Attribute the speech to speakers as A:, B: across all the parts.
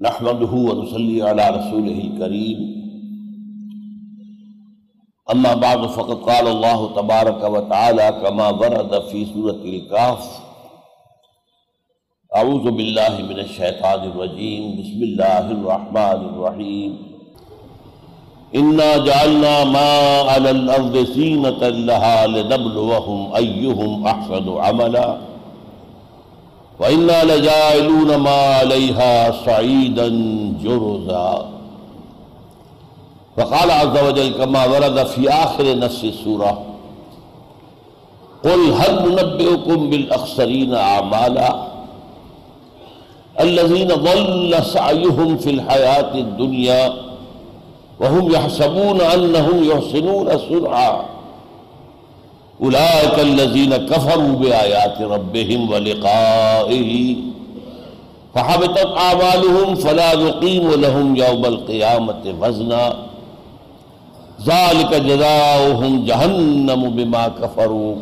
A: نحمده ونصلي على رسوله الكريم. أما بعد، فقد قال الله تبارك وتعالى كما ورد في سورة الكهف أعوذ بالله من الشيطان الرجيم. بسم الله الرحمن الرحيم. إنا جعلنا ما على الأرض زينة لها لنبلوهم أيهم أحسن عملاً. وَإِنَّا لَجَائِلُونَ مَا عَلَيْهَا صَعِيدًا جُرُزًا۔ وقال عز وجل كما ورد في آخر نفس السورة قل هل ننبئكم بالأخسرين أعمالا؟ الذين ضل سعيهم في الحياة الدنيا وهم يحسبون أنهم يحسنون صنعا اولئك الذين كفروا بآيات ربهم ولقائه فحبطت اعمالهم فلا نقيم لهم يوم القيامة وزنا ذلك جزاؤهم جهنم بما كفروا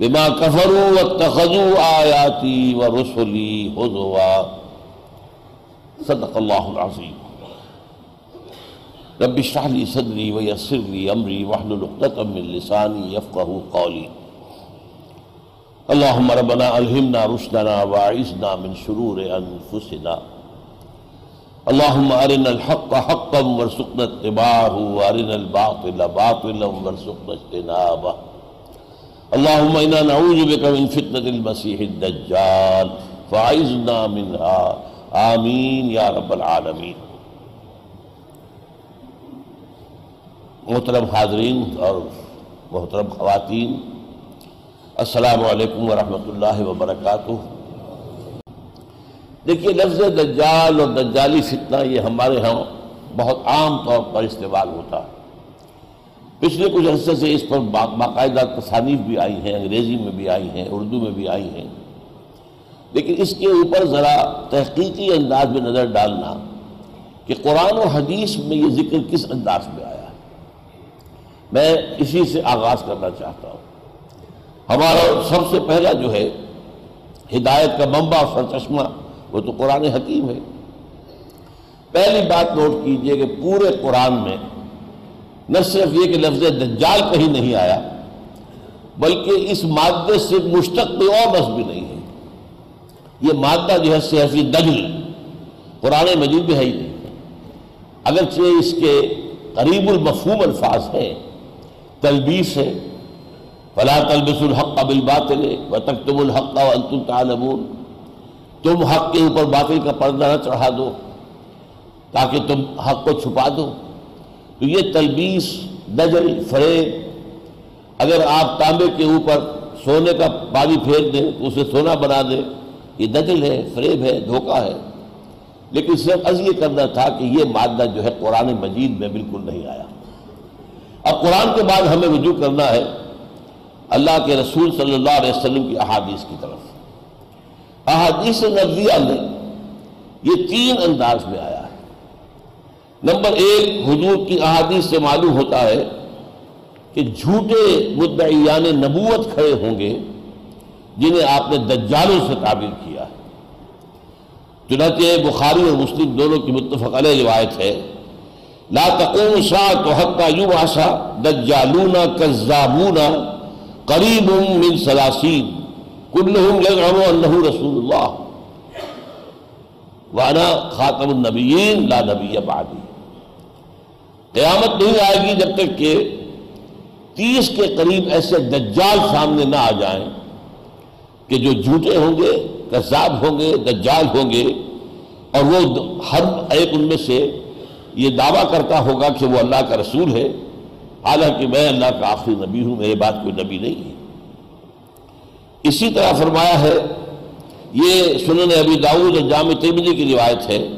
A: بما كفروا واتخذوا آياتي ورسلي هزوا صدق الله العظيم رب اشرح لي صدري ويسر لي امري واحلل عقدة من لساني يفقهوا قولي. اللهم ربنا الهمنا رشدنا واعذنا من شرور انفسنا اللهم ارنا الحق حقا وارزقنا اتباعه وارنا الباطل باطلا وارزقنا اجتنابه. اللهم انا نعوذ بك من فتنة المسيح الدجال فاعذنا منها. آمين يا رب العالمين. محترم حاضرین اور محترم خواتین، السلام علیکم ورحمۃ اللہ وبرکاتہ۔ دیکھیے، لفظ دجال اور دجالی فتنہ یہ ہمارے ہاں بہت عام طور پر استعمال ہوتا ہے۔ پچھلے کچھ عرصے سے اس پر باقاعدہ تصانیف بھی آئی ہیں، انگریزی میں بھی آئی ہیں، اردو میں بھی آئی ہیں۔ لیکن اس کے اوپر ذرا تحقیقی انداز میں نظر ڈالنا کہ قرآن و حدیث میں یہ ذکر کس انداز میں آیا۔ میں اسی سے آغاز کرنا چاہتا ہوں۔ ہمارا سب سے پہلا جو ہے، ہدایت کا ممبا سرچشمہ، وہ تو قرآن حکیم ہے۔ پہلی بات نوٹ کیجیے کہ پورے قرآن میں نہ صرف یہ کہ لفظ دجال کہیں نہیں آیا، بلکہ اس مادے سے مشتق کوئی اور لفظ بھی نہیں ہے۔ یہ مادہ جو ہے، صحفی دجل، قرآن مجید بھی ہے ہی نہیں۔ اگرچہ اس کے قریب المفہوم الفاظ ہیں تلبیس ہے۔ فلا تلبس الحق بالباطل وتكتم الحق وانتم تعلمون۔ تم حق کے اوپر باطل کا پردہ نہ چڑھا دو، تاکہ تم حق کو چھپا دو۔ تو یہ تلبیس دجل فریب، اگر آپ تانبے کے اوپر سونے کا پانی پھیر دیں، تو اسے سونا بنا دیں، یہ دجل ہے، فریب ہے، دھوکہ ہے۔ لیکن صرف از یہ کرنا تھا کہ یہ مادہ جو ہے قرآن مجید میں بالکل نہیں آیا۔ اب قرآن کے بعد ہمیں رجوع کرنا ہے اللہ کے رسول صلی اللہ علیہ وسلم کی احادیث کی طرف احادیث نبویہ میں یہ تین انداز میں آیا ہے۔ نمبر ایک، حضور کی احادیث سے معلوم ہوتا ہے کہ جھوٹے مدعیان نبوت کھڑے ہوں گے جنہیں آپ نے دجالوں سے تعبیر کیا ہے۔ چنانچہ بخاری اور مسلم دونوں کی متفق علیہ روایت ہے۔ لا تقوم ساعت حتى يبعث دجالون كذابون قريب من ثلاثين كلهم يزعم انه رسول الله. وانا خاتم النبیین لا نبی بعدی قیامت نہیں آئے گی جب تک کہ تیس کے قریب ایسے دجال سامنے نہ آ جائیں کہ جو جھوٹے ہوں گے، کذاب ہوں گے، دجال ہوں گے، اور وہ ہر ایک ان میں سے یہ دعویٰ کرتا ہوگا کہ وہ اللہ کا رسول ہے۔ حالانکہ میں اللہ کا آخری نبی ہوں میرے بات کوئی نبی نہیں ہے۔ اسی طرح فرمایا ہے، یہ سنن ابی داود اور جامع تیمنی کی روایت ہے۔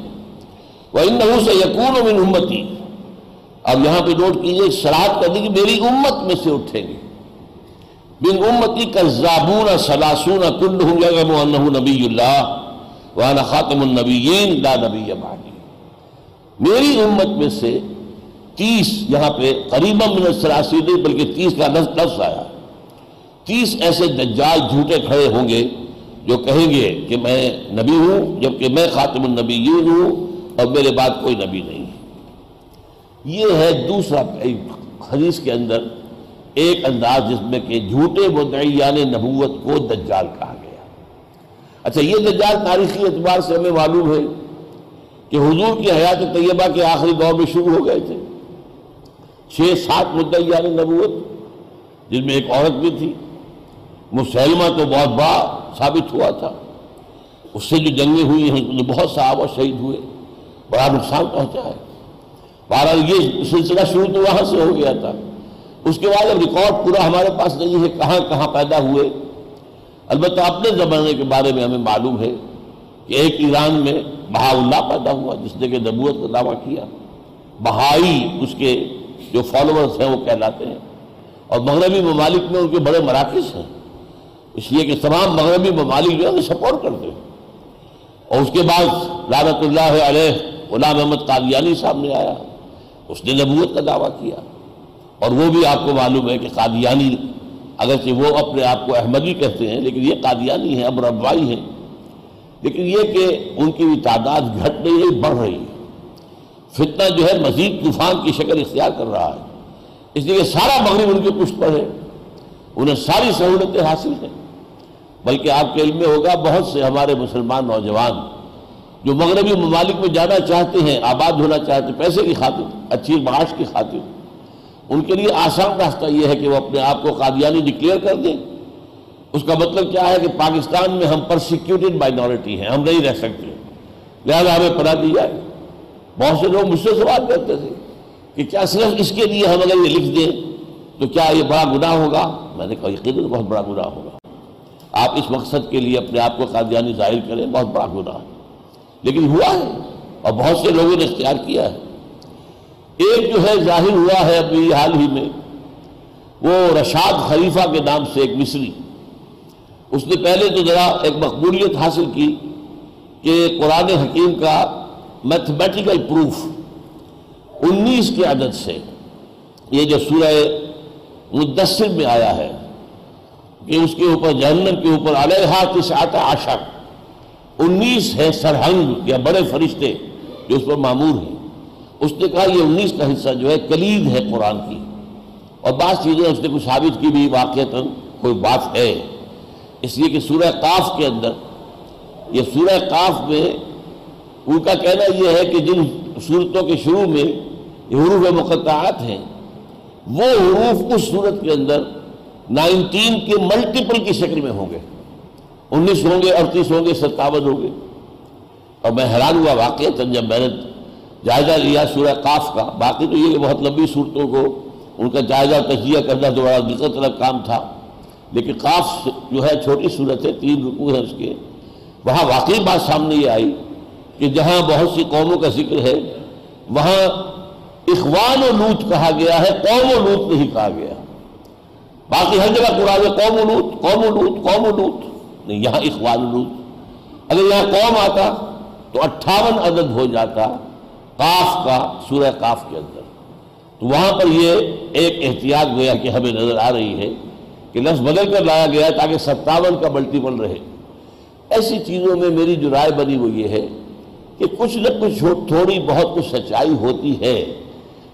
A: وہ ان نحو سے یقون و من امتی اب یہاں پہ نوٹ کیجیے شراب کرنے کی میری امت میں سے اٹھیں گے۔ بن امتی کا زابون سلاسون کل ہوں نبی اللہ وانا خاتم النبیین لا نبی بعد میری امت میں سے تیس یہاں پہ قریب من سراسی نہیں بلکہ تیس کا لفظ لفظ آیا۔ تیس ایسے دجال جھوٹے کھڑے ہوں گے جو کہیں گے کہ میں نبی ہوں جبکہ میں خاتم النبی ہوں اور میرے بعد کوئی نبی نہیں۔ ہے یہ ہے دوسرا حدیث کے اندر ایک انداز جس میں کہ جھوٹے مدعیان نبوت کو دجال کہا گیا۔ اچھا یہ دجال تاریخی اعتبار سے ہمیں معلوم ہے کہ حضور کی حیات طیبہ کے آخری دور میں شروع ہو گئے تھے۔ چھ سات مدعیان نبوت، جن میں ایک عورت بھی تھی۔ مسلمہ تو بہت بڑا ثابت ہوا تھا۔ اس سے جو جنگیں ہوئی ہیں جو بہت صحابہ شہید ہوئے۔ بڑا نقصان پہنچا ہے۔ بہرحال یہ سلسلہ شروع تو وہاں سے ہو گیا تھا۔ اس کے بعد اب ریکارڈ پورا ہمارے پاس نہیں ہے، کہاں کہاں پیدا ہوئے۔ البتہ اپنے زمانے کے بارے میں ہمیں معلوم ہے۔ کہ ایک ایران میں بہا اللہ پیدا ہوا، جس نے کہ نبوت کا دعویٰ کیا۔ بہائی اس کے جو فالوورز ہیں وہ کہلاتے ہیں۔ اور مغربی ممالک میں ان کے بڑے مراکز ہیں۔ اس لیے کہ تمام مغربی ممالک جو ہے سپورٹ کرتے ہیں۔ اور اس کے بعد لعنت اللہ علیہ غلام احمد قادیانی سامنے آیا۔ اس نے نبوت کا دعویٰ کیا۔ اور وہ بھی آپ کو معلوم ہے کہ قادیانی، اگرچہ وہ اپنے آپ کو احمدی کہتے ہیں، لیکن یہ قادیانی ہیں، اب ربائی ہیں۔ لیکن یہ کہ ان کی بھی تعداد گھٹ نہیں ہے بڑھ رہی۔ ہے فتنہ جو ہے مزید طوفان کی شکل اختیار کر رہا ہے۔ اس لیے سارا مغرب ان کے پشت پر ہے۔ انہیں ساری سہولتیں حاصل ہیں۔ بلکہ آپ کے علم میں ہوگا، بہت سے ہمارے مسلمان نوجوان جو مغربی ممالک میں جانا چاہتے ہیں، آباد ہونا چاہتے ہیں، پیسے کی خاطر، اچھی معاش کی خاطر، ان کے لیے آسان راستہ یہ ہے کہ وہ اپنے آپ کو قادیانی ڈکلیئر کر دیں۔ اس کا مطلب کیا ہے کہ پاکستان میں ہم پرسیکیوٹڈ مائنورٹی ہیں، ہم نہیں رہ سکتے۔ لہذا ہمیں پڑھا دی جائے۔ بہت سے لوگ مجھ سے سوال کرتے تھے کہ کیا صرف اس کے لیے ہم اگر یہ لکھ دیں تو کیا یہ بڑا گناہ ہوگا؟ میں نے کہا یقین بہت بڑا گناہ ہوگا۔ آپ اس مقصد کے لیے اپنے آپ کو قادیانی ظاہر کریں، بہت بڑا گناہ۔ لیکن ہوا ہے، اور بہت سے لوگوں نے اختیار کیا ہے۔ ایک جو ہے، ظاہر ہوا ہے ابھی حال ہی میں، وہ رشاد خلیفہ کے نام سے ایک مصری۔ اس نے پہلے تو ذرا ایک مقبولیت حاصل کی کہ قرآن حکیم کا میتھمیٹیکل پروف انیس کے عدد سے یہ جو سورہ مدثر میں آیا ہے کہ اس کے اوپر جہنم کے اوپر علیہ تسعت عشر انیس ہے سرہنگ یا بڑے فرشتے جو اس پر معمور ہیں۔ اس نے کہا یہ انیس کا حصہ جو ہے کلید ہے قرآن کی۔ اور بعض چیزیں اس نے کچھ ثابت کی بھی واقع کوئی بات ہے۔ اس لیے کہ سورہ قاف کے اندر یہ سورہ قاف میں ان کا کہنا یہ ہے کہ جن صورتوں کے شروع میں حروف مقطعات ہیں، وہ حروف اس صورت کے اندر نائنٹین کے ملٹیپل کی شکل میں ہوں گے۔ انیس ہوں گے، اڑتیس ہوں گے، ستاون ہوں گے۔ اور میں حیران ہوا واقع جب میں نے جائزہ لیا سورہ قاف کا، باقی تو یہ کہ بہت لمبی صورتوں کو ان کا جائزہ تجزیہ کرنا تو بڑا دقت الگ کام تھا۔ لیکن قاف جو ہے، چھوٹی صورت ہے، تین رکو ہے اس کے۔ وہاں واقعی بات سامنے یہ آئی کہ جہاں بہت سی قوموں کا ذکر ہے، وہاں اخوان و لوت کہا گیا ہے، قوم و لوت نہیں کہا گیا۔ باقی ہر جگہ قرآن قوم و لوت، قوم و لوت، قوم و لوت۔ نہیں، یہاں اخوان و لوت۔ اگر یہاں قوم آتا تو اٹھاون عدد ہو جاتا قاف کا، سورہ قاف کے اندر۔ تو وہاں پر یہ ایک احتیاط گویا کہ ہمیں نظر آ رہی ہے۔ کہ لفظ بدل کر لایا گیا تاکہ ستاون کا ملٹیپل رہے۔ ایسی چیزوں میں میری جو رائے بنی وہ یہ ہے کہ کچھ نہ کچھ تھوڑی بہت کچھ سچائی ہوتی ہے،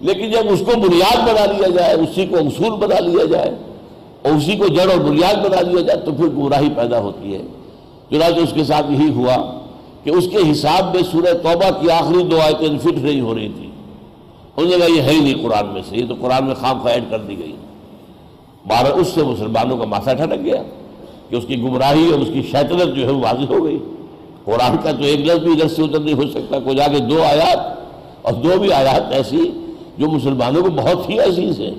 A: لیکن جب اس کو بنیاد بنا لیا جائے، اسی کو اصول بنا لیا جائے اور اسی کو جڑ اور بنیاد بنا لیا جائے، تو پھر گمراہی پیدا ہوتی ہے۔ چنانچہ اس کے ساتھ یہی ہوا کہ اس کے حساب میں سورہ توبہ کی آخری دو آیتیں فٹ نہیں ہو رہی تھی انہوں نے کہا یہ ہے ہی نہیں قرآن میں سے، یہ تو قرآن میں خام ایڈ کر دی گئی۔ بارہ اس سے مسلمانوں کا ماسا ٹھٹک گیا کہ اس کی گمراہی اور اس کی شیطنت جو ہے وہ واضح ہو گئی۔ قرآن کا تو ایک لفظ بھی ادھر سے ادھر نہیں ہو سکتا، کوئی جا کے دو آیات، اور دو بھی آیات ایسی جو مسلمانوں کو بہت ہی عزیز ہے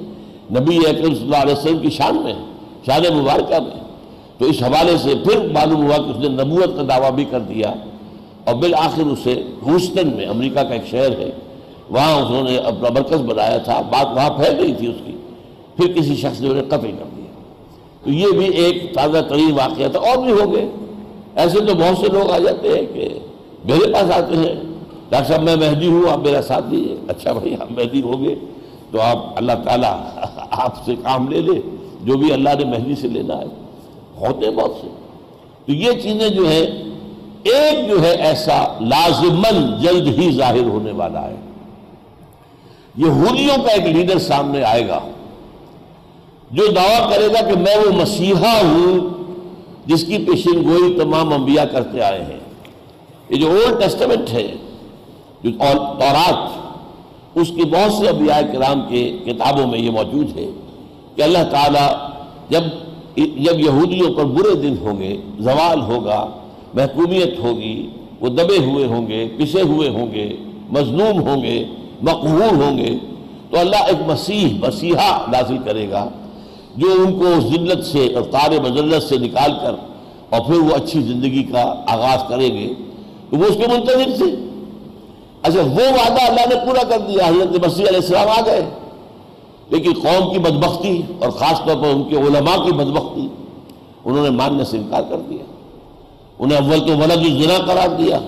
A: نبی اکرم صلی اللہ علیہ وسلم کی شان میں، شان مبارکہ میں۔ تو اس حوالے سے پھر معلوم ہوا کہ اس نے نبوت کا دعویٰ بھی کر دیا۔ اور بالآخر اسے ہوسٹن میں، امریکہ کا ایک شہر ہے، وہاں انہوں نے اپنا مرکز بنایا تھا، بات وہاں پھیل گئی تھی اس کی۔ پھر کسی شخص نے انہیں قتل کر دیا۔ تو یہ بھی ایک تازہ ترین واقعہ تھا، اور بھی ہو گئے۔ ایسے تو بہت سے لوگ آ جاتے ہیں کہ میرے پاس آتے ہیں۔ ڈاکٹر صاحب، میں مہدی ہوں، آپ میرا ساتھ دیجیے اچھا بھائی ہم مہدی ہو گئے۔ تو آپ، اللہ تعالیٰ آپ سے کام لے لے، جو بھی اللہ نے مہدی سے لینا ہے۔ ہوتے بہت سے۔ تو یہ چیزیں جو ہیں، ایک جو ہے ایسا لازمن جلد ہی ظاہر ہونے والا ہے۔ یہودیوں کا ایک لیڈر سامنے آئے گا۔ جو دعویٰ کرے گا کہ میں وہ مسیحا ہوں جس کی پیشن گوئی تمام انبیاء کرتے آئے ہیں۔ یہ جو اولڈ ٹیسٹمنٹ ہے، جو تورات، اس کی بہت سے انبیاء کرام کے کتابوں میں یہ موجود ہے کہ اللہ تعالیٰ جب جب یہودیوں پر برے دن ہوں گے، زوال ہوگا، محکومیت ہوگی، وہ دبے ہوئے ہوں گے، پسے ہوئے ہوں گے، مظلوم ہوں گے مقبول ہوں گے، تو اللہ ایک مسیح، مسیحا نازل کرے گا۔ جو ان کو ذلت سے اور مذلت سے نکال کر اور پھر وہ اچھی زندگی کا آغاز کریں گے، تو وہ اس کے منتظر تھے۔ اچھا وہ وعدہ اللہ نے پورا کر دیا، حضرت مسیح علیہ السلام آ گئے۔ لیکن قوم کی بدبختی اور خاص طور پر ان کے علماء کی بدبختی، انہوں نے ماننے سے انکار کر دیا۔ انہیں اول تو ولد الزنا قرار دیا۔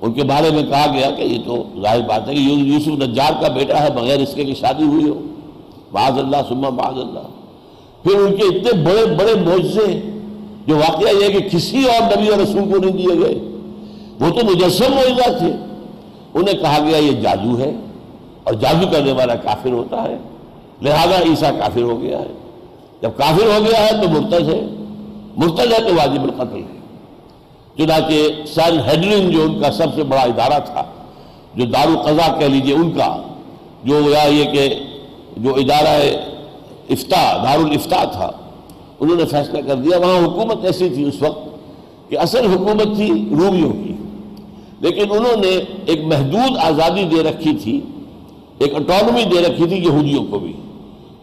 A: ان کے بارے میں کہا گیا کہ یہ تو ظاہر بات ہے کہ یوسف نجار کا بیٹا ہے، بغیر اس کے کی شادی ہوئی ہو۔ بعض اللہ سما بعض اللہ۔ پھر ان کے اتنے بڑے بڑے معجزے جو واقعہ یہ کہ کسی اور نبی اور رسول کو نہیں دیے گئے۔ وہ تو مجسم معجزہ تھے۔ انہیں کہا گیا یہ جادو ہے اور جادو کرنے والا کافر ہوتا ہے۔ لہذا عیسیٰ کافر ہو گیا ہے۔ جب کافر ہو گیا ہے تو مرتج ہے۔ مرتج ہے تو واجب القتل ہے۔ چنانچہ سین ہیڈلنگ جو ان کا سب سے بڑا ادارہ تھا، جو دار القضا کہہ لیجیے ان کا، جو یا یہ کہ جو ادارہ افتا دار الفتا تھا۔ انہوں نے فیصلہ کر دیا، وہاں حکومت ایسی تھی اس وقت کہ اصل حکومت تھی رومیوں کی۔ لیکن انہوں نے ایک محدود آزادی دے رکھی تھی، ایک اٹانومی دے رکھی تھی یہودیوں کو بھی۔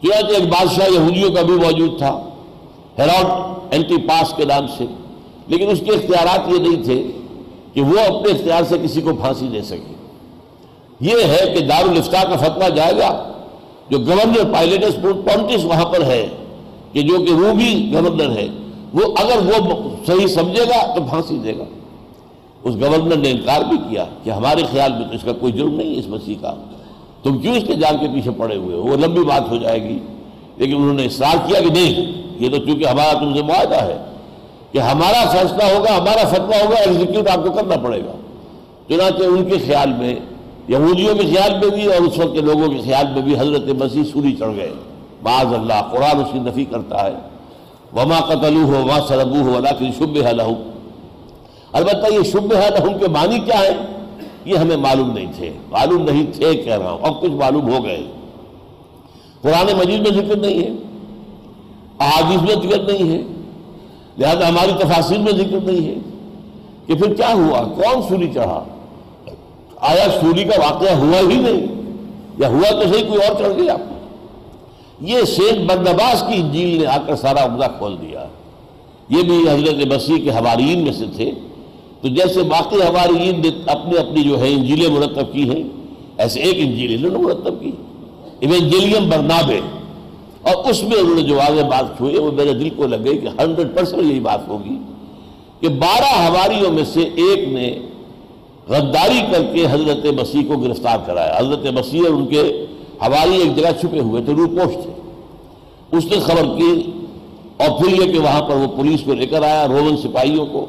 A: چنانچہ ایک بادشاہ یہودیوں کا بھی موجود تھا ہیراڈ اینٹی پاس کے نام سے۔ لیکن اس کے اختیارات یہ نہیں تھے کہ وہ اپنے اختیار سے کسی کو پھانسی دے سکے۔ یہ ہے کہ دارالفتا کا فتویٰ جائے گا۔ جو گورنر پائلٹس پونٹس وہاں پر ہے کہ جو کہ وہ بھی گورنر ہے، وہ اگر وہ صحیح سمجھے گا تو پھانسی دے گا۔ اس گورنر نے انکار بھی کیا کہ ہمارے خیال میں تو اس کا کوئی جرم نہیں اس مسیح کا۔ تم کیوں اس کے جان کے پیچھے پڑے ہوئے وہ لمبی بات ہو جائے گی۔ لیکن انہوں نے اصرار کیا کہ نہیں، یہ تو چونکہ ہمارا تم سے معاہدہ ہے کہ ہمارا فیصلہ ہوگا، ہمارا فتویٰ ہوگا ایگزیکیوٹ آپ کو کرنا پڑے گا۔ چنانچہ ان کے خیال میں یہودیوں کے خیال میں بھی اور اس وقت کے لوگوں کے خیال میں بھی حضرت مسیح سوری چڑھ گئے۔ بعض اللہ، قرآن اس کی نفی کرتا ہے۔ وما قتل ہو وما سربو ہو اللہ کی شب ہے البتہ یہ شب ہے لہم کے معنی کیا ہے یہ ہمیں معلوم نہیں تھے۔ معلوم نہیں تھے کہہ رہا ہوں۔ اب کچھ معلوم ہو گئے۔ قرآن مجید میں ذکر نہیں ہے۔ احادیث میں ذکر نہیں ہے۔ لہذا ہماری تفاصر میں ذکر نہیں ہے کہ پھر کیا ہوا؟ کون سوری چڑھا؟ آیا سوری کا واقعہ ہوا ہی نہیں؟ یا ہوا تو صحیح کوئی اور چڑھ گیا؟ یہ شیخ بندباس کی انجیل نے آ کر سارا عمدہ کھول دیا۔ یہ بھی حضرت مسیح کے حوارین میں سے تھے۔ تو جیسے باقی حوارین نے اپنی اپنی جو ہے انجیلیں مرتب کی ہیں، ایسے ایک انجیل انہوں نے مرتب کی۔ ایونجیلیم برنابے۔ اور اس میں انہوں نے جو واضح بات چھوئی، وہ میرے دل کو لگ گئی کہ ہنڈریڈ پرسنٹ یہی بات ہوگی کہ بارہ ہواریوں میں سے ایک نے غداری کر کے حضرت مسیح کو گرفتار کرایا۔ حضرت مسیح اور ان کے ہواری ایک جگہ چھپے ہوئے تھے روپوش تھے۔ اس نے خبر کی اور پھر یہ کہ وہاں پر وہ پولیس کو لے کر آیا، رومن سپاہیوں کو۔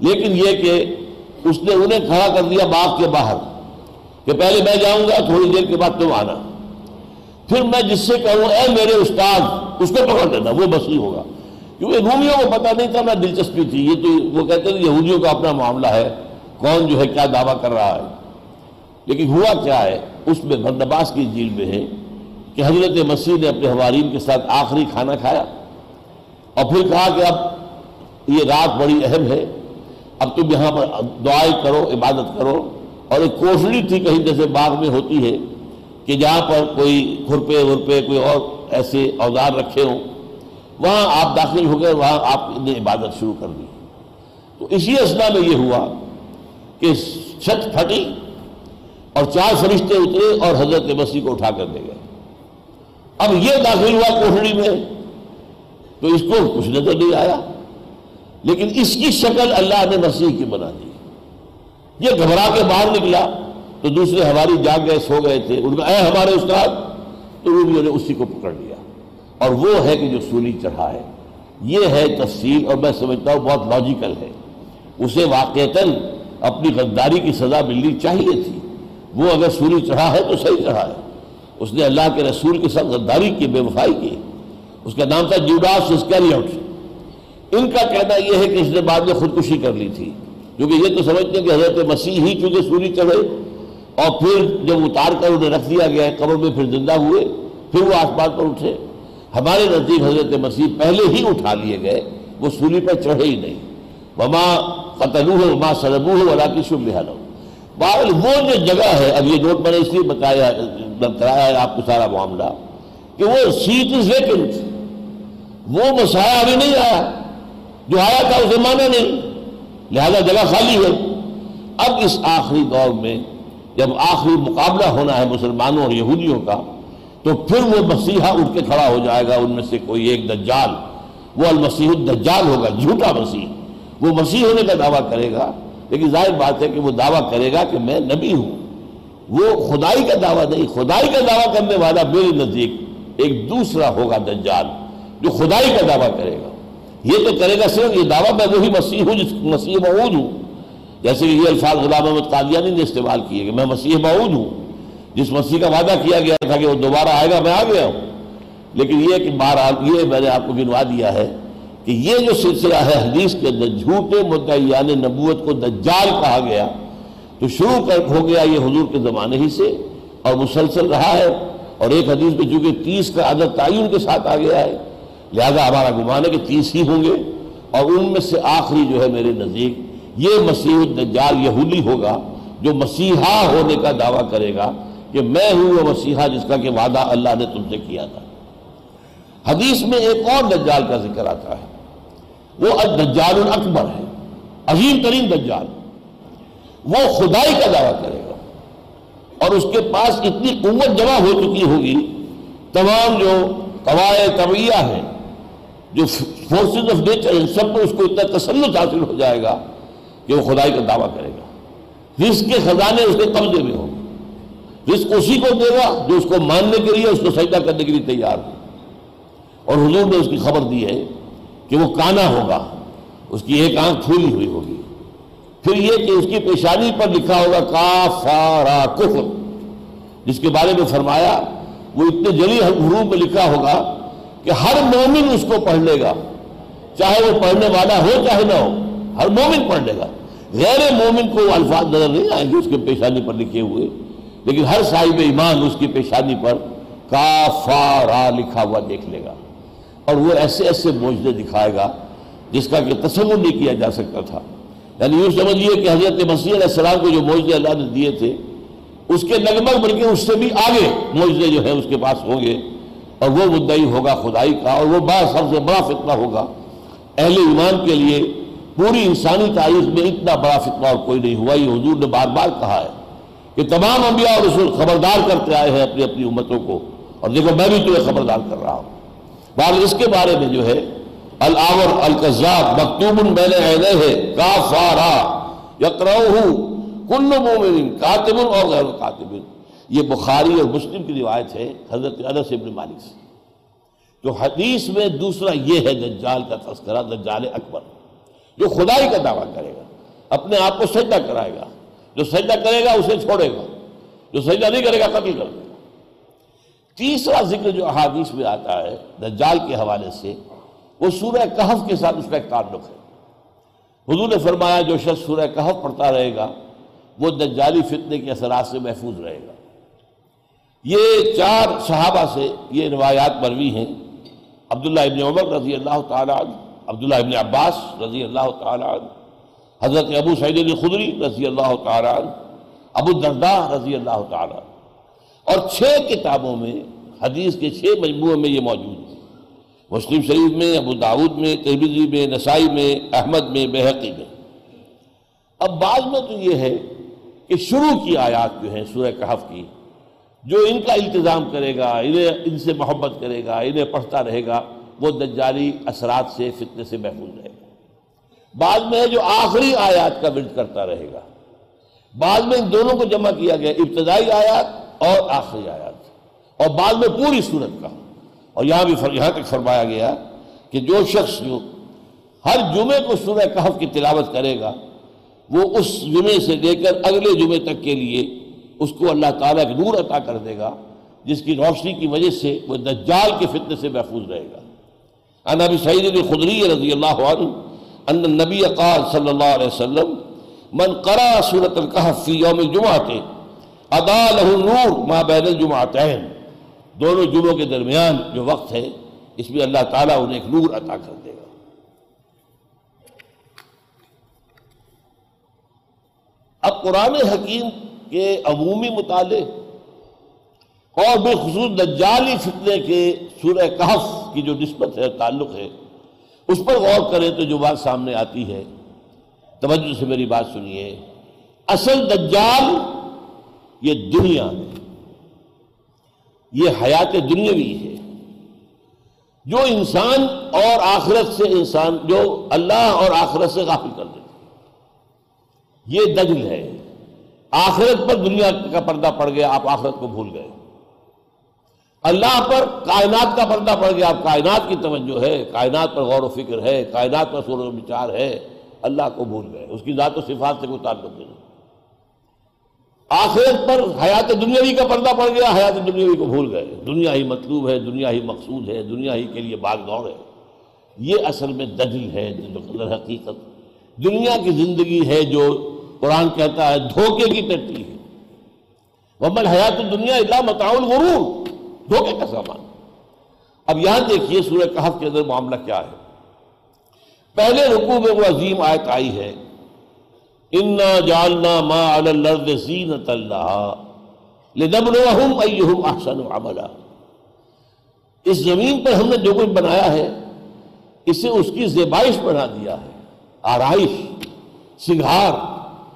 A: لیکن یہ کہ اس نے انہیں کھڑا کر دیا باغ کے باہر کہ پہلے میں جاؤں گا، تھوڑی دیر کے بعد تم آنا۔ پھر میں جس سے کہوں، اے میرے استاد اس کو پکڑ دینا وہ بسی ہوگا۔ کیونکہ رومیوں کو پتہ نہیں تھا، میں دلچسپی تھی۔ یہ تو وہ کہتے ہیں یہودیوں کا اپنا معاملہ ہے۔ کون جو ہے کیا دعویٰ کر رہا ہے۔ لیکن ہوا کیا ہے، اس میں بندباس کی جیل میں ہے کہ حضرت مسیح نے اپنے حوارین کے ساتھ آخری کھانا کھایا۔ اور پھر کہا کہ اب یہ رات بڑی اہم ہے، اب تم یہاں پر دعائیں کرو، عبادت کرو۔ اور ایک کوشڑی تھی کہیں جیسے باغ میں ہوتی ہے کہ جہاں پر کوئی کھرپے ورپے، کوئی اور ایسے اوزار رکھے ہوں، وہاں آپ داخل ہو گئے، وہاں آپ نے عبادت شروع کر دی۔ تو اسی اسنا میں یہ ہوا کہ چھت پھٹی اور چار فرشتے اترے اور حضرت مسیح کو اٹھا کر دے گئے۔ اب یہ داخل ہوا کوٹڑی میں، تو اس کو کچھ نظر نہیں آیا۔ لیکن اس کی شکل اللہ نے مسیح کی بنا دی۔ یہ گھبرا کے باہر نکلا، تو دوسرے ہماری جاگ گئے، سو گئے تھے۔ ان کا، اے ہمارے استاد، تو رومیوں نے اسی کو پکڑ لیا۔ اور وہ ہے کہ جو سولی چڑھا ہے یہ ہے تفصیل اور میں سمجھتا ہوں بہت لاجیکل ہے۔ اسے واقعتاً اپنی غداری کی سزا ملنی چاہیے تھی۔ وہ اگر سوری چڑھا ہے تو صحیح چڑھا ہے۔ اس نے اللہ کے رسول کے ساتھ غداری کی، بے وفائی کی۔ اس کا نام تھا جوڈاس اسکیریوٹ ان کا کہنا یہ ہے کہ اس نے بعد میں خودکشی کر لی تھی۔ کیونکہ یہ تو سمجھتے ہیں کہ حضرت مسیح ہی چونکہ سوری چڑھے اور پھر جب اتار کر انہیں رکھ دیا گیا ہے قبر میں پھر زندہ ہوئے، پھر وہ آسمان پر اٹھے۔ ہمارے نزدیک حضرت مسیح پہلے ہی اٹھا لیے گئے، وہ سولی پر چڑھے ہی نہیں۔ وما قتلو ہو وما سلبو ولا کی شب ہو باول وہ جو جگہ ہے، اب یہ نوٹ میں نے اس لیے بتایا کرایا ہے آپ کو سارا معاملہ، کہ وہ سیٹ از ویکنٹ وہ مسایہ ابھی نہیں آیا، جو آیا تھا اسے مانا نہیں۔ لہذا جگہ خالی ہے۔ اب اس آخری دور میں جب آخری مقابلہ ہونا ہے مسلمانوں اور یہودیوں کا، تو پھر وہ مسیحا اٹھ کے کھڑا ہو جائے گا، ان میں سے کوئی ایک دجال۔ وہ المسیح الدجال ہوگا، جھوٹا مسیح۔ وہ مسیح ہونے کا دعویٰ کرے گا، لیکن ظاہر بات ہے کہ وہ دعویٰ کرے گا کہ میں نبی ہوں۔ وہ خدائی کا دعویٰ نہیں، خدائی کا دعویٰ کرنے والا میرے نزدیک ایک دوسرا ہوگا دجال جو خدائی کا دعویٰ کرے گا۔ یہ تو کرے گا صرف یہ دعویٰ، میں وہی مسیح ہوں، جس مسیح معود ہوں۔ جیسے کہ یہ الفاظ غلام محمد قادیانی نے استعمال کیے کہ میں مسیح معود ہوں۔ جس مسیح کا وعدہ کیا گیا تھا کہ وہ دوبارہ آئے گا، میں آ گیا ہوں۔ لیکن یہ کہ بہرحال یہ میں نے آپ کو گنوا دیا ہے۔ کہ یہ جو سلسلہ ہے حدیث کے اندر جھوٹے مدعیان نبوت کو دجال کہا گیا، تو شروع کر ہو گیا یہ حضور کے زمانے ہی سے اور مسلسل رہا ہے اور ایک حدیث میں چونکہ تیس کا عدد تعین کے ساتھ آ گیا ہے، لہذا ہمارا گمان ہے کہ تیس ہی ہوں گے اور ان میں سے آخری جو ہے میرے نزدیک، یہ مسیح الدجال یہودی ہوگا جو مسیحا ہونے کا دعویٰ کرے گا کہ میں ہوں وہ مسیحا جس کا کہ وعدہ اللہ نے تم سے کیا تھا۔ حدیث میں ایک اور دجال کا ذکر آتا ہے۔ وہ الدجال الاکبر ہے، عظیم ترین دجال۔ وہ خدائی کا دعویٰ کرے گا۔ اور اس کے پاس اتنی قوت جمع ہو چکی ہوگی، تمام جو قواعد طبیعہ ہیں، جو فورسز آف نیچر ان سب میں اس کو اتنا تسلط حاصل ہو جائے گا کہ وہ خدائی کا دعویٰ کرے گا۔ رزق کے خزانے اس کے قبضے میں ہوں۔ رزق اسی کو دے گا جو اس کو ماننے کے لیے، اس کو سجدہ کرنے کے لیے تیار ہو۔ اور حضور نے اس کی خبر دی ہے کہ وہ کانا ہوگا، اس کی ایک آنکھ پھولی ہوئی ہوگی۔ پھر یہ کہ اس کی پیشانی پر لکھا ہوگا، کافارا کفر۔ جس کے بارے میں فرمایا، وہ اتنے جلی حروف میں لکھا ہوگا کہ ہر مومن اس کو پڑھ لے گا۔ چاہے وہ پڑھنے والا ہو، چاہے نہ ہو، ہر مومن پڑھ لے گا۔ غیر مومن کو وہ الفاظ نظر نہیں آئیں گے اس کے پیشانی پر لکھے ہوئے۔ لیکن ہر صاحب ایمان اس کی پیشانی پر کافارا لکھا ہوا دیکھ لے گا۔ اور وہ ایسے ایسے موجودے دکھائے گا جس کا کہ تصور نہیں کیا جا سکتا تھا۔ یعنی یوں سمجھیے کہ حضرت مسیح علیہ السلام کو جو موجودے اللہ نے دیے تھے، اس کے لگ بلکہ اس سے بھی آگے موجودے جو ہیں اس کے پاس ہوں گے۔ اور وہ مدعی ہوگا خدائی کا اور وہ بڑا سب سے بڑا فتنہ ہوگا۔ اہل ایمان کے لیے پوری انسانی تاریخ میں اتنا بڑا فتنہ اور کوئی نہیں ہوا۔ یہ حضور نے بار بار کہا ہے کہ تمام انبیاء اور رسول خبردار کرتے آئے ہیں اپنی اپنی امتوں کو۔ اور دیکھو میں بھی تمہیں خبردار کر رہا ہوں۔ بار اس کے بارے میں جو ہے العور القذاب مکتوب بین عینے ہے کافارا یقرؤہ کل مومن کاتب اور غیر کاتب۔ یہ بخاری اور مسلم کی روایت ہے حضرت انس ابن مالک سے۔ جو حدیث میں دوسرا یہ ہے، دجال کا تذکرہ، دجال اکبر۔ جو خدائی کا دعویٰ کرے گا، اپنے آپ کو سجدہ کرائے گا۔ جو سجدہ کرے گا، اسے چھوڑے گا۔ جو سجدہ نہیں کرے گا، قتل کر دے گا۔ تیسرا ذکر جو احادیث میں آتا ہے، دجال کے حوالے سے، وہ سورہ کہف کے ساتھ اس کا ایک تعلق ہے۔ حضور نے فرمایا، جو شخص سورہ کہف پڑھتا رہے گا، وہ دجالی فتنے کے اثرات سے محفوظ رہے گا۔ یہ چار صحابہ سے یہ روایات مروی ہیں۔ عبداللہ ابن عمر رضی اللہ تعالیٰ عنہ، عبداللہ ابن عباس رضی اللہ تعالیٰ عنہ، حضرت ابو سعید خدری رضی اللہ تعالیٰ عنہ، ابو الدرداء رضی اللہ تعالیٰ اور چھ کتابوں میں، حدیث کے چھ مجموعے میں یہ موجود ہے۔ مسلم شریف میں، ابو داود میں تربیزی میں، نسائی میں، احمد میں بحقی میں۔ اب بعض میں تو یہ ہے کہ شروع کی آیات جو ہیں سورہ کہف کی، جو ان کا التظام کرے گا، انہیں، ان سے محبت کرے گا، انہیں پڑھتا رہے گا، وہ دجالی اثرات سے، فتنے سے محفوظ رہے گا۔ بعض میں ہے جو آخری آیات کا ورد کرتا رہے گا۔ بعض میں ان دونوں کو جمع کیا گیا، ابتدائی آیات اور آخری آیات۔ اور بعد میں پوری صورت کا۔ اور یہاں بھی یہاں تک فرمایا گیا کہ جو شخص جو ہر جمعے کو سورہ کہف کی تلاوت کرے گا، وہ اس جمعے سے لے کر اگلے جمعے تک کے لیے اس کو اللہ تعالیٰ ایک نور عطا کر دے گا، جس کی روشنی کی وجہ سے وہ دجال کے فتنے سے محفوظ رہے گا۔ ان ابی سعید الخدری رضی اللہ عنہ، ان النبی قال صلی اللہ علیہ وسلم، من قرأ سورة القحف فی یوم الجمعہ ادا له نور ما بین الجمعتین۔ دونوں جمعوں کے درمیان جو وقت ہے، اس میں اللہ تعالیٰ انہیں ایک نور عطا کر دے گا۔ اب قرآن حکیم کے عمومی مطالعے اور بالخصوص دجالی فتنے کے سورہ کہف کی جو نسبت ہے، تعلق ہے، اس پر غور کریں تو جو بات سامنے آتی ہے، توجہ سے میری بات سنیے۔ اصل دجال یہ دنیا ہے یہ حیات دنیاوی ہے۔ جو انسان اور آخرت سے انسان، جو اللہ اور آخرت سے غافل کر دیتے یہ دجل ہے۔ آخرت پر دنیا کا پردہ پڑ گیا، آپ آخرت کو بھول گئے۔ اللہ پر کائنات کا پردہ پڑ گیا، آپ کائنات کی توجہ ہے۔ کائنات پر غور و فکر ہے، کائنات پر سور و بچار ہے۔ اللہ کو بھول گئے، اس کی ذات و صفات سے کوئی تعلق نہیں۔ آخرت پر حیات دنیاوی کا پردہ پڑ گیا، حیات دنیاوی کو بھول گئے۔ دنیا ہی مطلوب ہے، دنیا ہی مقصود ہے، دنیا ہی کے لیے باغ دوڑ ہے۔ یہ اصل میں دجل ہے حقیقت۔ دنیا کی زندگی ہے جو قرآن کہتا ہے، دھوکے کی ٹٹی ہے۔ ومن حیات دنیا اللہ متعاون غرور دھوکے کا سامان۔ اب یہاں دیکھیے سورہ کہف کے اندر معاملہ کیا ہے۔ پہلے رکوع میں وہ عظیم آیت آئی ہے۔ انا جالنا ما علی الارض زینت اللہ لنبلوہم ایہم احسن عملا۔ اس زمین پر ہم نے جو کچھ بنایا ہے، اسے اس کی زیبائش بنا دیا ہے۔ آرائش، سنگھار،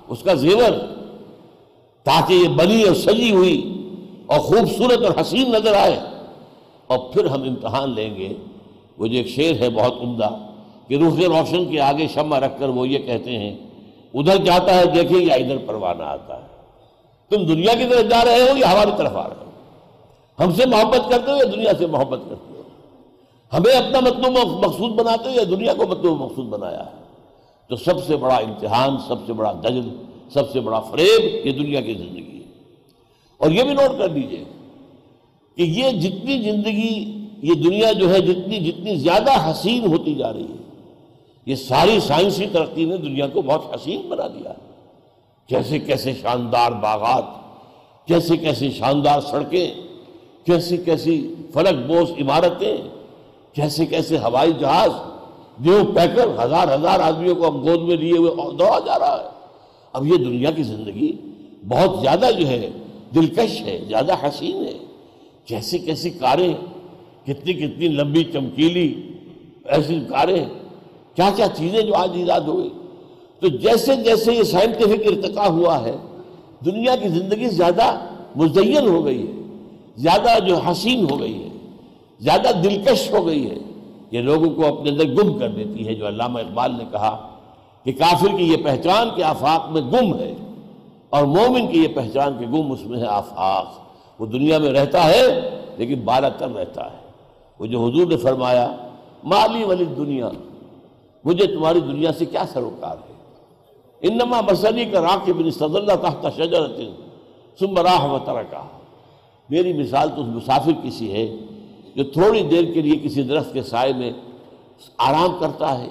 A: اس کا زیور، تاکہ یہ بنی اور سجی ہوئی اور خوبصورت اور حسین نظر آئے۔ اور پھر ہم امتحان لیں گے۔ وہ جو ایک شعر ہے بہت عمدہ، کہ روح روشن کے آگے شمع رکھ کر وہ یہ کہتے ہیں ادھر جاتا ہے، دیکھیں یا ادھر پروانہ آتا ہے۔ تم دنیا کی طرف جا رہے ہو یا ہماری طرف آ رہے ہو؟ ہم سے محبت کرتے ہو یا دنیا سے محبت کرتے ہو؟ ہمیں اپنا مطلوب مقصود بناتے ہو یا دنیا کو مطلوب مقصود بنایا ہے؟ تو سب سے بڑا امتحان، سب سے بڑا دجل سب سے بڑا فریب یہ دنیا کی زندگی ہے۔ اور یہ بھی نوٹ کر لیجیے کہ یہ جتنی زندگی، یہ دنیا جو ہے، جتنی جتنی زیادہ حسین ہوتی جا رہی ہے یہ ساری سائنسی ترقی نے دنیا کو بہت حسین بنا دیا ہے۔ کیسے کیسے شاندار باغات کیسے کیسے شاندار سڑکیں کیسی کیسی فلک بوس عمارتیں کیسے کیسے ہوائی جہاز۔ دیو پیکر ہزار ہزار آدمیوں کو ہم گود میں لیے ہوئے دوڑا جا رہا ہے۔ اب یہ دنیا کی زندگی بہت زیادہ جو ہے دلکش ہے، زیادہ حسین ہے۔ کیسی کیسی کاریں، کتنی کتنی لمبی چمکیلی ایسی کاریں کیا کیا چیزیں جو آج ایجاد ہوئی تو جیسے جیسے یہ سائنٹیفک ارتقا ہوا ہے، دنیا کی زندگی زیادہ مزین ہو گئی ہے، زیادہ جو حسین ہو گئی ہے، زیادہ دلکش ہو گئی ہے۔ یہ لوگوں کو اپنے اندر گم کر دیتی ہے، جو علامہ اقبال نے کہا کہ کافر کی یہ پہچان کے آفاق میں گم ہے اور مومن کی یہ پہچان کے گم اس میں ہے آفاق۔ وہ دنیا میں رہتا ہے، لیکن بالا تر رہتا ہے۔ وہ جو حضور نے فرمایا، مالی ولی دنیا مجھے تمہاری دنیا سے کیا سروکار ہے؟ انما مسلی کا راکب صدر اللہ تحت شجرت ثم راہ و ترکا میری مثال تو اس مسافر کسی ہے جو تھوڑی دیر کے لیے کسی درخت کے سائے میں آرام کرتا ہے،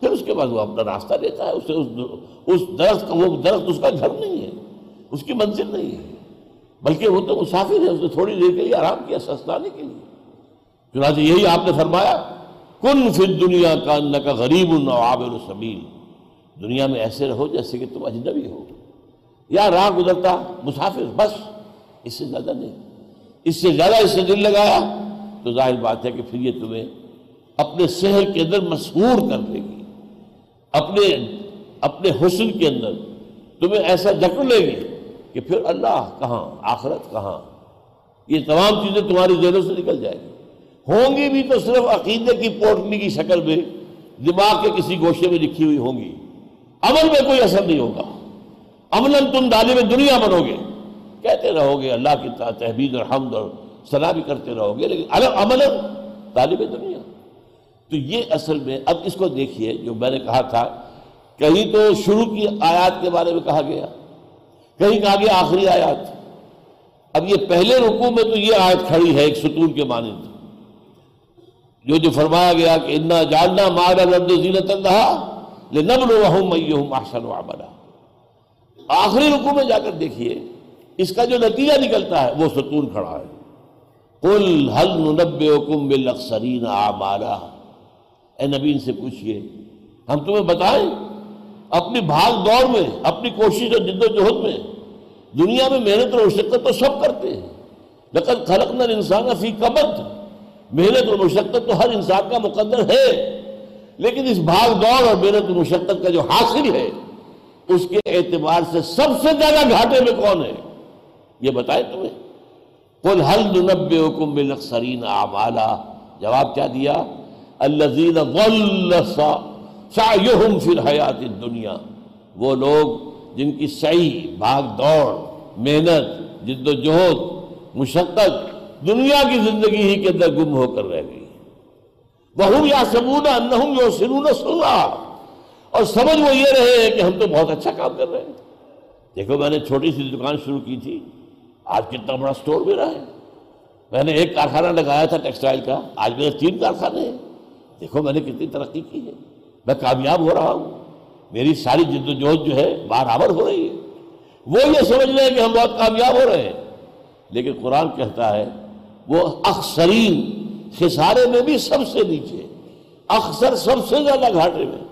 A: پھر اس کے بعد وہ اپنا راستہ لیتا ہے۔ اسے اس درخت کا وہ درخت اس کا گھر نہیں ہے، اس کی منزل نہیں ہے۔ بلکہ وہ تو مسافر ہے، اس نے تھوڑی دیر کے لیے آرام کیا سستانے کے لیے۔ چنانچہ یہی آپ نے فرمایا کن فی دنیا کا ان کا غریب عابر السبیل دنیا میں ایسے رہو جیسے کہ تم اجنبی ہو۔ یا راہ گزرتا، مسافر، بس۔ اس سے زیادہ نہیں۔ اس سے زیادہ اس سے دل لگایا۔ تو ظاہر بات ہے کہ پھر یہ تمہیں اپنے شہر کے اندر مسحور کر دے گی۔ اپنے اپنے حسن کے اندر۔ تمہیں ایسا جکڑ لے گی کہ پھر اللہ کہاں، آخرت کہاں۔ یہ تمام چیزیں تمہاری ذہنوں سے نکل جائے گی۔ ہوں گی بھی تو صرف عقیدے کی پوٹلی کی شکل میں، دماغ کے کسی گوشے میں لکھی ہوئی ہوں گی۔ عمل میں کوئی اثر نہیں ہوگا۔ عمل تم دانے میں دنیا بنو گے۔ کہتے رہو گے اللہ کی تحبید اور حمد اور صلاح بھی کرتے رہو گے، لیکن عمل طالب دنیا۔ تو یہ اصل میں، اب اس کو دیکھیے، جو میں نے کہا تھا، کہیں تو شروع کی آیات کے بارے میں کہا گیا، کہیں کہا گیا آخری آیات۔ اب یہ پہلے رکوع میں تو یہ آیت کھڑی ہے ایک ستون کے مانند جو جو فرمایا گیا کہ انا جاننا مارا رد زینت اللہ نبل احسن عملا۔ آخری رکوع میں جا کر دیکھیے، اس کا جو نتیجہ نکلتا ہے، وہ ستون کھڑا ہے۔ کل حل ننبئکم بالاخسرین اعمالا اے نبی، ان سے پوچھئے، ہم تمہیں بتائیں، اپنی بھاگ دوڑ میں، اپنی کوشش اور جد و جہد میں، دنیا میں محنت اور مشقت تو سب کرتے ہیں۔ لقد خلقنا الانسان فی کبد محنت اور مشقت تو ہر انسان کا مقدر ہے، لیکن اس بھاگ دوڑ اور محنت اور مشقت کا جو حاصل ہے، اس کے اعتبار سے سب سے زیادہ گھاٹے میں کون ہے؟ یہ بتائیں تمہیں۔ قل هل ننبئكم بالاخسرین اعمالا؟ جواب کیا دیا؟ الذين ضل سعيهم في الحیات الدنیا۔ وہ لوگ جن کی صحیح بھاگ دوڑ، محنت، جد و جہد، مشقت دنیا کی زندگی ہی کے اندر گم ہو کر رہ گئی وہ یا سمونا انہم یو سنون سنا اور سمجھ وہ یہ رہے کہ ہم تو بہت اچھا کام کر رہے ہیں۔ دیکھو، میں نے چھوٹی سی دکان شروع کی تھی۔ آج کتنا بڑا سٹور میرا ہے۔ میں نے ایک کارخانہ لگایا تھا ٹیکسٹائل کا۔ آج میرے تین کارخانے ہیں۔ دیکھو، میں نے کتنی ترقی کی ہے۔ میں کامیاب ہو رہا ہوں۔ میری ساری جد و جہد جو ہے برابر ہو رہی ہے۔ وہ یہ سمجھ رہے ہیں کہ ہم بہت کامیاب ہو رہے ہیں۔ لیکن قرآن کہتا ہے وہ اکثرین خسارے میں بھی سب سے نیچے اکثر سب سے زیادہ گھاٹے میں۔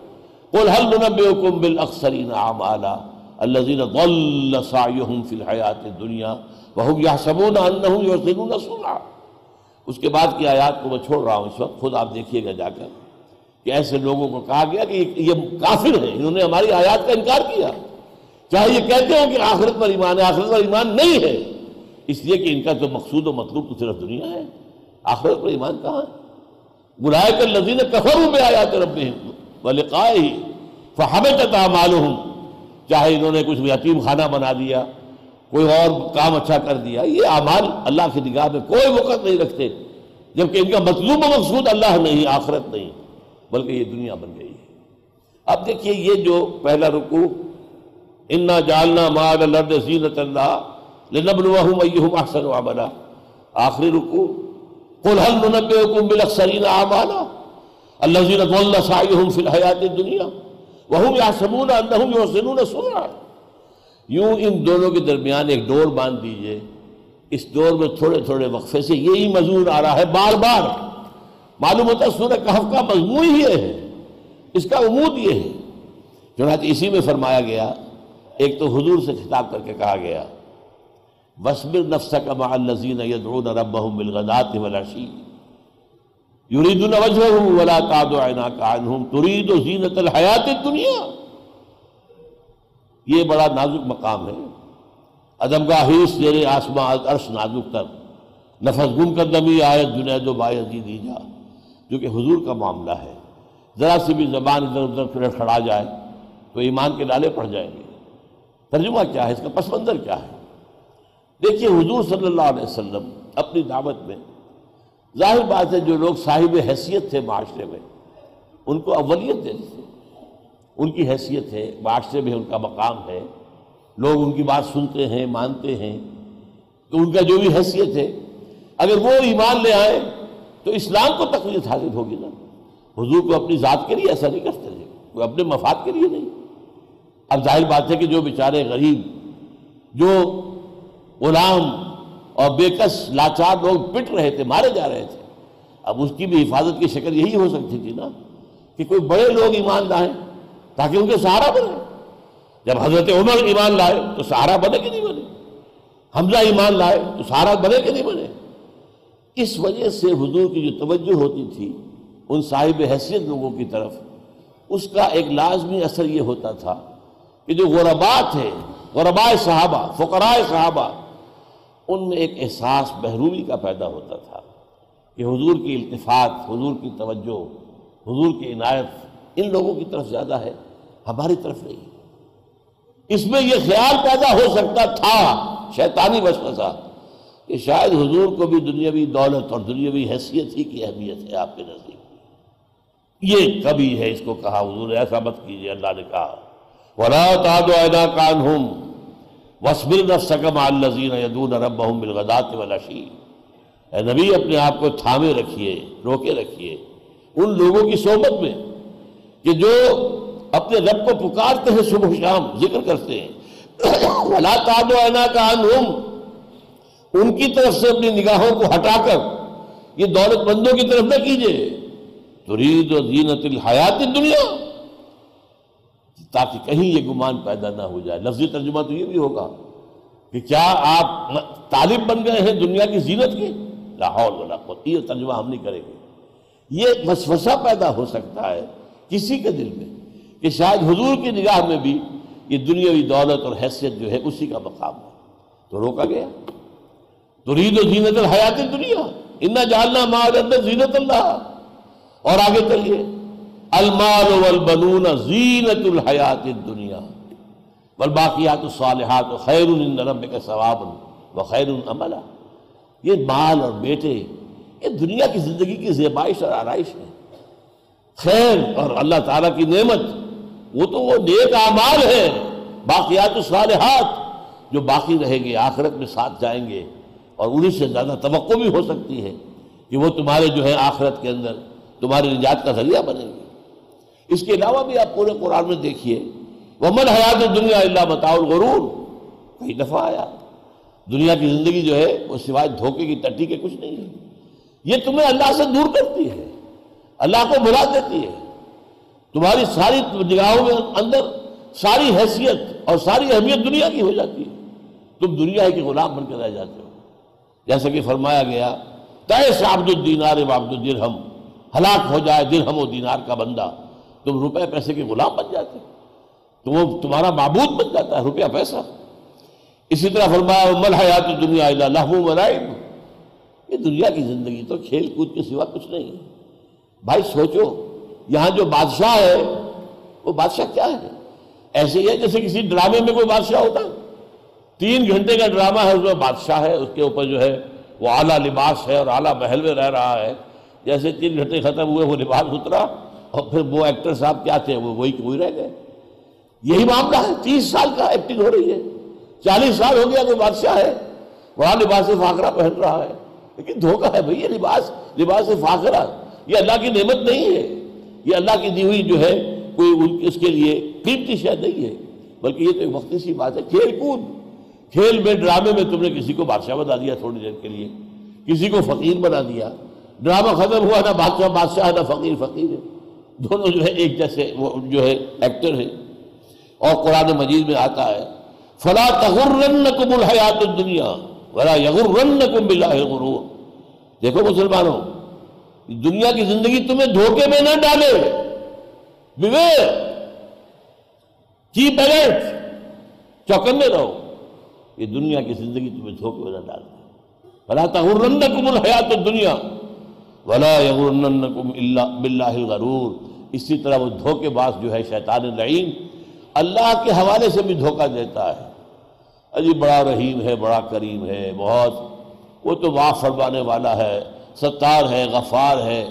A: قل هل ننبئكم بالاخسرین اعمالا الذين ضل سعيهم في الحياه الدنيا وہ یا سبونا ان سنا اس کے بعد کی آیات کو میں چھوڑ رہا ہوں اس وقت، خود آپ دیکھیے گا جا کر کہ ایسے لوگوں کو کہا گیا کہ یہ کافر ہیں، انہوں نے ہماری آیات کا انکار کیا۔ چاہے یہ کہتے ہو کہ آخرت پر ایمان ہے، آخرت پر ایمان نہیں ہے۔ اس لیے کہ ان کا تو مقصود و مطلوب تو صرف دنیا ہے، آخرت پر ایمان کہاں ہے؟ برائے کر لذیذ کفر میں آیات رب ولقائے ہی فہمت معلوم چاہے انہوں نے کچھ یتیم خانہ بنا دیا، کوئی اور کام اچھا کر دیا، یہ اعمال اللہ کی نگاہ میں کوئی وقت نہیں رکھتے، جبکہ ان کا مطلوب و مقصود اللہ نہیں، آخرت نہیں، بلکہ یہ دنیا بن گئی ہے۔ اب دیکھیے یہ جو پہلا رکو انا جالنا مال لرد زینت اللہ لنبلوہم ایہم احسن عملا۔ آخری رکو قل هل ننبئكم بالاخسرین اعمالا؟ الذين ضل سعيهم في الحیات الدنیا۔ وهم يحسبون انهم يحسنون صنعا یوں ان دونوں کے درمیان ایک ڈور باندھ دیجیے۔ اس ڈور میں تھوڑے تھوڑے وقفے سے یہی مضمون آ رہا ہے بار بار۔ معلوم ہوتا سورہ کہف کا مضمون یہ ہے۔ اس کا عمود یہ ہے۔ چنانچہ اسی میں فرمایا گیا، ایک تو حضور سے خطاب کر کے کہا گیا وَاسْبِرْ نَفْسَكَ مَعَ الَّذِينَ يَدْعُونَ رَبَّهُمْ بِالْغَدَاتِ وَالْعَشِيِّ. يُرِيدُونَ وَجْهَهُ وَلَا تَعْدُ عَيْنَاكَ عَنْهُمْ. تُرِيدُ زِينَةَ الْحَيَاةِ الدُّنْيَا. یہ بڑا نازک مقام ہے. ادم گاہیس یعنی زیر آسمان عرش نازک تر. نفس گم کر دمی، آیت جنید و باعثی دی جا. جو کہ حضور کا معاملہ ہے. ذرا سی بھی زبان ادھر ادھر پھر کھڑا جائے تو ایمان کے ڈالے پڑ جائیں گے. ترجمہ کیا ہے؟ اس کا پس منظر کیا ہے؟ دیکھیے حضور صلی اللہ علیہ وسلم اپنی دعوت میں، ظاہر بات ہے جو لوگ صاحب حیثیت تھے معاشرے میں، ان کو اولیت دیتے تھے ان کی حیثیت ہے، معاشرے میں ان کا مقام ہے، لوگ ان کی بات سنتے ہیں، مانتے ہیں۔ تو ان کا جو بھی حیثیت ہے، اگر وہ ایمان لے آئے تو اسلام کو تقویت حاصل ہوگی نا۔ حضور کو اپنی ذات کے لیے ایسا نہیں کرتے تھے وہ اپنے مفاد کے لیے نہیں۔ اب ظاہر بات ہے کہ جو بیچارے غریب، جو غلام اور بےکس لاچار لوگ پٹ رہے تھے، مارے جا رہے تھے۔ اب اس کی بھی حفاظت کی شکل یہی ہو سکتی تھی نا کہ کوئی بڑے لوگ ایمان لائیں تاکہ ان کے سہارا بنے۔ جب حضرت عمر ایمان لائے تو سہارا بنے کہ نہیں بنے؟ حمزہ ایمان لائے تو سہارا بنے کہ نہیں بنے؟ اس وجہ سے حضور کی جو توجہ ہوتی تھی ان صاحب حیثیت لوگوں کی طرف، اس کا ایک لازمی اثر یہ ہوتا تھا کہ جو غربا تھے، غرباء صحابہ فقرائے صحابہ ان میں ایک احساس محرومی کا پیدا ہوتا تھا کہ حضور کی التفات، حضور کی توجہ، حضور کی عنایت ان لوگوں کی طرف زیادہ ہے، ہماری طرف نہیں۔ اس میں یہ خیال پیدا ہو سکتا تھا شیطانی وسوسہ کہ شاید حضور کو بھی دنیاوی دولت اور دنیاوی حیثیت ہی کی اہمیت ہے آپ کے نزدیک۔ یہ کبھی ہے اس کو کہا، حضور ایسا مت کیجیے اللہ نے کہا۔ ولا تاد اینا کان وسبر نفسکم الذین یدون ربهم بالغداۃ والعشی۔ اے نبی، اپنے آپ کو تھامے رکھیے، روکے رکھیے۔ ان لوگوں کی صحبت میں کہ جو اپنے رب کو پکارتے ہیں صبح شام، ذکر کرتے ہیں۔ ولا تاد اینا کان ان کی طرف سے اپنی نگاہوں کو ہٹا کر یہ دولت مندوں کی طرف نہ کیجیے ترید و زینت الحیات دنیا تاکہ کہیں یہ گمان پیدا نہ ہو جائے۔ لفظی ترجمہ تو یہ بھی ہوگا کہ کیا آپ طالب بن گئے ہیں دنیا کی زینت کی؟ لاہور والا یہ ترجمہ ہم نہیں کریں گے۔ یہ وسوسہ پیدا ہو سکتا ہے کسی کے دل میں کہ شاید حضور کی نگاہ میں بھی یہ دنیاوی دولت اور حیثیت جو ہے اسی کا مقام ہے۔ تو روکا گیا۔ ترید و زینت الحیات دنیا انا جالنا ماں زینت اللہ اور آگے چلیے۔ المال والبنون زینت الحیات الدنیا والباقیات الصالحات خیر عند ربک ثواب و خیر عملا یہ مال اور بیٹے، یہ دنیا کی زندگی کی زیبائش اور آرائش ہے۔ خیر اور اللہ تعالیٰ کی نعمت، وہ تو وہ نیک اعمال ہے باقیات الصالحات جو باقی رہیں گے، آخرت میں ساتھ جائیں گے اور انہیں سے زیادہ توقع بھی ہو سکتی ہے کہ وہ تمہارے جو ہے آخرت کے اندر تمہاری نجات کا ذریعہ بنیں گے۔ اس کے علاوہ بھی آپ پورے قرآن میں دیکھیے، ومن حیات دنیا اللہ متاع الغرور۔ کئی دفعہ آیا، دنیا کی زندگی جو ہے، وہ سوائے دھوکے کی ٹٹی کے کچھ نہیں ہے۔ یہ تمہیں اللہ سے دور کرتی ہے، اللہ کو بلا دیتی ہے۔ تمہاری ساری نگاہوں میں اندر ساری حیثیت اور ساری اہمیت دنیا کی ہو جاتی ہے۔ تم دنیا کے غلام بن کے رہ جاتے ہو۔ جیسا کہ فرمایا گیا تیس عبد الدینار عبد الدرہم ہلاک ہو جائے درہم و دینار کا بندہ۔ تم روپے پیسے کے غلام بن جاتے تو وہ تمہارا معبود بن جاتا ہے، روپیہ پیسہ۔ اسی طرح فرمایا مل حیات دنیا مرائب یہ دنیا کی زندگی تو کھیل کود کے سوا کچھ نہیں ہے۔ بھائی سوچو، یہاں جو بادشاہ ہے، وہ بادشاہ کیا ہے؟ ایسے ہی ہے جیسے کسی ڈرامے میں کوئی بادشاہ ہوتا۔ ہے تین گھنٹے کا ڈرامہ ہے، اس میں بادشاہ ہے، اس کے اوپر جو ہے، وہ اعلیٰ لباس ہے اور اعلیٰ محل میں رہ رہا ہے۔ جیسے تین گھنٹے ختم ہوئے، وہ لباس اترا۔ اور پھر وہ ایکٹر صاحب کیا تھے؟ وہ وہی کوئی رہ گئے؟ یہی معاملہ ہے۔ تیس سال کا ایکٹنگ ہو رہی ہے۔ چالیس سال ہو گیا کوئی بادشاہ ہے۔ وہاں لباس فاقرہ پہن رہا ہے۔ لیکن دھوکہ ہے بھئی یہ لباس لباس فاقرہ یہ اللہ کی نعمت نہیں ہے۔ یہ اللہ کی دی ہوئی جو ہے، کوئی اس کے لیے قیمتی شاید نہیں ہے۔ بلکہ یہ تو ایک وقتی سی بات ہے۔ کھیل کود۔ کھیل میں، ڈرامے میں تم نے کسی کو بادشاہ بنا دیا تھوڑی دیر کے لیے۔ کسی کو فقیر بنا دیا۔ ڈرامہ ختم ہوا، نہ بادشاہ بادشاہ نہ فقیر فقیر ہے۔ دونوں جو ہے ایک جیسے وہ جو ہے ایکٹر ہے اور قرآن مجید میں آتا ہے، فلا تغرنکم الحیات الدنیا ولا یغرنکم باللہ الغرور۔ دیکھو مسلمانوں، دنیا کی زندگی تمہیں دھوکے میں نہ ڈالے۔ کی پیرنٹ چوکنے رہو۔ یہ دنیا کی زندگی تمہیں دھوکے میں نہ ڈالے فلا تغرنکم الحیات الدنیا ولا یغرنکم الا باللہ الغرور اسی طرح وہ دھوکے باز جو ہے شیطان لعین اللہ کے حوالے سے بھی دھوکہ دیتا ہے۔ اجی بڑا رحیم ہے، بڑا کریم ہے، بہت۔ وہ تو معاف فرمانے والا ہے، ستار ہے، غفار ہے۔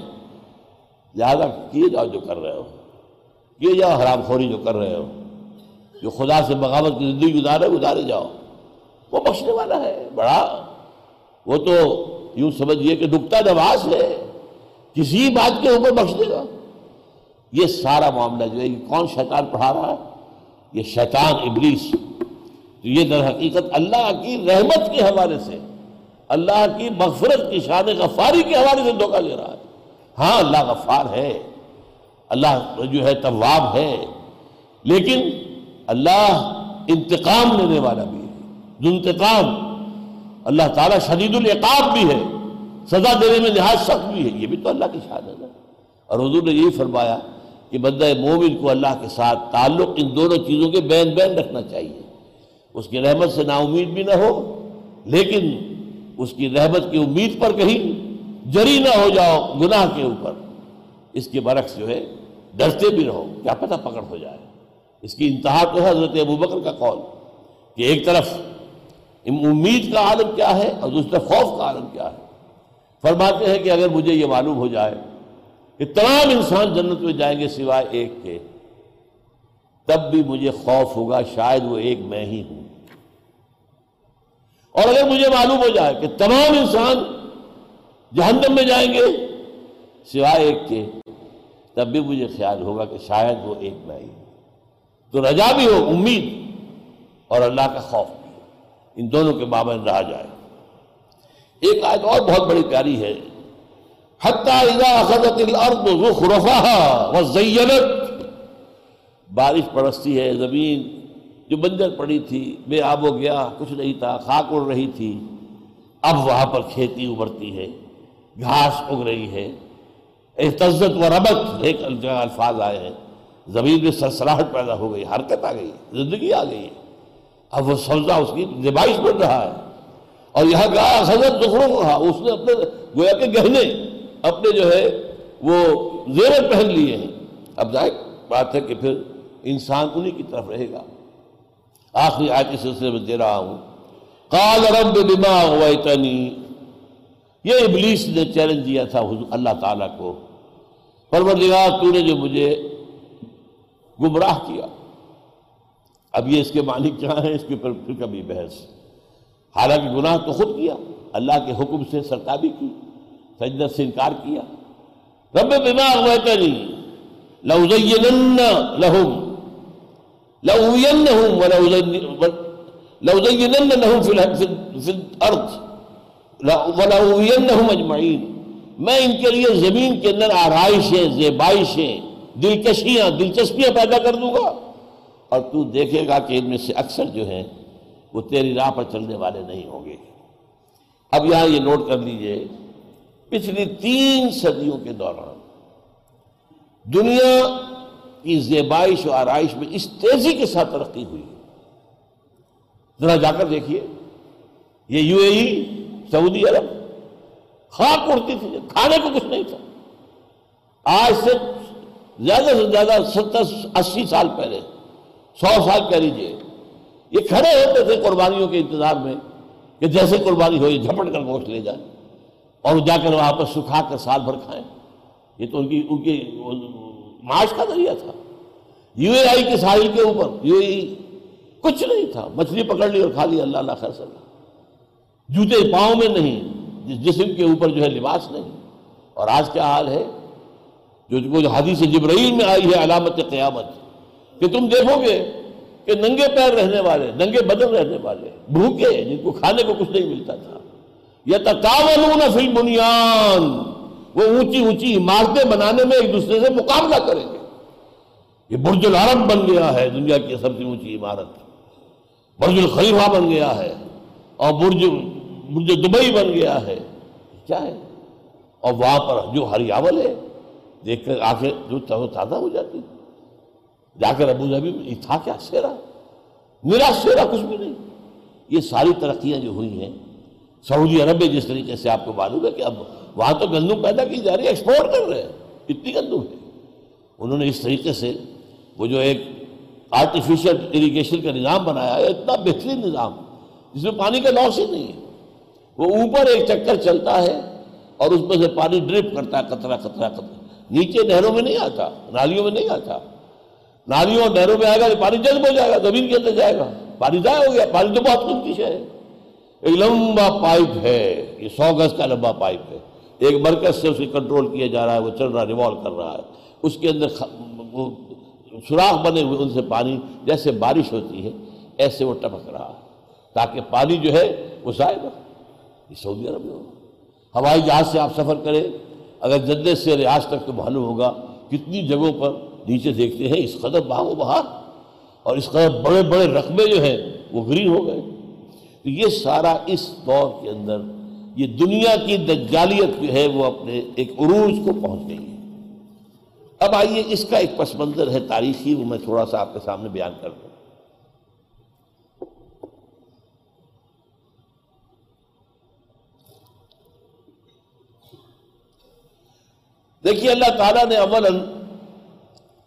A: لہذا کیے جاؤ جو کر رہے ہو۔ کیے جاؤ حرام خوری جو کر رہے ہو۔ جو خدا سے بغاوت کی زندگی گزارے گزارے جاؤ۔ وہ بخشنے والا ہے، بڑا۔ وہ تو یوں سمجھئے کہ نکتہ نواز ہے، کسی بات کے اوپر بخش دے گا۔ یہ سارا معاملہ جو ہے کون شیطان پڑھا رہا ہے؟ یہ شیطان ابلیس۔ تو یہ در حقیقت اللہ کی رحمت کے حوالے سے، اللہ کی مغفرت کی شان غفاری کے حوالے سے دھوکہ دے رہا ہے۔ ہاں اللہ غفار ہے۔ اللہ جو ہے طواب ہے۔ لیکن اللہ انتقام لینے والا بھی ہے۔ جو انتقام اللہ تعالیٰ شدید العقاب بھی ہے، سزا دینے میں نہایت سخت بھی ہے۔ یہ بھی تو اللہ کی شان ہے نا۔ اور حضور نے یہی فرمایا کہ بندہ مومن کو اللہ کے ساتھ تعلق ان دونوں چیزوں کے بین بین رکھنا چاہیے۔ اس کی رحمت سے نا امید بھی نہ ہو، لیکن اس کی رحمت کی امید پر کہیں جری نہ ہو جاؤ گناہ کے اوپر۔ اس کے برعکس جو ہے، ڈرتے بھی رہو، کیا پتہ پکڑ ہو جائے۔ اس کی انتہا تو ہے حضرت ابو بکر کا قول کہ ایک طرف امید کا عالم کیا ہے اور دوسرا خوف کا عالم کیا ہے؟ فرماتے ہیں کہ اگر مجھے یہ معلوم ہو جائے کہ تمام انسان جنت میں جائیں گے سوائے ایک کے، تب بھی مجھے خوف ہوگا، شاید وہ ایک میں ہی ہوں۔ اور اگر مجھے معلوم ہو جائے کہ تمام انسان جہنم میں جائیں گے سوائے ایک کے، تب بھی مجھے خیال ہوگا کہ شاید وہ ایک میں ہی ہوں۔ تو رجا بھی ہو، امید، اور اللہ کا خوف۔ بھی ان دونوں کے بابند رہا جائے۔ ایک آیت اور بہت بڑی پیاری ہے۔ بارش پڑستی ہے، زمین جو بنجر پڑی تھی، بے آب و گیا، کچھ نہیں تھا، خاک اڑ رہی تھی۔ اب وہاں پر کھیتی ابھرتی ہے، گھاس اگ رہی ہے۔ احتزت و ربت ایک الفاظ آئے ہیں۔ زمین میں سرسراہٹ پیدا ہو گئی، حرکت آ گئی، زندگی آ گئی۔ ہے اب وہ سبزہ اس کی زبائش بن رہا ہے۔ اور یہاں کہا حضرت دکھڑوں رہا اس نے اپنے گویا کے گہنے اپنے جو ہے وہ زیور پہن لیے ہیں۔ اب ظاہر بات ہے کہ پھر انسان انہی کی طرف رہے گا۔ آخری آیت کے سلسلے میں دے رہا ہوں۔ قال رب بما غویتنی۔ یہ ابلیس نے چیلنج دیا تھا اللہ تعالیٰ کو۔ پروردگار تو نے جو مجھے گمراہ کیا۔ اب یہ اس کے معنی کیا ہیں؟ اس کے اوپر پھر کبھی بحث۔ حالانکہ گناہ تو خود کیا، اللہ کے حکم سے سرکابی کی سجدت سے انکار کیا۔ رب بما اغویتنی لوزینن لہم لوینہم لوزینن لہم فی الارض ولوینہم اجمعین۔ میں ان کے لیے زمین کے اندر آرائشیں، زیبائشیں، دلکشیاں، دلچسپیاں پیدا کر دوں گا۔ اور تو دیکھے گا کہ ان میں سے اکثر جو ہیں وہ تیری راہ پر چلنے والے نہیں ہوں گے۔ اب یہاں یہ نوٹ کر لیجیے، پچھلی تین صدیوں کے دوران دنیا کی زیبائش و آرائش میں اس تیزی کے ساتھ ترقی ہوئی۔ ذرا جا کر دیکھیے، یہ یو اے ای، سعودی عرب خاک اڑتی تھی کھانے کو کچھ نہیں تھا۔ آج سے زیادہ سے زیادہ ستر، اسی سال پہلے سو سال کہہ لیجیے یہ کھڑے ہوتے تھے قربانیوں کے انتظار میں کہ جیسے قربانی ہو یہ جھپٹ کر گوشت لے جائے اور جا کر وہاں پر سکھا کر سال بھر کھائیں۔ یہ تو ان کی ان کی معاش کا ذریعہ تھا۔ یو اے آئی کے ساحل کے اوپر، یو اے کچھ نہیں تھا۔ مچھلی پکڑ لی اور کھا لی۔ اللہ اللہ خیر صلی جوتے پاؤں میں نہیں جسم کے اوپر جو ہے لباس نہیں۔ اور آج کیا حال ہے؟ جو حدیث جبرائیل میں آئی ہے، علامت قیامت۔ کہ تم دیکھو گے کہ ننگے پیر رہنے والے، ننگے بدن رہنے والے، بھوکے جن کو کھانے کو کچھ نہیں ملتا تھا۔ یا تاون فی بنیان وہ اونچی اونچی عمارتیں بنانے میں ایک دوسرے سے مقابلہ کریں گے۔ یہ برج العرب بن گیا ہے، دنیا کی سب سے اونچی عمارت۔ برج الخلیفہ بن گیا ہے اور برج برج دبئی بن گیا ہے۔ کیا ہے؟ اور وہاں پر جو ہریاول ہے، دیکھ کر آنکھیں جو تازہ ہو جاتی۔ جا کر ابو ظہبی تھا کیا سیرا میرا سیرا کچھ بھی نہیں۔ یہ ساری ترقیاں جو ہوئی ہیں، سعودی عرب میں جس طریقے سے آپ کو معلوم ہے کہ اب وہاں تو گندم پیدا کی جا رہی ہے ایکسپورٹ کر رہے ہیں۔ اتنی گندم ہے۔ انہوں نے اس طریقے سے وہ جو ایک آرٹیفیشل اریگیشن کا نظام بنایا ہے اتنا بہترین نظام، جس میں پانی کا لاس ہی نہیں ہے۔ وہ اوپر ایک چکر چلتا ہے اور اس میں سے پانی ڈرپ کرتا ہے قطرہ قطرہ قطرہ نیچے نہروں میں نہیں آتا، نالیوں میں نہیں آتا۔ نالیوں اور نہروں میں آئے گا تو پانی جذب ہو جائے گا، زمین کے اندر جائے گا۔ پانی ضائع ہو گیا، پانی تو بہت قیمتی ہے۔ ایک لمبا پائپ ہے، یہ سو گز کا لمبا پائپ ہے۔ ایک مرکز سے اسے کنٹرول کیا جا رہا ہے، وہ چل رہا ہے، ریوالو کر رہا ہے۔ اس کے اندر سوراخ بنے ہوئے ان سے پانی، جیسے بارش ہوتی ہے، ایسے وہ ٹپک رہا ہے۔ تاکہ پانی جو ہے، وہ ضائع گا یہ سعودی عرب میں ہوگا۔ ہوائی جہاز سے آپ سفر کریں، اگر جدے سے ریاض تک تو معلوم ہوگا۔ کتنی جگہوں پر نیچے دیکھتے ہیں، اس قدر بہا و بہار اور اس قدر بڑے بڑے رقبے جو ہیں، وہ گرین ہو گئے۔ تو یہ سارا اس دور کے اندر، یہ دنیا کی دجالیت جو ہے، وہ اپنے ایک عروج کو پہنچ گئی ہے۔ اب آئیے، اس کا ایک پس منظر ہے تاریخی، وہ میں تھوڑا سا آپ کے سامنے بیان کر دوں۔ دیکھیے، اللہ تعالیٰ نے اول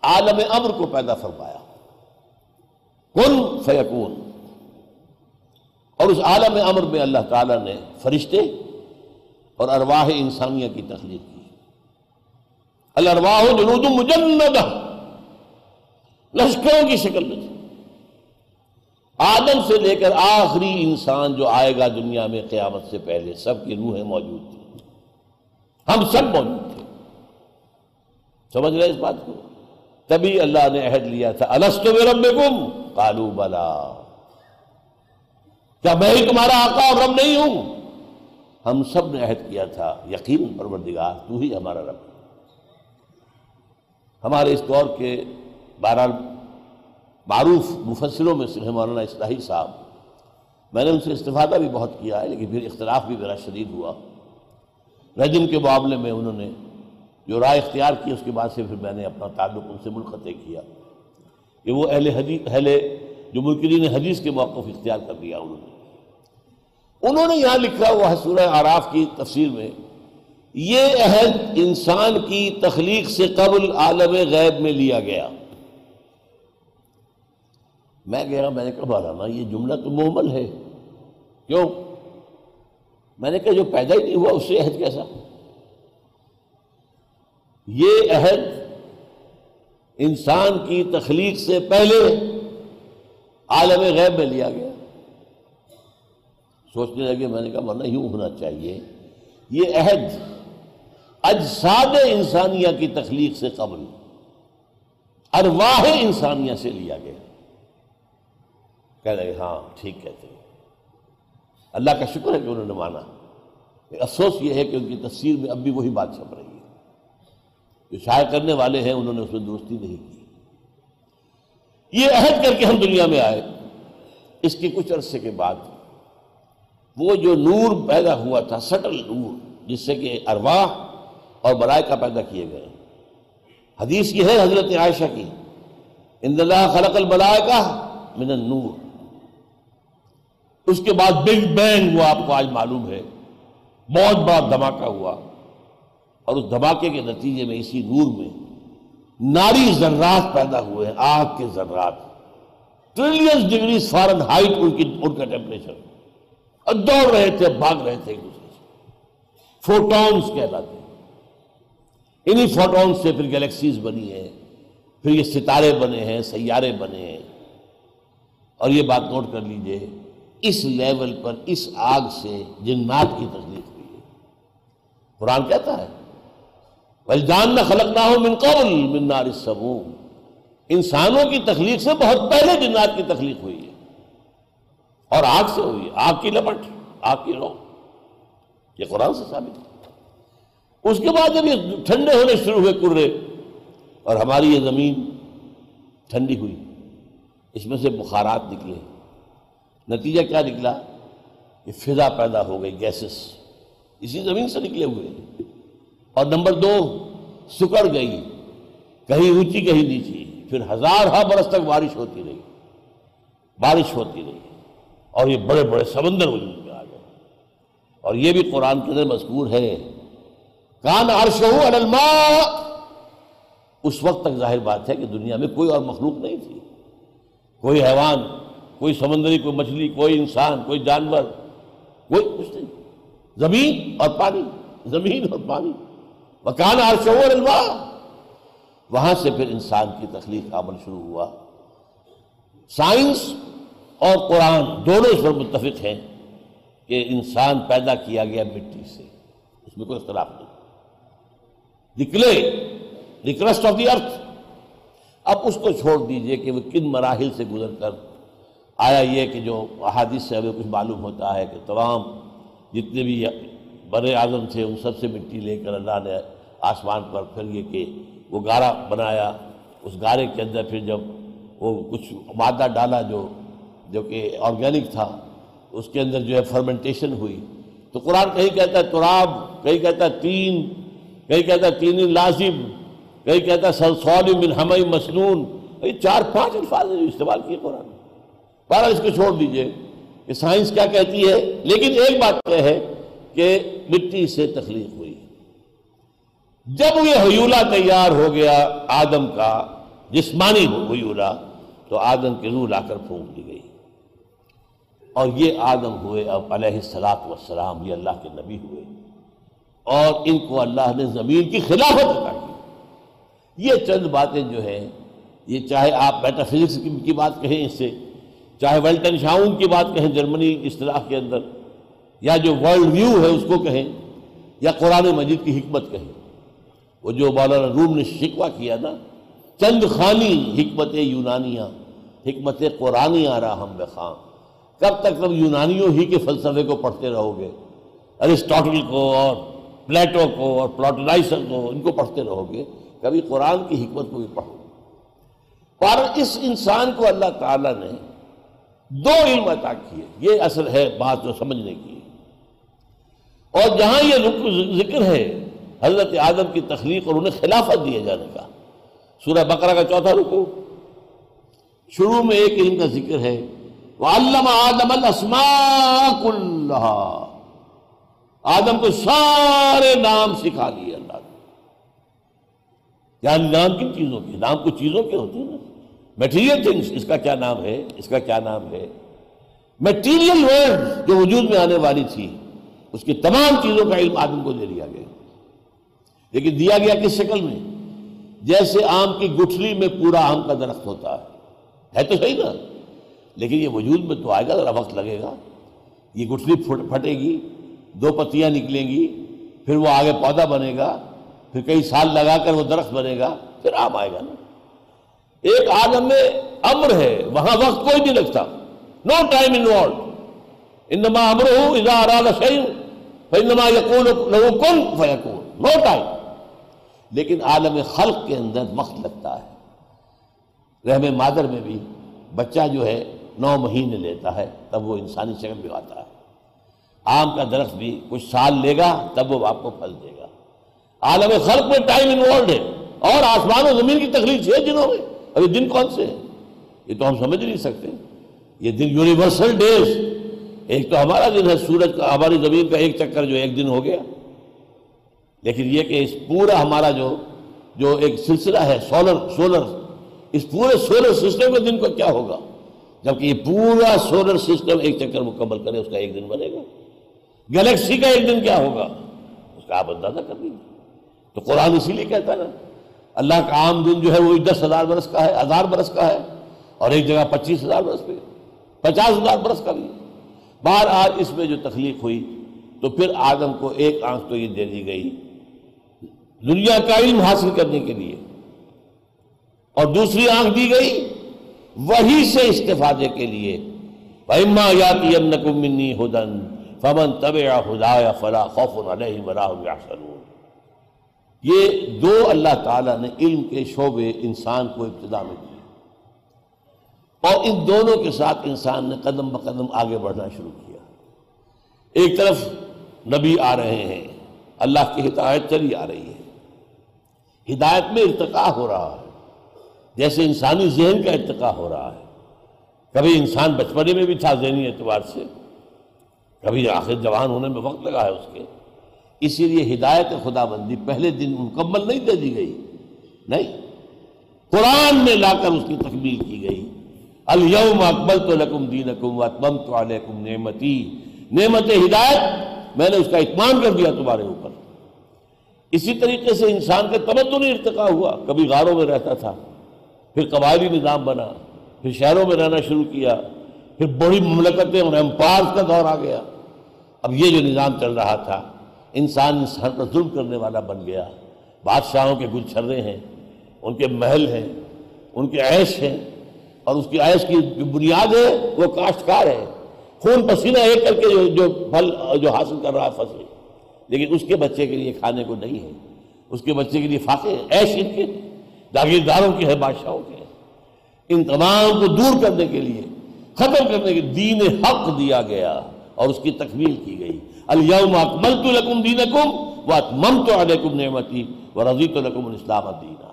A: عالم امر کو پیدا فرمایا۔ کن فیکون۔ اور اس عالم امر میں اللہ تعالیٰ نے فرشتے اور ارواح انسانیہ کی تخلیق کی۔ الرواح جنود مجندہ۔ لشکروں کی شکل میں۔ تھی آدم سے لے کر آخری انسان جو آئے گا دنیا میں قیامت سے پہلے، سب کی روحیں موجود تھیں۔ ہم سب موجود تھے۔ سمجھ رہے اس بات کو؟ تبھی اللہ نے عہد لیا تھا۔ السط ربکم قالو بلا۔ کیا میں ہی تمہارا آقا اور رب نہیں ہوں؟ ہم سب نے عہد کیا تھا۔ یقین پروردگار، تو ہی ہمارا رب ہمارے اس دور کے بارہ معروف مفسروں میں سے مولانا اصلاحی صاحب۔ میں نے ان سے استفادہ بھی بہت کیا ہے، لیکن پھر اختلاف بھی میرا شدید ہوا۔ رجم کے معاملے میں انہوں نے جو رائے اختیار کی اس کے بعد سے پھر میں نے اپنا تعلق ان سے منقطع کیا کہ وہ اہل حدیث اہل جو ملکرین حدیث کے موقف اختیار کر دیا انہوں نے۔ انہوں نے یہاں لکھا ہوا سورہ آراف کی تفسیر میں، یہ عہد انسان کی تخلیق سے قبل عالم غیب میں لیا گیا۔ میں گیا میں نے کہا مولانا یہ جملہ تو محمل ہے۔ کیوں؟ میں نے کہا جو پیدا ہی نہیں ہوا، اس سے عہد کیسا؟ یہ عہد انسان کی تخلیق سے پہلے عالم غیب میں لیا گیا۔ سوچنے لگے، میں نے کہا، ورنہ یوں ہونا چاہیے۔ یہ عہد اجساد انسانیہ کی تخلیق سے قبل، ارواح انسانیہ سے لیا گیا۔ کہہ رہے ہاں ٹھیک کہتے ہیں۔ اللہ کا شکر ہے کہ انہوں نے مانا۔ افسوس یہ ہے کہ ان کی تفسیر میں اب بھی وہی بات چھپ رہی ہے۔ جو شائع کرنے والے ہیں، انہوں نے اس میں درستی نہیں کی۔ یہ عہد کر کے ہم دنیا میں آئے۔ اس کے کچھ عرصے کے بعد وہ جو نور پیدا ہوا تھا، سٹل نور، جس سے کہ ارواح اور کا پیدا کیے گئے۔ حدیث یہ ہے، حضرت عائشہ کی اللہ خلق کا من النور اس کے بعد بگ بینگ وہ آپ کو آج معلوم ہے۔ بہت بڑا دھماکہ ہوا۔ اور اس دھماکے کے نتیجے میں اسی نور میں ناری ذرات پیدا ہوئے ہیں، آگ کے ذرات۔ ٹریلین ڈگری فارن ہائٹ ان کی ان کا ٹیمپریچر اور دوڑ رہے تھے، بھاگ رہے تھے ایک دوسرے سے۔ فوٹونز کہلاتے ہیں۔ انہی فوٹونز سے پھر گیلیکسیز بنی ہیں، پھر یہ ستارے بنے ہیں، سیارے بنے ہیں۔ اور یہ بات نوٹ کر لیجیے، اس لیول پر اس آگ سے جنات کی تخلیق ہوئی ہے۔ قرآن کہتا ہے وَلْجَانَ خَلَقْنَاهُ مِنْ قَوْلِ مِنْ نَارِ السَّمُومِ۔ انسانوں کی تخلیق سے بہت پہلے جنات کی تخلیق ہوئی ہے۔ اور آگ سے ہوئی ہے۔ آگ کی لپٹ، آگ کی لو یہ قرآن سے ثابت ہے۔ اس کے بعد جب یہ ٹھنڈے ہونے شروع ہوئے کرے، اور ہماری یہ زمین ٹھنڈی ہوئی، اس میں سے بخارات نکلے۔ نتیجہ کیا نکلا؟ کہ فضا پیدا ہو گئی، گیسز۔ اسی زمین سے نکلے ہوئے۔ اور نمبر دو، سکڑ گئی۔ کہیں اونچی، کہیں نیچی۔ پھر ہزار ہا برس تک بارش ہوتی رہی۔ بارش ہوتی رہی۔ اور یہ بڑے بڑے سمندر وجود میں آ گئے۔ اور یہ بھی قرآن کے اندر مذکور ہے۔ کان عرش الماء۔ اس وقت تک ظاہر بات ہے کہ دنیا میں کوئی اور مخلوق نہیں تھی۔ کوئی حیوان، کوئی سمندری، کوئی مچھلی، کوئی انسان، کوئی جانور، کوئی کچھ نہیں۔ زمین اور پانی۔ زمین اور پانی۔ مکان عرش الماء وہاں سے پھر انسان کی تخلیق عمل شروع ہوا۔ سائنس اور قرآن دونوں اس پر متفق ہیں کہ انسان پیدا کیا گیا مٹی سے۔ اس میں کوئی اختلاف نہیں۔ نکلے ریکرسٹ آف دی ارتھ۔ اب اس کو چھوڑ دیجیے کہ وہ کن مراحل سے گزر کر۔ آیا یہ کہ جو احادیث سے ہمیں کچھ معلوم ہوتا ہے کہ تمام جتنے بھی بر اعظم تھے ان سب سے مٹی لے کر اللہ نے آسمان پر پھر یہ کہ وہ گارا بنایا۔ اس گارے کے اندر پھر جب وہ کچھ مادہ ڈالا جو جو کہ آرگینک تھا، اس کے اندر جو ہے فرمنٹیشن ہوئی۔ تو قرآن کہیں کہتا ہے تراب، کہیں کہتا ہے تین، کہیں کہتا ہے تین لازم، کہیں کہتا ہے من ہمئی مسنون۔ چار پانچ الفاظ استعمال کیے قرآن بارہ اس کو چھوڑ دیجیے کہ سائنس کیا کہتی ہے، لیکن ایک بات یہ ہے کہ مٹی سے تخلیق ہوئی۔ جب یہ حیولہ تیار ہو گیا آدم کا، جسمانی حیولہ، تو آدم کی روح لا کر پھونک دی گئی۔ اور یہ آدم ہوئے، اب علیہ السلاط یہ اللہ کے نبی ہوئے۔ اور ان کو اللہ نے زمین کی خلافت عطا کی۔ یہ چند باتیں جو ہیں، یہ چاہے آپ میٹا فزکس کی بات کہیں اس سے چاہے ویلٹن شاؤن کی بات کہیں جرمنی اصطلاح کے اندر یا جو ورلڈ ویو ہے اس کو کہیں، یا قرآن مجید کی حکمت کہیں۔ وہ جو مولانا روم نے شکوہ کیا نا، چند خانی حکمت یونانیاں، حکمت قرآن آ رہا ہم بخان کب تک تم یونانیوں ہی کے فلسفے کو پڑھتے رہو گے؟ ارسٹاٹل کو اور پلیٹو کو اور پلاٹلائسر کو ان کو پڑھتے رہو گے۔ کبھی قرآن کی حکمت کو بھی پڑھو۔ پر اس انسان کو اللہ تعالیٰ نے دو علم عطا کیے۔ یہ اصل ہے بات جو سمجھنے کی۔ اور جہاں یہ ذکر ہے، حضرت آدم کی تخلیق اور انہیں خلافت دیے جانے کا۔ سورہ بقرہ کا چوتھا رکو۔ شروع میں ایک علم کا ذکر ہے، وَعَلَّمَ آدم الْأَسْمَاءَ كُلَّهَا۔ آدم کو سارے نام سکھا دیے اللہ نے۔ یعنی نام کن چیزوں کے؟ نام کچھ چیزوں کے ہوتے ہیں نا۔ میٹیریل تھنگس اس کا کیا نام ہے؟ اس کا کیا نام ہے؟ میٹیریل ورڈ جو وجود میں آنے والی تھی۔ اس کی تمام چیزوں کا علم آدم کو دے دیا گیا۔ لیکن دیا گیا کس شکل میں؟ جیسے آم کی گٹھلی میں پورا آم کا درخت ہوتا ہے۔ ہے تو صحیح نا۔ لیکن یہ وجود میں تو آئے گا، ذرا وقت لگے گا۔ یہ گٹھلی پھٹے گی، دو پتیاں نکلیں گی، پھر وہ آگے پودا بنے گا، پھر کئی سال لگا کر وہ درخت بنے گا، پھر آم آئے گا نا۔ ایک آدم میں امر ہے، وہاں وقت کوئی نہیں لگتا۔ نو ٹائم انوالو انما امر ہوں اذا اراد شیء۔ فانما يقول له كن فيكون نو ٹائم لیکن عالم خلق کے اندر وقت لگتا ہے۔ رحم مادر میں بھی بچہ جو ہے نو مہینے لیتا ہے، تب وہ انسانی شکل میں آتا ہے۔ آم کا درخت بھی کچھ سال لے گا، تب وہ آپ کو پھل دے گا۔ عالم خلق میں ٹائم انوالوڈ ہے۔ اور آسمان و زمین کی تکلیف چھ دنوں میں۔ ابھی دن کون سے ہیں؟ یہ تو ہم سمجھ نہیں سکتے۔ یہ دن یونیورسل ڈیز ایک تو ہمارا دن ہے سورج کا ہماری زمین کا ایک چکر جو ایک دن ہو گیا۔ لیکن یہ کہ اس پورا ہمارا جو جو ایک سلسلہ ہے سولر سولر اس پورے سولر سسٹم کے دن کو کیا ہوگا؟ جبکہ یہ پورا سولر سسٹم ایک چکر مکمل کرے، اس کا ایک دن بنے گا۔ گلیکسی کا ایک دن کیا ہوگا؟ اس کا آپ اندازہ کر لیجیے تو قرآن اسی لیے کہتا ہے نا، اللہ کا عام دن جو ہے وہ دس ہزار برس کا ہے، ہزار برس کا ہے، اور ایک جگہ پچیس ہزار برس پہ پچاس ہزار برس کا بھی بار آج اس میں جو تخلیق ہوئی تو پھر آدم کو ایک آنکھ تو یہ دے دی گئی دنیا کا علم حاصل کرنے کے لیے اور دوسری آنکھ دی گئی وہی سے استفادے کے لیے فَإِمَّا يَاتِيَنَّكُم مِّنِّي هُدًى فَمَن یہ دو اللہ تعالیٰ نے علم کے شعبے انسان کو ابتدا میں دیے اور ان دونوں کے ساتھ انسان نے قدم بقدم آگے بڑھنا شروع کیا۔ ایک طرف نبی آ رہے ہیں، اللہ کی ہدایت چلی آ رہی ہے۔ ہدایت میں ارتقا ہو رہا ہے، جیسے انسانی ذہن کا ارتقا ہو رہا ہے۔ کبھی انسان بچپنے میں بھی تھا ذہنی اعتبار سے، کبھی آخر جوان ہونے میں وقت لگا ہے اس کے۔ اسی لیے ہدایت خدا بندی پہلے دن مکمل نہیں دے دی گئی۔ نہیں، قرآن میں لا کر اس کی تکمیل کی گئی۔ الیوم اکبل تو لکم دین اکم تو علیکم نعمتی۔ نعمت ہدایت میں نے اس کا اتمان کر دیا تمہارے اوپر۔ اسی طریقے سے انسان کا تمدن ارتقا ہوا۔ کبھی غاروں میں رہتا تھا، پھر قبائلی نظام بنا، پھر شہروں میں رہنا شروع کیا، پھر بڑی مملکتیں اور امپائر کا دور آ گیا۔ اب یہ جو نظام چل رہا تھا، انسان انسان پر ظلم کرنے والا بن گیا۔ بادشاہوں کے گل چھرے ہیں، ان کے محل ہیں، ان کے عیش ہیں۔ اور اس کی عیش کی جو بنیاد ہے وہ کاشتکار ہے۔ خون پسینہ ایک کر کے جو جو پھل جو حاصل کر رہا ہے فصل۔ لیکن اس کے بچے کے لیے کھانے کو نہیں ہے۔ اس کے بچے کے لیے فاقے عیش ان کے۔ جاگیرداروں کی ہے بادشاہوں کے ان تمام کو دور کرنے کے لیے، ختم کرنے کے دین حق دیا گیا اور اس کی تکمیل کی گئی۔ الیوم اکملت لکم دینکم واتممت علیکم نعمتی ورضیت لکم الاسلام دینا۔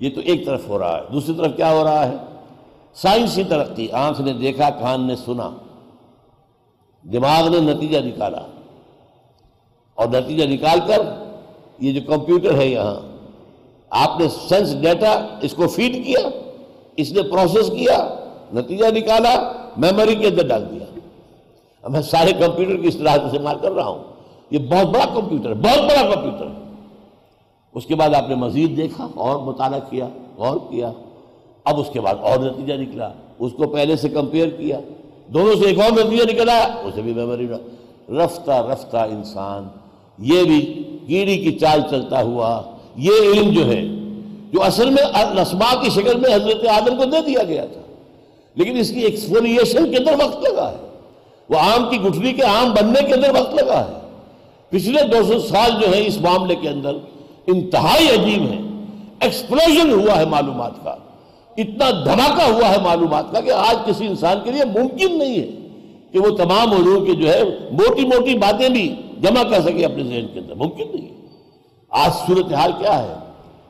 A: یہ تو ایک طرف ہو رہا ہے۔ دوسری طرف کیا ہو رہا ہے؟ سائنسی ترقی، آنکھ نے دیکھا، کان نے سنا، دماغ نے نتیجہ نکالا۔ اور نتیجہ نکال کر یہ جو کمپیوٹر ہے یہاں، آپ نے سینس ڈیٹا اس کو فیڈ کیا، اس نے پروسیس کیا، نتیجہ نکالا، میموری کے اندر ڈال دیا۔ اب میں سارے کمپیوٹر کی اصطلاح استعمال کر رہا ہوں۔ یہ بہت بڑا کمپیوٹر ہے بہت بڑا کمپیوٹر۔ ہے اس کے بعد آپ نے مزید دیکھا، اور مطالعہ کیا، غور کیا اب اس کے بعد اور نتیجہ نکلا، اس کو پہلے سے کمپیئر کیا، دونوں سے ایک اور نتیجہ نکلا، اسے بھی میموری رفتہ رفتہ انسان، یہ بھی کیڑی کی چال چلتا ہوا، یہ علم جو ہے، جو اصل میں نسما کی شکل میں حضرت آدم کو دے دیا گیا تھا، لیکن اس کی ایکسپوریشن کے اندر وقت لگا ہے۔ وہ آم کی گٹھلی کے آم بننے کے اندر وقت لگا ہے۔ پچھلے دو سو سال جو ہے اس معاملے کے اندر انتہائی عجیب ہے۔ ایکسپلوژن ہوا ہے معلومات کا۔ اتنا دھماکہ ہوا ہے معلومات کا کہ آج کسی انسان کے لیے ممکن نہیں ہے کہ وہ تمام علوم کے جو ہے موٹی موٹی باتیں بھی جمع کر سکے اپنے ذہن کے اندر۔ ممکن نہیں ہے۔ آج صورتحال کیا ہے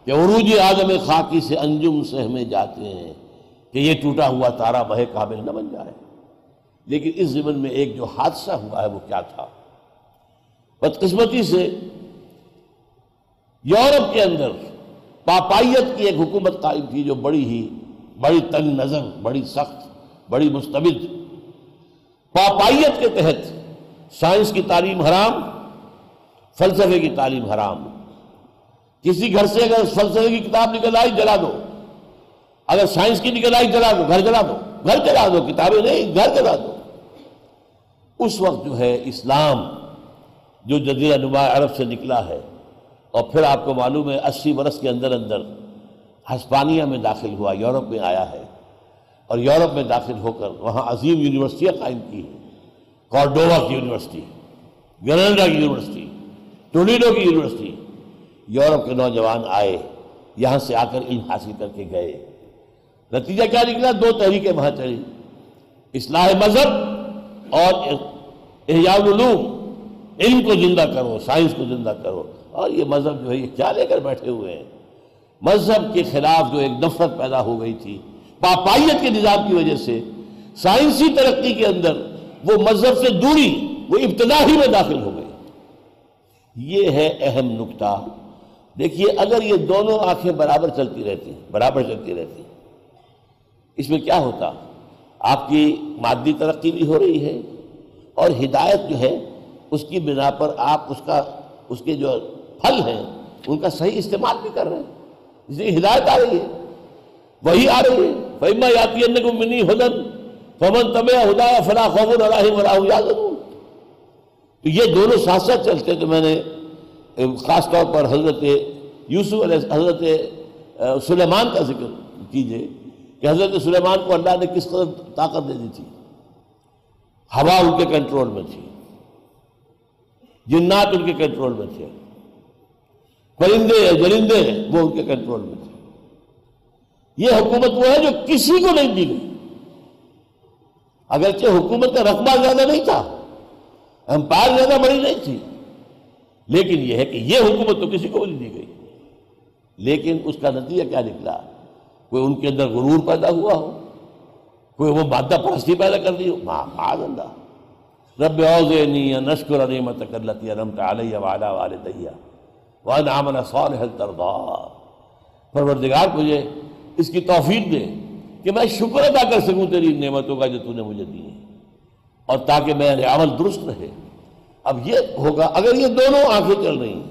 A: کہ عروج آدم خاکی سے انجم سہمے جاتے ہیں کہ یہ ٹوٹا ہوا تارا بہے قابل نہ بن جائے۔ لیکن اس زمن میں ایک جو حادثہ ہوا ہے وہ کیا تھا؟ بدقسمتی سے یورپ کے اندر پاپائیت کی ایک حکومت قائم تھی جو بڑی ہی، بڑی تنگ نظر بڑی سخت، بڑی مستبد۔ پاپائیت کے تحت سائنس کی تعلیم حرام، فلسفے کی تعلیم حرام۔ کسی گھر سے اگر فلسفے کی کتاب نکل آئی، جلا دو۔ اگر سائنس کی نکل آئی، جلا دو۔ گھر جلا دو۔ گھر جلا دو، کتابیں نہیں، گھر جلا دو۔ اس وقت جو ہے اسلام، جو جزیرہ نما عرب سے نکلا ہے اور پھر آپ کو معلوم ہے اسی برس کے اندر اندر ہسپانیہ میں داخل ہوا، یورپ میں آیا ہے۔ اور یورپ میں داخل ہو کر وہاں عظیم یونیورسٹیاں قائم کی ہیں۔ کارڈووا کی یونیورسٹی گرنڈا کی یونیورسٹی ٹولیڈو کی یونیورسٹی۔ یورپ کے نوجوان آئے، یہاں سے آ کر علم حاصل کر کے گئے۔ نتیجہ کیا نکلا؟ دو تحریکیں وہاں چلی اصلاح مذہب اور احیاء العلوم۔ علم کو زندہ کرو، سائنس کو زندہ کرو۔ اور یہ مذہب جو ہے یہ کیا لے کر بیٹھے ہوئے ہیں؟ مذہب کے خلاف جو ایک نفرت پیدا ہو گئی تھی پاپائیت کے نظام کی وجہ سے، سائنسی ترقی کے اندر وہ مذہب سے دوری، وہ ابتدا ہی میں داخل ہو گئی۔ یہ ہے اہم نکتہ۔ دیکھیے، اگر یہ دونوں آنکھیں برابر چلتی رہتی، برابر چلتی رہتی، اس میں کیا ہوتا؟ آپ کی مادی ترقی بھی ہو رہی ہے اور ہدایت جو ہے، اس کی بنا پر آپ اس کا، اس کے جو پھل ہیں، ان کا صحیح استعمال بھی کر رہے ہیں۔ اس لیے ہدایت آ رہی ہے۔ وہی آ رہی ہے۔ فہما یاتی کو منی ہدن فمن طب ہدا فلاں خوب الراہ یاد تو یہ دونوں ساتھ ساتھ چلتے تو میں نے خاص طور پر حضرت یوسف علیہ حضرت سلیمان کا ذکر کیجیے کہ حضرت سلیمان کو اللہ نے کس طرح طاقت دے دی تھی۔ ہوا ان کے کنٹرول میں تھی۔ جنات ان کے کنٹرول میں تھے۔ پرندے جرندے وہ ان کے کنٹرول میں تھے۔ یہ حکومت وہ ہے جو کسی کو نہیں دی گئی۔ اگرچہ حکومت کا رقبہ زیادہ نہیں تھا، امپائر زیادہ بڑی نہیں تھی، لیکن یہ ہے کہ یہ حکومت تو کسی کو نہیں دی گئی۔ لیکن اس کا نتیجہ کیا نکلا؟ کوئی ان کے اندر غرور پیدا ہوا ہو؟ کوئی وہ مادہ پرستی پیدا کر دی ہو؟ اللہ۔ رب اوزینی نشکر نعمتک اللتی انمت علی وعلا والدیہ۔ وان عمل صالح ترضا پروردگار مجھے اس کی توفیق دے کہ میں شکر ادا کر سکوں تیری نعمتوں کا جو تو نے مجھے دی اور تاکہ میرے عمل درست رہے۔ اب یہ ہوگا، اگر یہ دونوں آنکھیں چل رہی ہیں،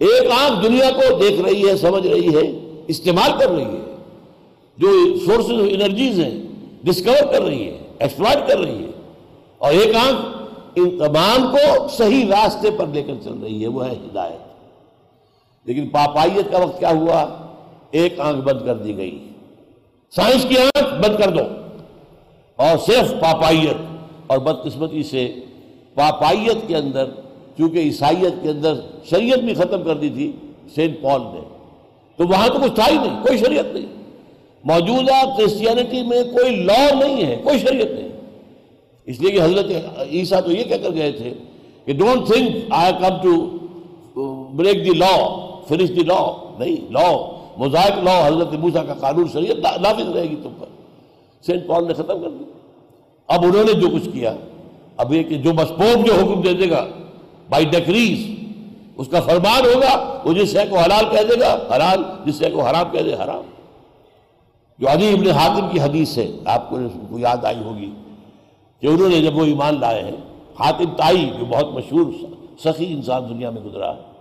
A: ایک آنکھ دنیا کو دیکھ رہی ہے، سمجھ رہی ہے، استعمال کر رہی ہے، جو سورسز آف انرجیز ہیں ڈسکور کر رہی ہے ایکسپلائٹ کر رہی ہے، اور ایک آنکھ ان تمام کو صحیح راستے پر لے کر چل رہی ہے، وہ ہے ہدایت۔ لیکن پاپائیت کا وقت کیا ہوا؟ ایک آنکھ بند کر دی گئی۔ سائنس کی آنکھ بند کر دو۔ اور صرف پاپائیت اور بدقسمتی سے پاپائیت کے اندر، چونکہ عیسائیت کے اندر شریعت بھی ختم کر دی تھی، سینٹ پال نے۔ تو وہاں تو کچھ تھا ہی نہیں، کوئی شریعت نہیں۔ موجودہ کرسچینٹی میں کوئی لا نہیں ہے، کوئی شریعت نہیں۔ اس لیے کہ حضرت عیسیٰ تو یہ کہہ کر گئے تھے کہ don't think I come to break the law finish the law, نہیں، لا موزائک لا، حضرت موسیٰ کا قانون شریعت نافذ رہے گی تم پر۔ سینٹ پال نے ختم کر دی۔ اب انہوں نے جو کچھ کیا، اب یہ کہ جو مسپوب جو حکم دے دے گا، بائی ڈیکریز، اس کا فرمان ہوگا، وہ جس شے کو حلال کہہ دے گا، حلال، جس شے کو حرام کہہ دے، حرام۔ جو علی ابن حاتم کی حدیث ہے، آپ کو یاد آئی ہوگی کہ انہوں نے جب وہ ایمان لائے ہیں، حاتم تائی، جو بہت مشہور، سخی انسان دنیا میں گزرا ہے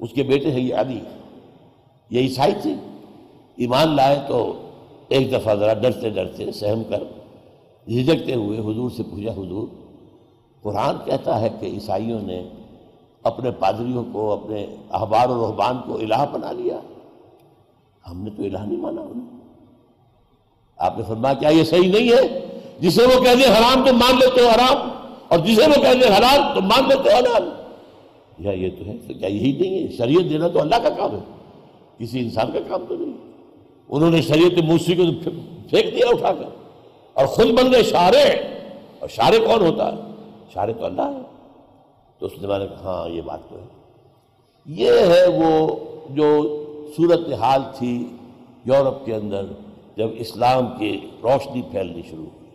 A: اس کے بیٹے ہیں یہ علی یہ عیسائی تھے۔ ایمان لائے تو ایک دفعہ ذرا ڈرتے ڈرتے سہم کر جھجکتے ہوئے حضور سے پوچھا، حضور، قرآن کہتا ہے کہ عیسائیوں نے اپنے پادریوں کو، اپنے احبار و رحبان کو الہ بنا لیا۔ ہم نے تو الہ نہیں مانا انہیں آپ نے فرمایا، کیا یہ صحیح نہیں ہے؟ جسے وہ کہہ دیں حرام تو مان لیتے ہو حرام، اور جسے وہ کہہ دیں حلال تو مان لیتے ہو حلال۔ یا یہ تو ہے کیا یہی نہیں ہے؟ شریعت دینا تو اللہ کا کام ہے۔ کسی انسان کا کام تو نہیں۔ انہوں نے شریعت موسیقی کو پھینک دیا اٹھا کر۔ اور خود بن گئے شارے اور شارے کون ہوتا ہے؟ شارے تو اللہ ہے۔ تو اس نے میں نے کہا ہاں یہ بات تو ہے۔ یہ ہے وہ جو صورت حال تھی یورپ کے اندر جب اسلام کی روشنی پھیلنی شروع ہوئی۔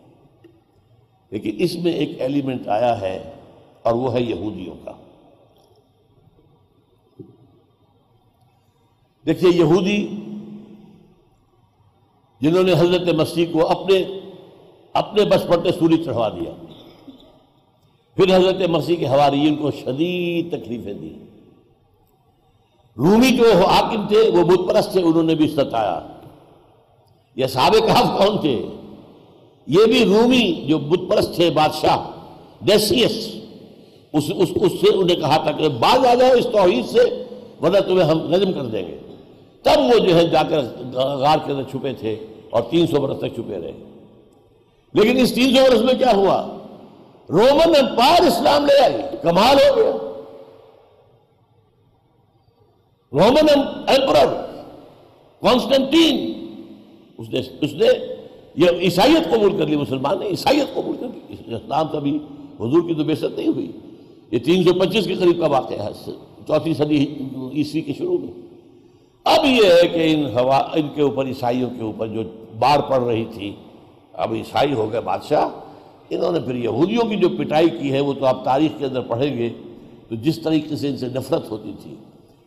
A: لیکن اس میں ایک ایلیمنٹ آیا ہے اور وہ ہے یہودیوں کا۔ دیکھیے یہودی جنہوں نے حضرت مسیح کو اپنے اپنے بس پڑتے سوری چڑھوا دیا پھر حضرت مسیح کے حواریین کو شدید تکلیفیں دی رومی جو حاکم تھے وہ بت پرست تھے انہوں نے بھی ستایا یہ سابق کہاں کون تھے؟ یہ بھی رومی جو بت پرست تھے بادشاہ ڈیسیس اس, اس, اس سے انہیں کہا تھا کہ بعض آ جاؤ اس توحید سے ورنہ تمہیں ہم نظم کر دیں گے۔ تب وہ جو ہے جا کر غار کے اندر چھپے تھے اور تین سو برس تک چھپے رہے۔ لیکن اس تین سو برس میں کیا ہوا؟ رومن امپائر اسلام لے آئی۔ کمال ہو گیا۔ رومن ایمپرر کانسٹنٹین اس نے اس نے یہ عیسائیت قبول کر لی، مسلمان نے عیسائیت قبول کر لی۔ اسلام کبھی حضور کی تو بے نہیں ہوئی۔ یہ تین سو پچیس کے قریب کا واقعہ ہے، چوتھی صدی عیسوی کے شروع میں۔ اب یہ ہے کہ ان ہوا، ان کے اوپر، عیسائیوں کے اوپر جو بار پڑ رہی تھی، اب عیسائی ہو گئے بادشاہ، انہوں نے پھر یہودیوں کی جو پٹائی کی ہے، وہ تو آپ تاریخ کے اندر پڑھیں گے، تو جس طریقے سے ان سے نفرت ہوتی تھی،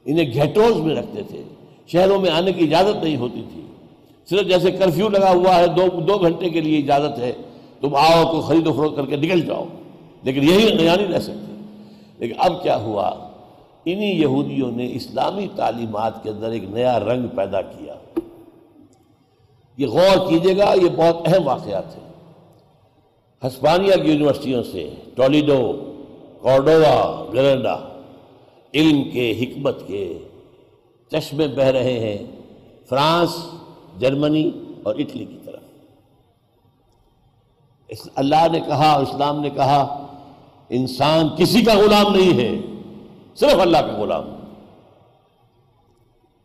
A: انہیں گھیٹوز میں رکھتے تھے، شہروں میں آنے کی اجازت نہیں ہوتی تھی۔ صرف جیسے کرفیو لگا ہوا ہے، دو دو گھنٹے کے لیے اجازت ہے، تم آؤ کو خرید و فروخت کر کے نکل جاؤ، لیکن یہی نیا نہیں رہ سکتے لیکن اب کیا ہوا؟ انہی یہودیوں نے اسلامی تعلیمات کے اندر ایک نیا رنگ پیدا کیا۔ یہ غور کیجیے گا، یہ بہت اہم واقعات ہیں۔ ہسپانیہ کی یونیورسٹیوں سے ٹولیڈو کارڈووا گرنڈا علم کے، حکمت کے چشمے بہ رہے ہیں فرانس، جرمنی اور اٹلی کی طرف۔ اللہ نے کہا، اسلام نے کہا، انسان کسی کا غلام نہیں ہے۔ صرف اللہ کا غلام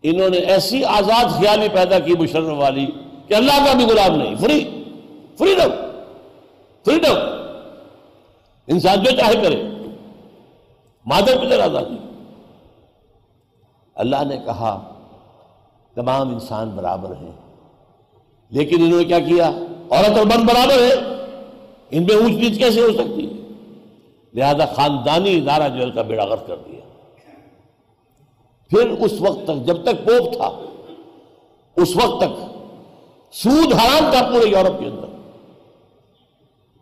A: انہوں نے ایسی آزاد خیالی پیدا کی مشرف والی کہ اللہ کا بھی غلام نہیں، فری، فریڈم فریڈم۔ انسان جو چاہے کرے۔ مادر پتر آزادی اللہ نے کہا، تمام انسان برابر ہیں۔ لیکن انہوں نے کیا کیا؟ عورت اور مرد برابر ہے ان میں اونچ نیچ کیسے ہو سکتی ہے؟ لہذا خاندانی ادارہ جو کا بیڑا غرق کر دیا۔ پھر اس وقت تک جب تک پوپ تھا، اس وقت تک سود حرام تھا پورے یورپ کے اندر۔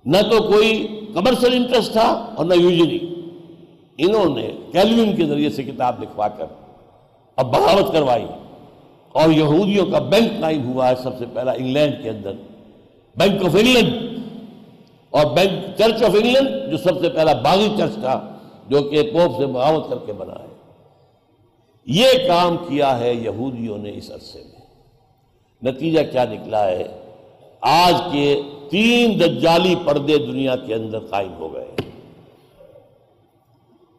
A: نہ تو کوئی کمرشل انٹرسٹ تھا اور نہ یوجنی۔ انہوں نے کیلوین کے ذریعے سے کتاب لکھوا کر اب بغاوت کروائی۔ اور یہودیوں کا بینک قائم ہوا ہے سب سے پہلا انگلینڈ کے اندر۔ بینک آف انگلینڈ اور بینک چرچ آف انگلینڈ جو سب سے پہلا باغی چرچ تھا جو کہ پوپ سے بغاوت کر کے بنا ہے، یہ کام کیا ہے یہودیوں نے اس عرصے میں۔ نتیجہ کیا نکلا ہے؟ آج کے تین دجالی پردے دنیا کے اندر قائم ہو گئے۔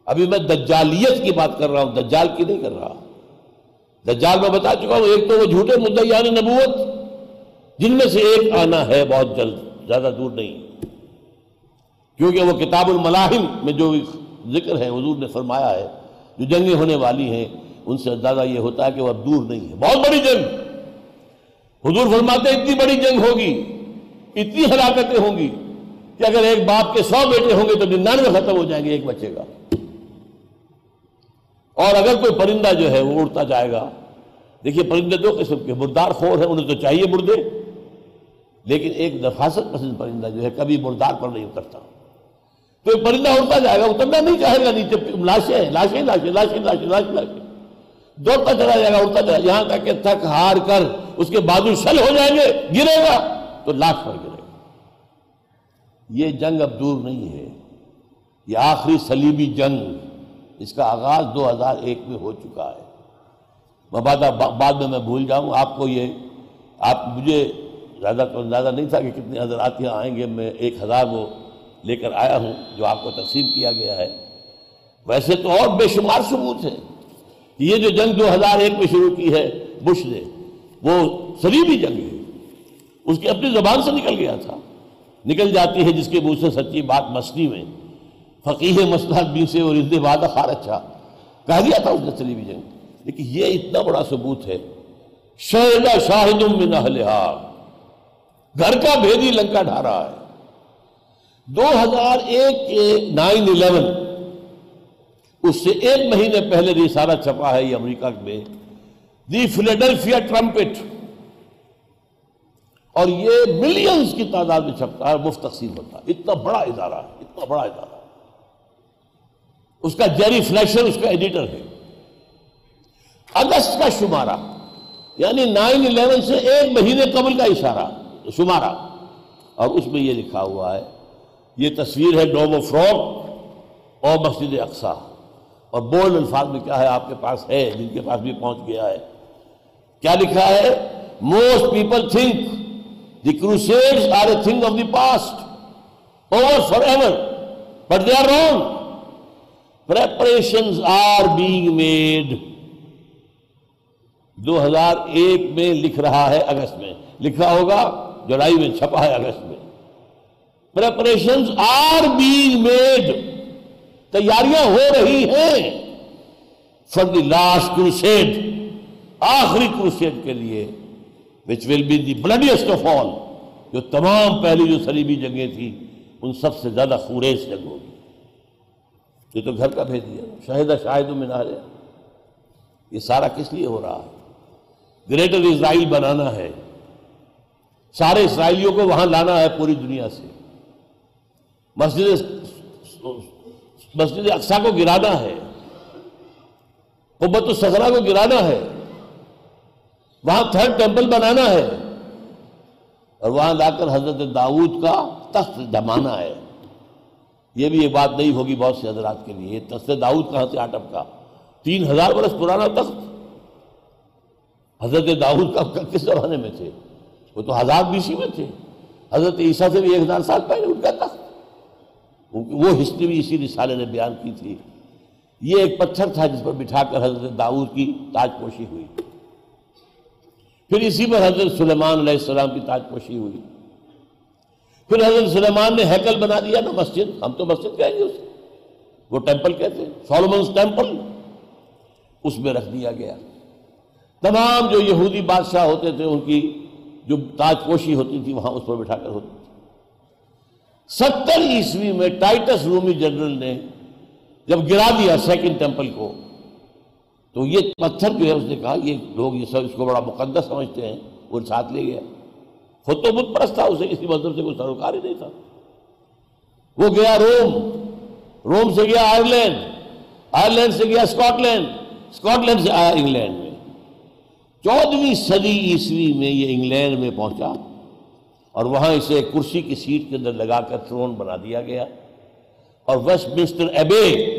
A: ابھی میں دجالیت کی بات کر رہا ہوں، دجال کی نہیں کر رہا۔ دجال میں بتا چکا ہوں، ایک تو وہ جھوٹے مدعیان نبوت، جن میں سے ایک آنا ہے بہت جلد، زیادہ دور نہیں۔ کیونکہ وہ کتاب الملاحم میں جو ذکر ہے، حضور نے فرمایا ہے، جو جنگیں ہونے والی ہیں، ان سے زیادہ یہ ہوتا ہے کہ وہ اب دور نہیں ہے بہت بڑی جنگ۔ حضور فرماتے اتنی بڑی جنگ ہوگی، اتنی ہلاکتیں ہوں گی کہ اگر ایک باپ کے سو بیٹے ہوں گے تو ننانوے ختم ہو جائیں گے، ایک بچے کا۔ اور اگر کوئی پرندہ جو ہے، وہ اڑتا جائے گا۔ دیکھیے، پرندے دو قسم کے، مردار خور ہیں، انہیں تو چاہیے مردے، لیکن ایک نفاست پسند پرندہ جو ہے، کبھی مردار پر نہیں اترتا۔ تو پرندہ اڑتا جائے گا اترنا نہیں چاہے گا نیچے، لاشیں لاشیں لاشیں لاشیں لاشیں لاشیں لاشیں۔ دوڑتا چلا جائے گا، اڑتا چلا یہاں تک کہ تھک ہار کر اس کے بازو شل ہو جائیں گے، گرے گا تو لاکھ پر گرے گا۔ یہ جنگ اب دور نہیں ہے، یہ آخری سلیبی جنگ، اس کا آغاز دو ہزار ایک میں ہو چکا ہے۔ مبادہ بعد میں میں بھول جاؤں، آپ کو یہ، آپ مجھے زیادہ تو اندازہ نہیں تھا کہ کتنے حضرات یہاں آئیں گے، میں ایک ہزار وہ لے کر آیا ہوں جو آپ کو تقسیم کیا گیا ہے۔ ویسے تو اور بے شمار ثبوت ہے یہ جو جنگ دو ہزار ایک میں شروع کی ہے بش نے، وہ سلیبی جنگ ہے۔ اس کی اپنی زبان سے نکل گیا تھا۔ نکل جاتی ہے جس کے منہ سے سچی بات مستی میں۔ فقیح مسلح بی سے اور اندے وعدہ خار اچھا کہہ دیا تھا اس نے سلیبی جنگ۔ لیکن یہ اتنا بڑا ثبوت ہے۔ شہدہ شاہد من اہلہا۔ گھر کا بھیدی لنکا ڈھا رہا ہے۔ دو ہزار ایک کے نائن الیون، اس سے ایک مہینے پہلے رسالہ چھپا ہے یہ امریکہ میں، دی فلیڈلفیا ٹرمپٹ۔ اور یہ ملینز کی تعداد میں چھپتا ہے، مفت تقسیم ہوتا ہے۔ اتنا بڑا ادارہ ہے، اتنا بڑا ادارہ اس کا جیری فلیشر، اس کا ایڈیٹر ہے۔ اگست کا شمارہ یعنی نائن الیون سے ایک مہینے قبل کا اشارہ شمارہ۔ اور اس میں یہ لکھا ہوا ہے یہ تصویر ہے ڈومو فروغ اور مسجد اقسا اور بولڈ الفاظ میں کیا ہے؟ آپ کے پاس ہے، جن کے پاس بھی پہنچ گیا ہے۔ کیا لکھا ہے؟ Most people think the Crusades are a thing of the past over for ever but they are wrong preparations are being made دو ہزار ایک میں لکھ رہا ہے اگست میں۔ لکھا ہوگا، جولائی میں چھپا ہے اگست میں۔ پریپریشنز آر بینگ میڈ تیاریاں ہو رہی ہیں فار دی لاسٹ کروسیڈ آخری کروسیڈ کے لیے وچ will be the بلڈیسٹ of all جو تمام پہلی جو سلیبی جنگیں تھیں، ان سب سے زیادہ خوریز جنگ ہوگی۔ یہ تو گھر کا بھیج دیا۔ شاہدہ شاہد میں نہ یہ سارا کس لیے ہو رہا؟ ہے گریٹر اسرائیل بنانا ہے۔ سارے اسرائیلیوں کو وہاں لانا ہے پوری دنیا سے۔ مسجد مسجد اقسا کو گرانا ہے قبت الصغرا کو گرانا ہے، وہاں تھرڈ ٹیمپل بنانا ہے اور وہاں لا کر حضرت داؤد کا تخت جمانا ہے۔ یہ بھی یہ بات نہیں ہوگی بہت سے حضرات کے لیے۔ تخت داؤد کہاں سے آٹپ کا؟ تین ہزار برس پرانا تخت۔ حضرت داؤد کا کس زمانے میں تھے؟ وہ تو ہزار بیسی میں تھے۔ حضرت عیسیٰ سے بھی ایک ہزار سال پہلے ان کا تخت۔ وہ ہسٹری بھی اسی رسالے نے بیان کی تھی۔ یہ ایک پتھر تھا جس پر بٹھا کر حضرت داؤد کی تاج پوشی ہوئی۔ پھر اسی پر حضرت سلیمان علیہ السلام کی تاج پوشی ہوئی۔ پھر حضرت سلیمان نے ہیکل بنا دیا نا مسجد۔ ہم تو مسجد کہیں گے اسے وہ ٹیمپل کہتے ہیں۔ سولومنس ٹیمپل۔ اس میں رکھ دیا گیا۔ تمام جو یہودی بادشاہ ہوتے تھے، ان کی جو تاج پوشی ہوتی تھی، وہاں اس پر بٹھا کر ہوتی۔ ستر عیسوی میں ٹائٹس رومی جنرل نے جب گرا دیا سیکنڈ ٹیمپل کو، تو یہ پتھر جو ہے اس نے کہا، یہ لوگ یہ سب اس کو بڑا مقدس سمجھتے ہیں، وہ ساتھ لے گیا۔ خود تو بت پرست تھا، اسے کسی مذہب سے کوئی سروکار ہی نہیں تھا۔ وہ گیا روم روم سے گیا آئرلینڈ آئرلینڈ سے گیا اسکاٹ لینڈ اسکاٹ لینڈ سے آیا انگلینڈ میں۔ چودہویں صدی عیسوی میں یہ انگلینڈ میں پہنچا۔ اور وہاں اسے کرسی کی سیٹ کے اندر لگا کر تھرون بنا دیا گیا۔ اور ویسٹ منسٹر ایبے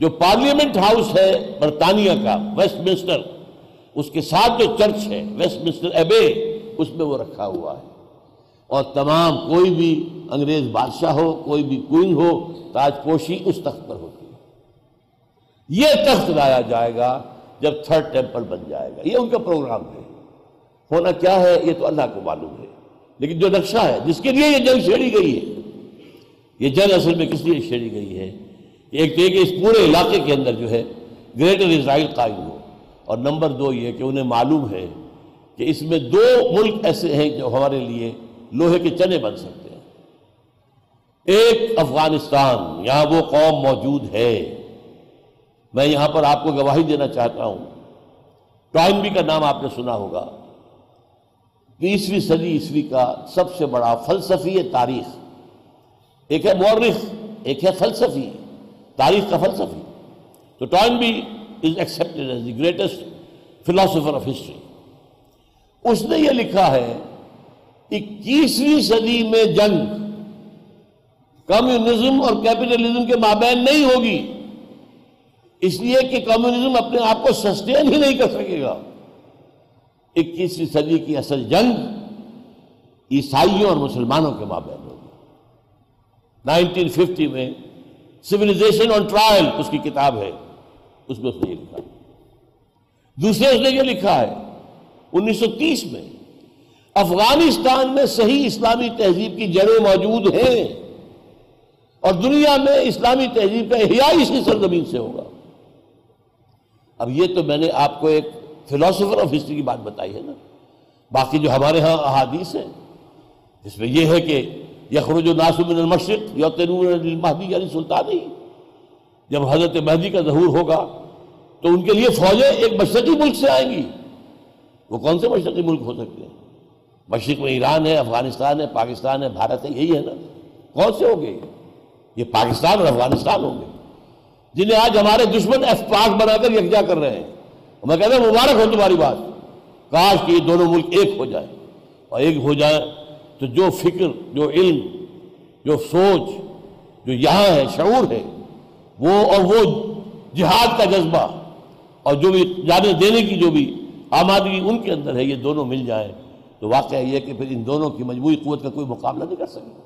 A: جو پارلیمنٹ ہاؤس ہے برطانیہ کا ویسٹ منسٹر اس کے ساتھ جو چرچ ہے ویسٹ منسٹر ایبے اس میں وہ رکھا ہوا ہے۔ اور تمام کوئی بھی انگریز بادشاہ ہو، کوئی بھی کوئن ہو، تاج پوشی اس تخت پر ہوتی ہے۔ یہ تخت لایا جائے گا جب تھرڈ ٹیمپل بن جائے گا۔ یہ ان کا پروگرام ہے۔ ہونا کیا ہے؟ یہ تو اللہ کو معلوم ہے۔ لیکن جو نقشہ ہے، جس کے لیے یہ جنگ چھیڑی گئی ہے، یہ جنگ اصل میں کس لیے چھیڑی گئی ہے؟ ایک تو کہ اس پورے علاقے کے اندر جو ہے، گریٹر اسرائیل قائم ہو۔ اور نمبر دو یہ کہ انہیں معلوم ہے کہ اس میں دو ملک ایسے ہیں جو ہمارے لیے لوہے کے چنے بن سکتے ہیں۔ ایک افغانستان، یہاں وہ قوم موجود ہے۔ میں یہاں پر آپ کو گواہی دینا چاہتا ہوں۔ ٹائم بھی کا نام آپ نے سنا ہوگا۔ بیسویں صدی عیسوی کا سب سے بڑا فلسفی تاریخ۔ ایک ہے مورخ، ایک ہے فلسفی، تاریخ کا فلسفی۔ تو ٹائم بھی is accepted as the greatest philosopher of history اس نے یہ لکھا ہے، اکیسویں صدی میں جنگ، کمیونزم اور کیپٹلزم کے مابین نہیں ہوگی۔ اس لیے کہ کمیونزم اپنے آپ کو سسٹین ہی نہیں کر سکے گا۔ اکیسویں صدی کی اصل جنگ عیسائیوں اور مسلمانوں کے مابین ہوگی۔ نائنٹین ففٹی میں سولیزیشن آن ٹرائل اس کی کتاب ہے، اس میں اس نے یہ لکھا دوسرے اس نے یہ لکھا ہے، انیس سو تیس میں، افغانستان میں صحیح اسلامی تہذیب کی جڑیں موجود ہیں اور دنیا میں اسلامی تہذیب کا احیاء اسی سرزمین سے ہوگا۔ اب یہ تو میں نے آپ کو ایک فلاسفر آف ہسٹری کی بات بتائی ہے نا۔ باقی جو ہمارے ہاں احادیث ہیں، جس میں یہ ہے کہ یخرج ناس من المشرق یوتنور المہدی یعنی سلطانی۔ جب حضرت مہدی کا ظہور ہوگا، تو ان کے لیے فوجیں ایک مشرقی ملک سے آئیں گی۔ وہ کون سے مشرقی ملک ہو سکتے ہیں؟ مشرق میں ایران ہے، افغانستان ہے، پاکستان ہے، بھارت ہے، یہی ہے نا۔ کون سے ہوں گے؟ یہ پاکستان اور افغانستان ہوں گے۔ جنہیں آج ہمارے دشمن ایف پاک بنا کر یکجا کر رہے ہیں۔ میں کہتا ہوں، مبارک ہو تمہاری بات۔ کاش کہ یہ دونوں ملک ایک ہو جائے اور ایک ہو جائے تو جو فکر، جو علم، جو سوچ، جو یہاں ہے، شعور ہے، وہ اور وہ جہاد کا جذبہ اور جو بھی جانے دینے کی جو بھی آمادگی ان کے اندر ہے، یہ دونوں مل جائیں تو واقعہ یہ کہ پھر ان دونوں کی مجموعی قوت کا کوئی مقابلہ نہیں کر سکے۔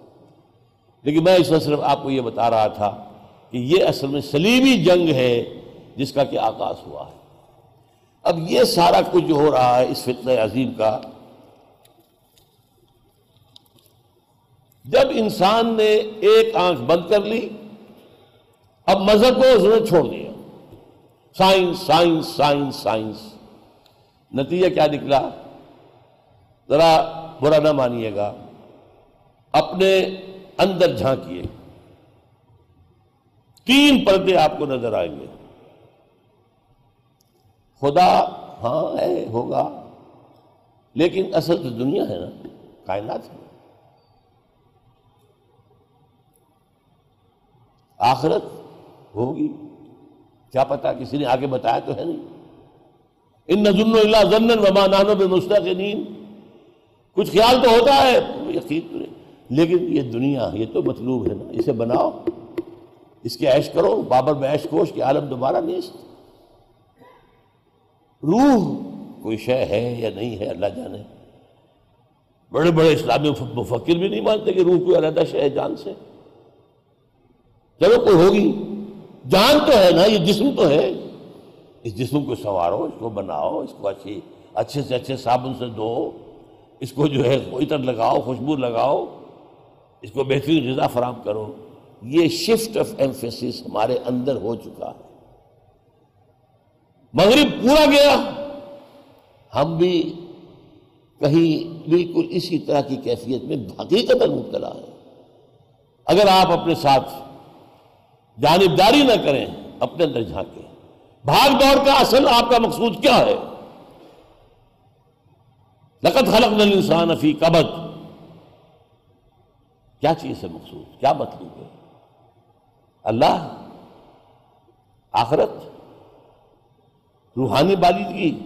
A: لیکن میں اس میں صرف آپ کو یہ بتا رہا تھا کہ یہ اصل میں سلیمی جنگ ہے جس کا کہ آغاز ہوا ہے۔ اب یہ سارا کچھ جو ہو رہا ہے اس فتنہ عظیم کا۔ جب انسان نے ایک آنکھ بند کر لی، اب مذہب کو اس نے چھوڑ دیا۔ Science science science science. نتیجہ کیا نکلا؟ ذرا برا نہ مانیے گا۔ اپنے اندر جھانکیے۔ تین پردے آپ کو نظر آئیں گے۔ خدا ہاں ہے، ہوگا۔ لیکن اصل تو دنیا ہے نا، کائنات ہے۔ آخرت ہوگی۔ کیا پتا، کسی نے آگے بتایا تو ہے نہیں۔ ان نظن اللہ ضمن وما نانو بے مستقین کچھ خیال تو ہوتا ہے، یقین تو نہیں لیکن یہ دنیا، یہ تو مطلوب ہے نا۔ اسے بناؤ۔ اس کے عیش کرو، بابر میں عیش کوش کے عالم دوبارہ نیست۔ روح کوئی شے ہے یا نہیں ہے اللہ جانے۔ بڑے بڑے اسلامی مفکر بھی نہیں مانتے کہ روح کوئی علیحدہ شے ہے، جان سے۔ چلو کوئی ہوگی۔ جان تو ہے نا، یہ جسم تو ہے۔ اس جسم کو سنوارو، اس کو بناؤ، اس کو اچھی، اچھے سے اچھے صابن سے دو اس کو جو ہے عطر لگاؤ، خوشبو لگاؤ۔ اس کو بہترین غذا فراہم کرو۔ یہ شفٹ آف ایمفیسس ہمارے اندر ہو چکا ہے۔ مغرب پورا گیا۔ ہم بھی کہیں بالکل اسی طرح کی کیفیت میں حقیقت مبتلا ہے اگر آپ اپنے ساتھ جانبداری نہ کریں، اپنے اندر جھانکیں۔ بھاگ دوڑ کا اصل آپ کا مقصود کیا ہے؟ لقت خلق انسان فی قبط کیا چیز ہے مقصود؟ کیا مطلوب ہے؟ اللہ، آخرت۔ روحانی بالدگی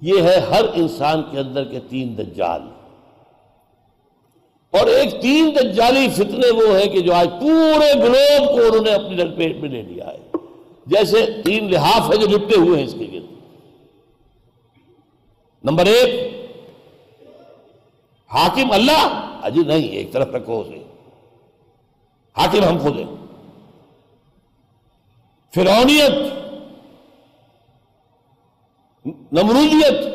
A: یہ ہے ہر انسان کے اندر کے تین دجال۔ اور ایک تین دجالی فتنے وہ ہیں کہ جو آج پورے گلوب کو انہوں نے اپنے پیٹ میں لے لیا ہے۔ جیسے تین لحاف ہے جو لپٹے ہوئے ہیں اس کے گرد۔ نمبر ایک، حاکم اللہ۔ اجی نہیں، ایک طرف رکھو اسے۔ حاکم ہم خود ہیں۔ فرونیت نمرولیت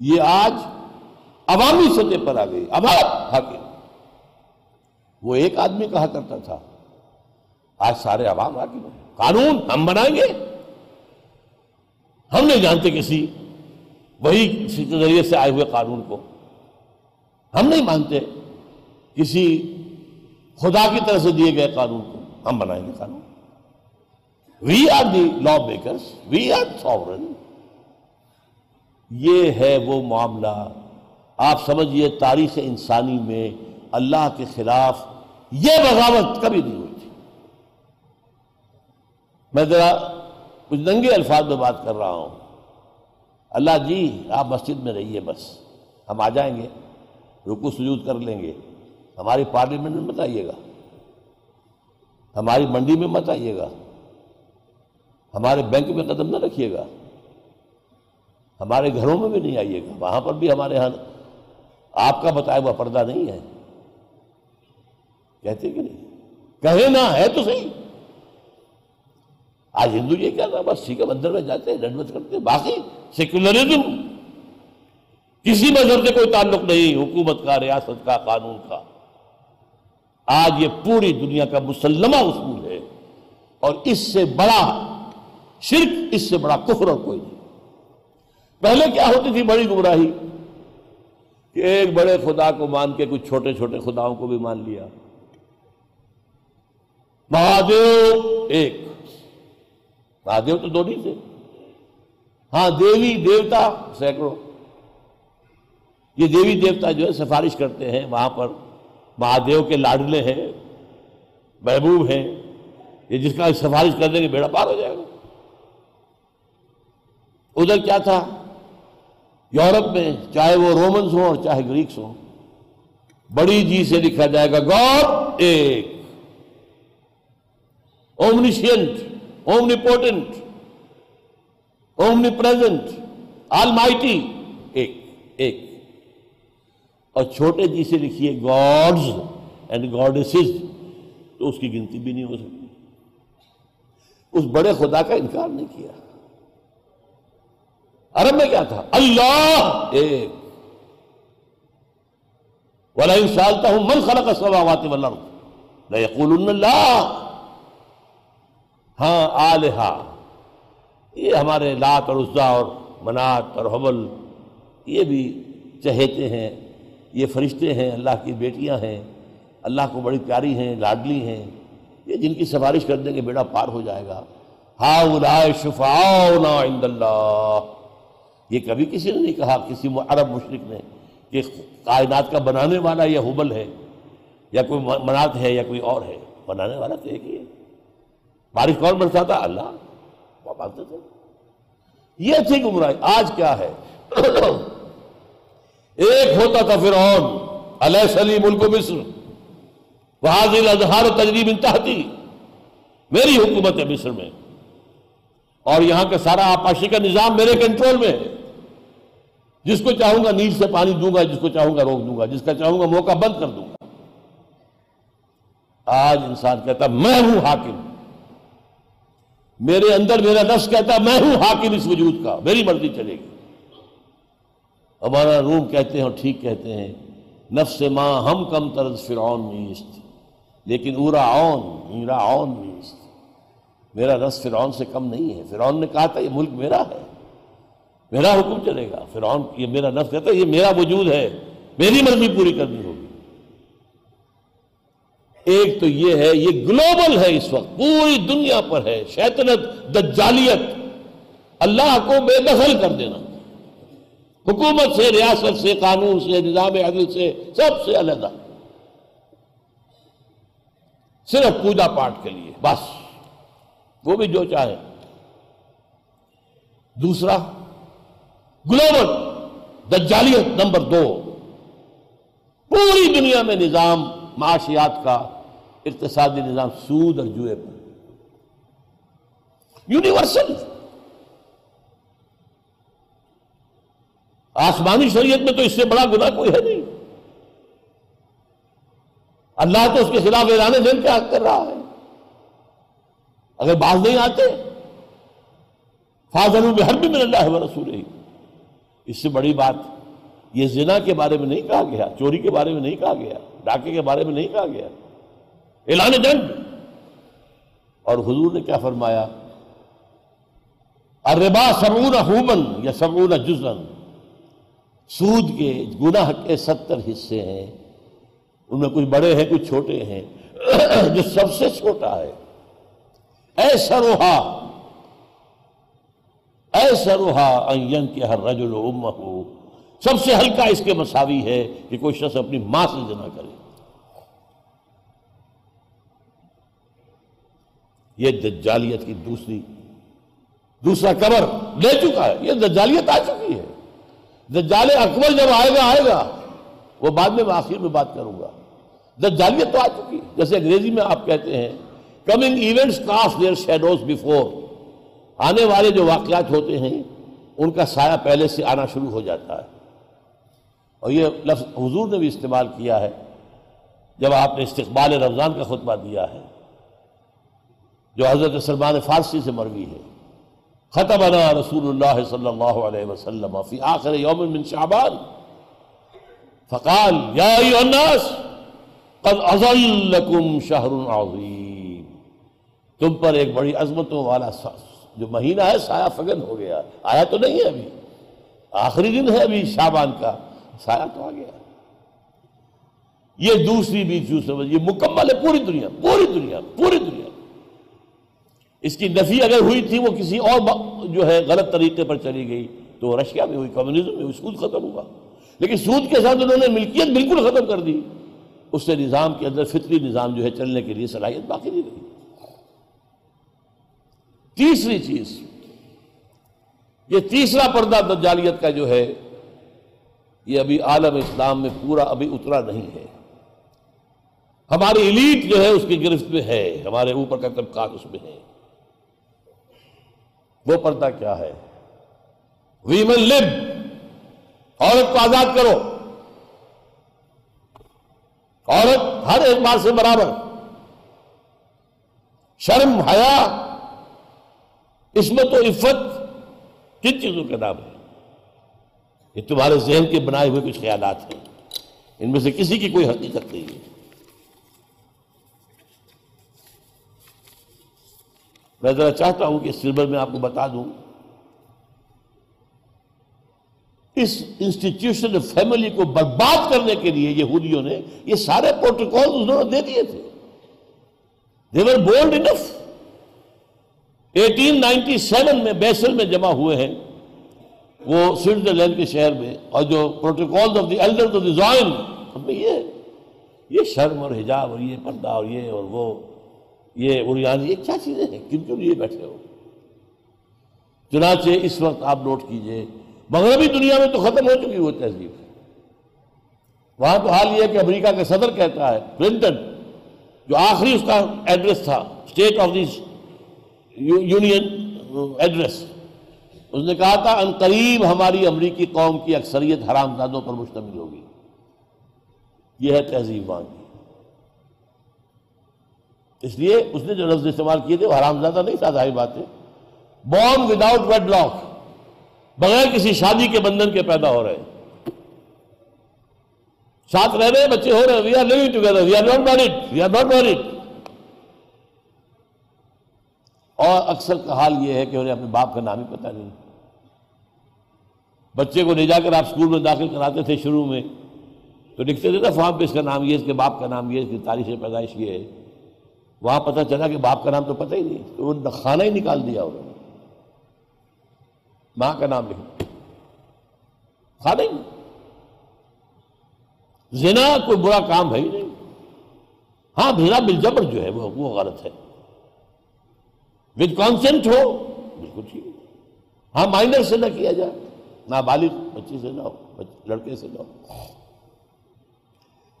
A: یہ آج عوامی سطح پر آ گئی، عوام حاکم وہ ایک آدمی کہا کرتا تھا، آج سارے عوام حاکم قانون ہم بنائیں گے۔ ہم نہیں جانتے کسی، وہی ذریعے سے آئے ہوئے قانون کو۔ ہم نہیں مانتے کسی خدا کی طرف سے دیے گئے قانون کو۔ ہم بنائیں گے قانون۔ We are the law makers we are sovereign یہ ہے وہ معاملہ. آپ سمجھئے تاریخ انسانی میں اللہ کے خلاف یہ بغاوت کبھی نہیں ہوئی تھی. میں ذرا کچھ ننگے الفاظ میں بات کر رہا ہوں. اللہ جی آپ مسجد میں رہیے بس. ہم آ جائیں گے. رکو سجود کر لیں گے. ہماری پارلیمنٹ میں مت آئیے گا. ہماری منڈی میں مت آئیے گا. ہمارے بینک میں قدم نہ رکھیے گا۔ ہمارے گھروں میں بھی نہیں آئیے گا۔ وہاں پر بھی ہمارے ہاں آپ کا بتایا ہوا پردہ نہیں ہے۔ کہتے کہ نہیں؟ کہے نہ ہے تو صحیح۔ آج ہندو یہ کیا تھا بس ٹھیک مندر میں جاتے ہیں ڈنڈوت کرتے ہیں، باقی سیکولرزم کسی مذہب سے کوئی تعلق نہیں، حکومت کا، ریاست کا، قانون کا۔ آج یہ پوری دنیا کا مسلمہ اصول ہے۔ اور اس سے بڑا شرک اس سے بڑا کفر اور کوئی نہیں۔ پہلے کیا ہوتی تھی بڑی گمراہی؟ کہ ایک بڑے خدا کو مان کے کچھ چھوٹے چھوٹے خداؤں کو بھی مان لیا۔ مہادیو ایک۔ مہادیو تو دو نہیں تھے۔ ہاں دیوی دیوتا، سینکڑوں۔ یہ دیوی دیوتا جو ہے، سفارش کرتے ہیں وہاں پر۔ مہادیو کے لاڈلے ہیں، محبوب ہیں۔ یہ جس کا سفارش کر دیں گے، بیڑا پار ہو جائے گا۔ ادھر کیا تھا؟ یورپ میں چاہے وہ رومنز ہوں اور چاہے گریکس ہوں، بڑی جی سے لکھا جائے گا، گاڈ ایک۔ Omniscient omnipotent omnipresent almighty ایک ایک۔ اور چھوٹے جی سے لکھیے گاڈز اینڈ گاڈسز، تو اس کی گنتی بھی نہیں ہو سکتی۔ اس بڑے خدا کا انکار نہیں کیا۔ عرب میں کیا تھا؟ اللہ! ایک۔ ولا سالتا ہوں من خلق السماوات والارض لا يقولن اللہ ہاں آلہا۔ یہ ہمارے لات اور عزا اور منات اور حبل، یہ بھی چہیتے ہیں، یہ فرشتے ہیں، اللہ کی بیٹیاں ہیں، اللہ کو بڑی پیاری ہیں، لاڈلی ہیں۔ یہ جن کی سفارش کر دیں گے بیڑا پار ہو جائے گا۔ ہا شفاؤنا عند اللہ۔ یہ کبھی کسی نے نہیں کہا، کسی عرب مشرق نے کہ کائنات کا بنانے والا یہ حبل ہے، یا کوئی منات ہے، یا کوئی اور ہے۔ بنانے والا تو ایک ہی ہے۔ بارش کون برساتا؟ اللہ۔ تھے۔ یہ تھی گمراہی۔ آج کیا ہے؟ ایک ہوتا تھا فرعون۔ علیہ سلیم ملک مصر۔ وہاں اظہار و تجریب انتہتی۔ میری حکومت ہے مصر میں۔ اور یہاں کا سارا آپاشی کا نظام میرے کنٹرول میں ہے۔ جس کو چاہوں گا نیچ سے پانی دوں گا، جس کو چاہوں گا روک دوں گا، جس کا چاہوں گا موقع بند کر دوں گا۔ آج انسان کہتا میں ہوں حاکم۔ میرے اندر میرا نفس کہتا میں ہوں حاکم اس وجود کا، میری مرضی چلے گی۔ ہمارا روم کہتے ہیں اور ٹھیک کہتے ہیں، نفس ماں ہم کم طرز فرعون نیست لیکن اورا اون میرا اون نیست میرا نفس فرعون سے کم نہیں ہے۔ فرعون نے کہا تھا، یہ ملک میرا ہے۔ میرا حکم چلے گا۔ فرعون، یہ میرا نفس کہتا ہے، یہ میرا وجود ہے۔ میری مرضی پوری کرنی ہوگی۔ ایک تو یہ ہے، یہ گلوبل ہے اس وقت۔ پوری دنیا پر ہے۔ شیطنت، دجالیت۔ اللہ کو بے دخل کر دینا۔ حکومت سے، ریاست سے، قانون سے، نظام عدل سے، سب سے علیحدہ۔ صرف پوجا پاٹ کے لیے، بس۔ وہ بھی جو چاہے۔ دوسرا گلوبل دجالیت نمبر دو۔ پوری دنیا میں نظام معاشیات کا اقتصادی نظام سود اور جوئے پر۔ یونیورسل۔ آسمانی شریعت میں تو اس سے بڑا گناہ کوئی ہے نہیں۔ اللہ تو اس کے خلاف اعلان دل کیا کر رہا ہے۔ اگر باز نہیں آتے فاضل میں ہر بھی من اللہ و رسول ہی اس سے بڑی بات، یہ زنا کے بارے میں نہیں کہا گیا، چوری کے بارے میں نہیں کہا گیا، ڈاکے کے بارے میں نہیں کہا گیا۔ اعلان جنگ۔ اور حضور نے کیا فرمایا؟ اربا سرون ہومن یا سرون جزن سود کے گناہ کے ستر حصے ہیں۔ ان میں کچھ بڑے ہیں، کچھ چھوٹے ہیں۔ جو سب سے چھوٹا ہے۔ ایسا روحا ایسا روحا این کے ہر رجل ہو سب سے ہلکا اس کے مساوی ہے کہ کوئی شخص اپنی ماں سے جنا کرے۔ یہ دجالیت کی دوسری، دوسرا کمر لے چکا ہے۔ یہ دجالیت آ چکی ہے۔ دجال اکبر جب آئے گا آئے گا۔ وہ بعد میں آخر میں بات کروں گا۔ دجالیت تو آ چکی۔ جیسے انگریزی میں آپ کہتے ہیں coming events cast their shadows before آنے والے جو واقعات ہوتے ہیں، ان کا سایہ پہلے سے آنا شروع ہو جاتا ہے۔ اور یہ لفظ حضور نے بھی استعمال کیا ہے، جب آپ نے استقبال رمضان کا خطبہ دیا ہے، جو حضرت سلمان فارسی سے مروی ہے۔ ختمنا رسول اللہ صلی اللہ علیہ وسلم فی آخر یوم من شعبان۔ فقال، یا ایوہ الناس، قد ازلکم شہر عظیم۔ تم پر ایک بڑی عظمتوں والا جو مہینہ ہے، سایہ فگن ہو گیا۔ آیا تو نہیں ہے ابھی۔ آخری دن ہے ابھی شعبان کا۔ سایہ تو آ گیا۔ یہ دوسری بھی جو سمجھ، یہ مکمل ہے پوری دنیا پوری دنیا پوری دنیا۔ اس کی نفی اگر ہوئی تھی، وہ کسی اور جو ہے غلط طریقے پر چلی گئی، تو رشیا میں ہوئی، کمیونزم میں ہوئی، سود ختم ہوا۔ لیکن سود کے ساتھ انہوں نے ملکیت بالکل ختم کر دی۔ اس سے نظام کے اندر فطری نظام جو ہے چلنے کے لیے صلاحیت باقی نہیں رہی تیسری چیز، یہ تیسرا پردہ دجالیت کا جو ہے، یہ ابھی عالم اسلام میں پورا ابھی اترا نہیں ہے۔ ہماری ایلیٹ جو ہے، اس کی گرفت میں ہے۔ ہمارے اوپر کا طبقات اس میں ہے۔ وہ پردہ کیا ہے؟ ویمن لب عورت کو آزاد کرو۔ عورت ہر اعتبار سے برابر۔ شرم، حیا عصمت و عفت کن چیزوں کا نام ہے؟ یہ تمہارے ذہن کے بنائے ہوئے کچھ خیالات ہیں۔ ان میں سے کسی کی کوئی حقیقت نہیں ہے۔ میں ذرا چاہتا ہوں کہ سلبر میں آپ کو بتا دوں۔ اس انسٹیٹیوشن فیملی کو برباد کرنے کے لیے یہودیوں نے یہ سارے پروٹوکال انہوں نے دے دیے تھے۔ They were bold enough eighteen ninety seven میں بیسل میں جمع ہوئے ہیں۔ وہ سوئٹزرلینڈ کے شہر میں اور جو protocol of the elder of the Zion یہ یہ شرم اور حجاب اور یہ پردہ اور یہ اور وہ، یہ اریان یہ کیا چیزیں ہیں؟ کن کیوں لیے بیٹھے ہو؟ چنانچہ اس وقت آپ نوٹ کیجیے، مغربی دنیا میں تو ختم ہو چکی وہ تہذیب۔ وہاں تو حال یہ ہے کہ امریکہ کا صدر کہتا ہے، کلنٹن، جو آخری اس کا ایڈریس تھا state of this union address. اس نے کہا تھا، ان قریب ہماری امریکی قوم کی اکثریت حرام زادوں پر مشتمل ہوگی۔ یہ ہے تہذیب وہاں کی۔ اس لیے اس نے جو لفظ استعمال کیے تھے، وہ حرام زیادہ نہیں تھا ظاہر بات ہے۔ بورن وداؤٹ ویڈ لاک بغیر کسی شادی کے بندھن کے پیدا ہو رہے ہیں۔ ساتھ رہ رہے بچے ہو رہے ہیں۔ We are living together we are not married we are not married اور اکثر کا حال یہ ہے کہ انہیں اپنے باپ کا نام ہی پتہ نہیں۔ بچے کو لے جا کر آپ اسکول میں داخل کراتے تھے شروع میں، تو لکھتے تھے نا فارم پہ اس کا نام یہ اس کے باپ کا نام یہ اس کی تاریخ پیدائش یہ ہے۔ وہاں پتہ چلا کہ باپ کا نام تو پتہ ہی نہیں، تو وہ خانہ ہی نکال دیا انہوں نے۔ ماں کا نام لکھ خانہ ہی زنا کوئی برا کام ہے ہی نہیں۔ ہاں بھیڑا بالجبر جو ہے وہ غلط ہے۔ وتھ کانسنٹ ہو، بالکل ٹھیک ہاں مائنر سے نہ کیا جائے۔ نہ بالغ بچی سے نہ ہو لڑکے سے نہ ہو۔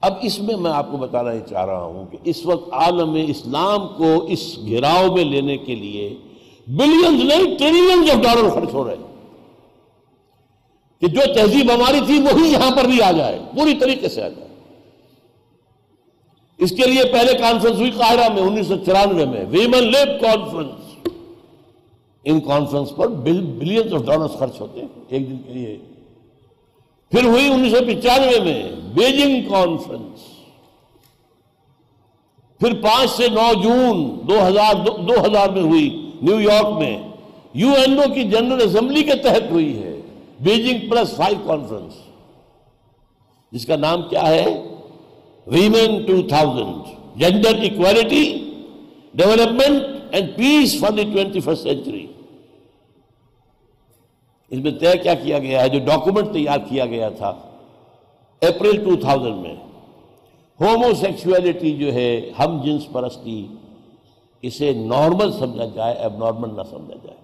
A: اب اس میں میں آپ کو بتانا ہی چاہ رہا ہوں کہ اس وقت عالم اسلام کو اس گھراؤ میں لینے کے لیے بلینز نہیں، ٹریلینز آف ڈالر خرچ ہو رہے ہیں۔ کہ جو تہذیب ہماری تھی، وہی یہاں پر بھی آ جائے، پوری طریقے سے آ جائے۔ اس کے لیے پہلے کانفرنس ہوئی قاہرہ میں، انیس سو چورانوے میں ویمن لیب کانفرنس ان کانفرنس پر بلینز آف ڈالر خرچ ہوتے ہیں ایک دن کے لیے۔ پھر ہوئی انیس سو پچانوے میں بیجنگ کانفرنس پھر پانچ سے نو جون دو ہزار دو ہزار میں ہوئی نیو یارک میں۔ یو این او کی جنرل اسمبلی کے تحت ہوئی ہے بیجنگ پلس فائیو کانفرنس جس کا نام کیا ہے؟ Women two thousand gender equality development and peace for the twenty first century اس میں طے کیا کیا گیا ہے جو ڈاکومنٹ تیار کیا گیا تھا اپریل ٹو تھاؤزنڈ میں ہومو سیکچولیٹی جو ہے ہم جنس پرستی اسے نارمل سمجھا جائے اب نارمل نہ سمجھا جائے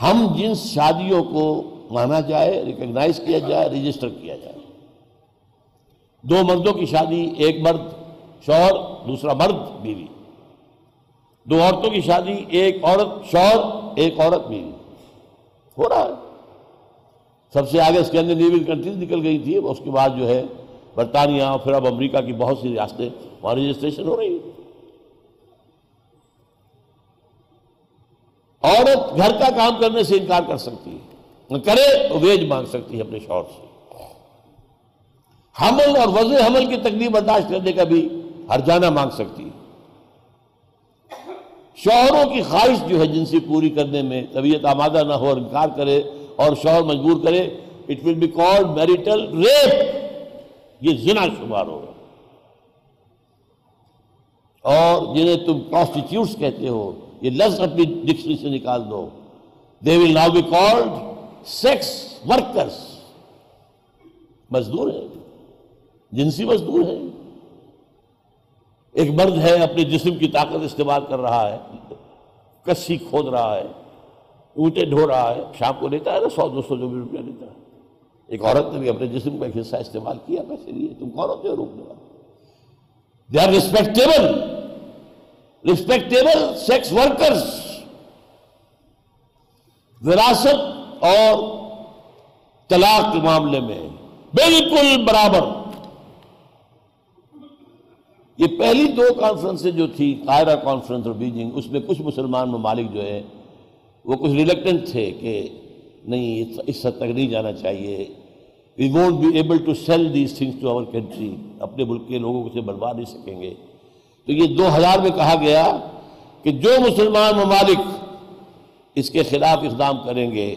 A: ہم جن شادیوں کو مانا جائے ریکگنائز کیا جائے رجسٹر کیا جائے دو مردوں کی شادی، ایک مرد شوہر، دوسرا مرد بیوی۔ دو عورتوں کی شادی، ایک عورت شوہر، ایک عورت بیوی۔ ہو رہا ہے۔ سب سے آگے اسکینڈینیوین کنٹریز نکل گئی تھی اس کے بعد جو ہے برطانیہ پھر اب امریکہ کی بہت سی ریاستیں وہاں رجسٹریشن ہو رہی ہے عورت گھر کا کام کرنے سے انکار کر سکتی ہے۔ کرے تو ویج مانگ سکتی ہے اپنے شوہر سے۔ حمل اور وضع حمل کی تکلیف برداشت کرنے کا بھی ہر جانا مانگ سکتی ہے۔ شوہروں کی خواہش جو ہے جنسی پوری کرنے میں طبیعت آمادہ نہ ہو اور انکار کرے اور شوہر مجبور کرے it will be call marital rape یہ زنا شمار ہوگا۔ اور جنہیں تم پروسٹیٹیوٹس کہتے ہو، یہ لفظ اپنی ڈکشنری سے نکال دو۔ They will now be called sex workers مزدور ہے جنسی مزدور ہے ایک مرد ہے، اپنے جسم کی طاقت استعمال کر رہا ہے۔ کسی کھود رہا ہے۔ اونٹے ڈھو رہا ہے۔ شام کو لیتا ہے نا، سو دو سو جو بھی روپیہ لیتا ہے۔ ایک عورت نے بھی اپنے جسم کا ایک حصہ استعمال کیا، پیسے لیے۔ تم کون ہوتے ہو روکنے والے؟ They are respectable respectable sex workers وراثت اور طلاق کے معاملے میں بالکل برابر۔ یہ پہلی دو کانفرنس جو تھی قائرہ کانفرنس اور بیجنگ، اس میں کچھ مسلمان ممالک جو ہے وہ کچھ ریلیکٹنٹ تھے کہ نہیں، اس حد تک نہیں جانا چاہیے۔ We won't be able to sell these things to our country اپنے ملک کے لوگوں کو سے بنوا نہیں سکیں گے۔ تو یہ دو ہزار میں کہا گیا کہ جو مسلمان ممالک اس کے خلاف اقدام کریں گے،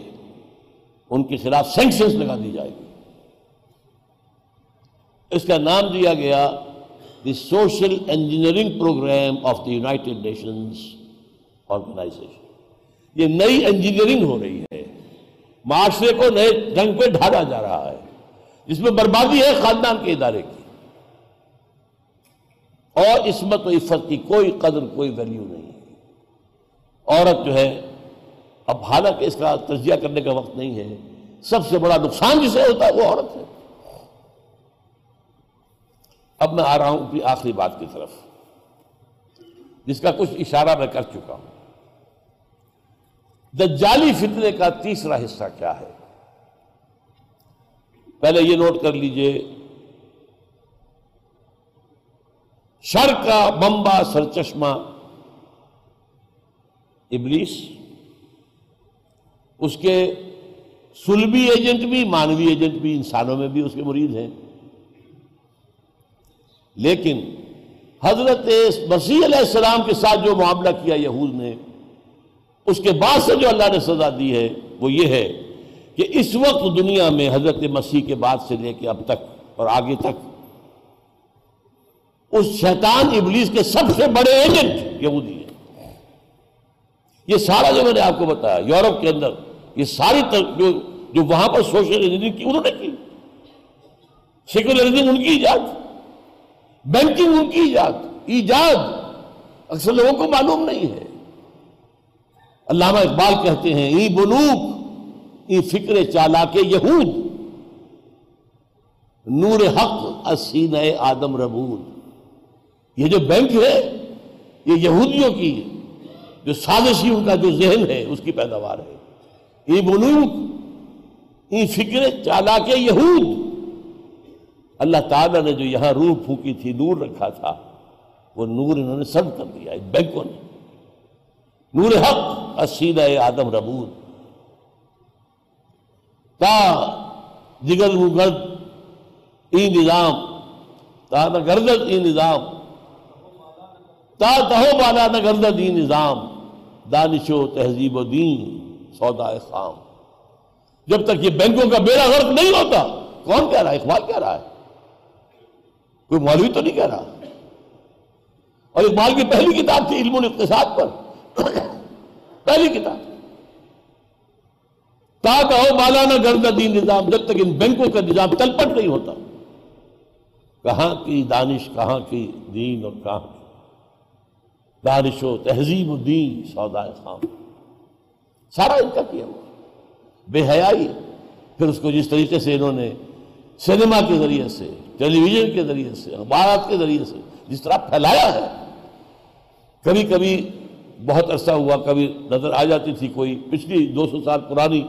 A: ان کے خلاف سینکشنز لگا دی جائے گی۔ اس کا نام دیا گیا the social engineering programme of the United Nations Organization یہ نئی انجینئرنگ ہو رہی ہے۔ معاشرے کو نئے ڈھنگ پہ ڈھالا جا رہا ہے۔ جس میں بربادی ہے خاندان کے ادارے کی۔ اور عصمت و عفت کی کوئی قدر، کوئی ویلیو نہیں۔ ہے عورت جو ہے، اب حالانکہ اس کا تجزیہ کرنے کا وقت نہیں ہے۔ سب سے بڑا نقصان جسے ہوتا ہے وہ عورت ہے۔ اب میں آ رہا ہوں اپنی آخری بات کی طرف، جس کا کچھ اشارہ میں کر چکا ہوں۔ دجالی فتنے کا تیسرا حصہ کیا ہے؟ پہلے یہ نوٹ کر لیجیے، شر کا بمبا سرچشمہ ابلیس، اس کے سلبی ایجنٹ بھی، مانوی ایجنٹ بھی انسانوں میں بھی اس کے مرید ہیں۔ لیکن حضرت مسیح علیہ السلام کے ساتھ جو معاملہ کیا یہود نے، اس کے بعد سے جو اللہ نے سزا دی ہے، وہ یہ ہے کہ اس وقت دنیا میں حضرت مسیح کے بعد سے لے کے اب تک اور آگے تک اس شیطان ابلیس کے سب سے بڑے ایجنٹ یہودی ہیں۔ یہ سارا جو میں نے آپ کو بتایا، یورپ کے اندر، یہ ساری جو جو وہاں پر سوشل کی، انہوں نے کی۔ سیکولرزم ان کی ایجاد۔ بینکنگ ان کی ایجاد ایجاد۔ اکثر لوگوں کو معلوم نہیں ہے۔ علامہ اقبال کہتے ہیں، ای بلوک ای فکر چالا کے یہود۔ نور حق اسین آدم ربود یہ جو بینک ہے، یہ یہودیوں کی، جو سازشی ان کا جو ذہن ہے، اس کی پیداوار ہے۔ ای بلوک ای فکر چالا کے یہود۔ اللہ تعالیٰ نے جو یہاں روح پھونکی تھی، نور رکھا تھا، وہ نور انہوں نے سرد کر دیا بینکوں نے۔ نور حق اسید آدم ربود۔ تا جگر مگرد ای نظام۔ تا نہ گردد ای نظام۔ تا تہو بالا نہ گردد ای نظام۔ دانش و تہذیب و دین، سودا خام جب تک یہ بینکوں کا بیڑا غرق نہیں ہوتا، کون کہہ رہا ہے؟ اقبال کہہ رہا ہے۔ کوئی مولوی تو نہیں کہہ رہا؟ اور اقبال کی پہلی کتاب تھی علم الاقتصاد پر۔ پہلی کتاب۔ تا کہو مالانا گرد دین نظام جب تک ان بینکوں کا نظام تلپٹ نہیں ہوتا، کہاں کی دانش، کہاں کی دین اور کہاں کی؟ دانش و تہذیب الدین سودائے خام۔ سارا ان کا کیا ہوا؟ بے حیائی پھر اس کو جس طریقے سے انہوں نے سنیما کے ذریعے سے، ٹیلی ویژن کے ذریعے سے، اخبارات کے ذریعے سے، جس طرح پھیلایا ہے، کبھی کبھی بہت عرصہ ہوا، کبھی نظر آ جاتی تھی کوئی، پچھلی دو سو سال پرانی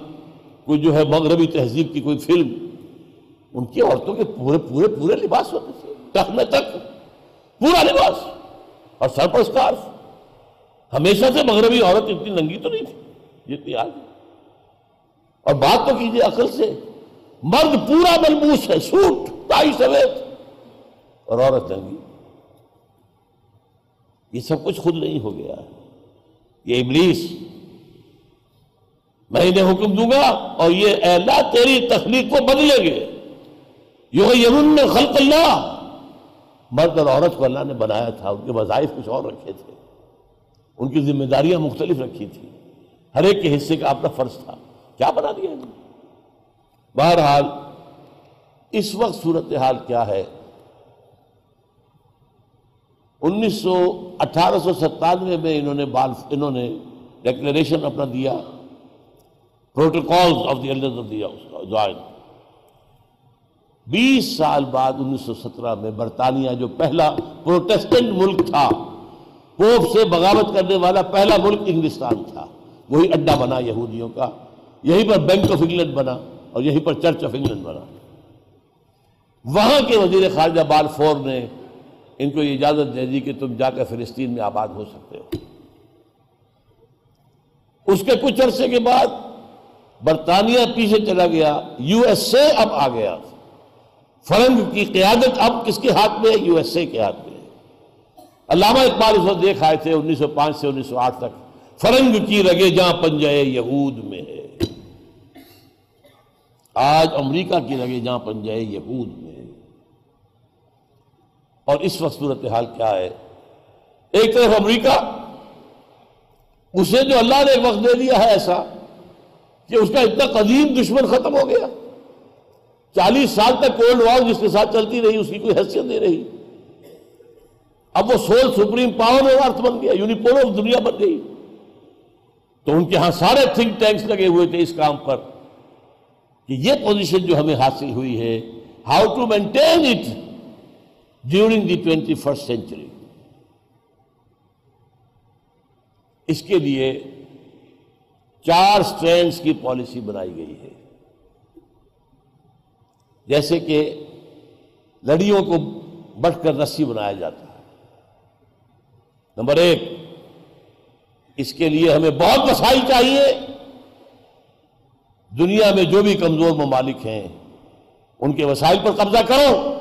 A: کوئی جو ہے مغربی تہذیب کی کوئی فلم، ان کی عورتوں کے پورے پورے پورے لباس ہوتے تھے تک میں تک پورا لباس، اور سر پر سکارف ہمیشہ سے مغربی عورت اتنی ننگی تو نہیں تھی جتنی آج اور بات تو کیجیے عقل سے مرد پورا ملبوس ہے، سوٹ ٹائی سویت اور عورت ننگی یہ سب کچھ خود نہیں ہو گیا۔ یہ ابلیس۔ میں انہیں حکم دوں گا اور یہ اے تیری تخلیق کو بدلیں گے۔ یمن خلق اللہ۔ مرد اور عورت کو اللہ نے بنایا تھا، ان کے وظائف کچھ اور رکھے تھے۔ ان کی ذمہ داریاں مختلف رکھی تھی ہر ایک کے حصے کا اپنا فرض تھا۔ کیا بنا دیا بہرحال، اس وقت صورتحال کیا ہے؟ انیس سو اٹھارہ سو ستانوے میں انہوں نے بال، انہوں نے ڈیکلریشن اپنا دیا Protocols of the Elders of the Zion بیس سال بعد انیس سو سترہ میں برطانیہ جو پہلا پروٹیسٹنٹ ملک تھا، پوپ سے بغاوت کرنے والا پہلا ملک انگلستان تھا، وہی اڈا بنا یہودیوں کا، یہیں پر بینک آف انگلینڈ بنا۔ اور یہیں پر چرچ آف انگلینڈ بنا۔ وہاں کے وزیر خارجہ بال فور نے ان کو یہ اجازت دے دی کہ تم جا کر فلسطین میں آباد ہو سکتے ہو۔ اس کے کچھ عرصے کے بعد برطانیہ پیچھے چلا گیا، یو ایس اے اب آ گیا۔ فرنگ کی قیادت اب کس کے ہاتھ میں ہے؟ یو ایس اے کے ہاتھ میں علامہ اقبال اس وقت دیکھ آئے تھے، انیس سو پانچ سے انیس سو آٹھ تک۔ فرنگ کی رگے جہاں پنجائے یہود میں ہے۔ آج امریکہ کی لگے جہاں پن جائے یہود میں۔ اور اس وقت صورتحال کیا ہے؟ ایک طرف امریکہ، اسے جو اللہ نے ایک وقت دے دیا ہے ایسا کہ اس کا اتنا قدیم دشمن ختم ہو گیا۔ چالیس سال تک کولڈ وار جس کے ساتھ چلتی رہی، اس کی کوئی حیثیت نہیں رہی۔ اب وہ سول سپریم پاور اور ارتھ بن گیا یونیپول آف دنیا بن گئی۔ تو ان کے ہاں سارے تھنک ٹینکس لگے ہوئے تھے اس کام پر۔ کہ یہ پوزیشن جو ہمیں حاصل ہوئی ہے how to maintain it during the twenty first century اس کے لیے چار سٹرینڈز کی پالیسی بنائی گئی ہے۔ جیسے کہ لڑیوں کو بٹ کر رسی بنایا جاتا ہے۔ نمبر ایک، اس کے لیے ہمیں بہت وسائل چاہیے۔ دنیا میں جو بھی کمزور ممالک ہیں، ان کے وسائل پر قبضہ کرو۔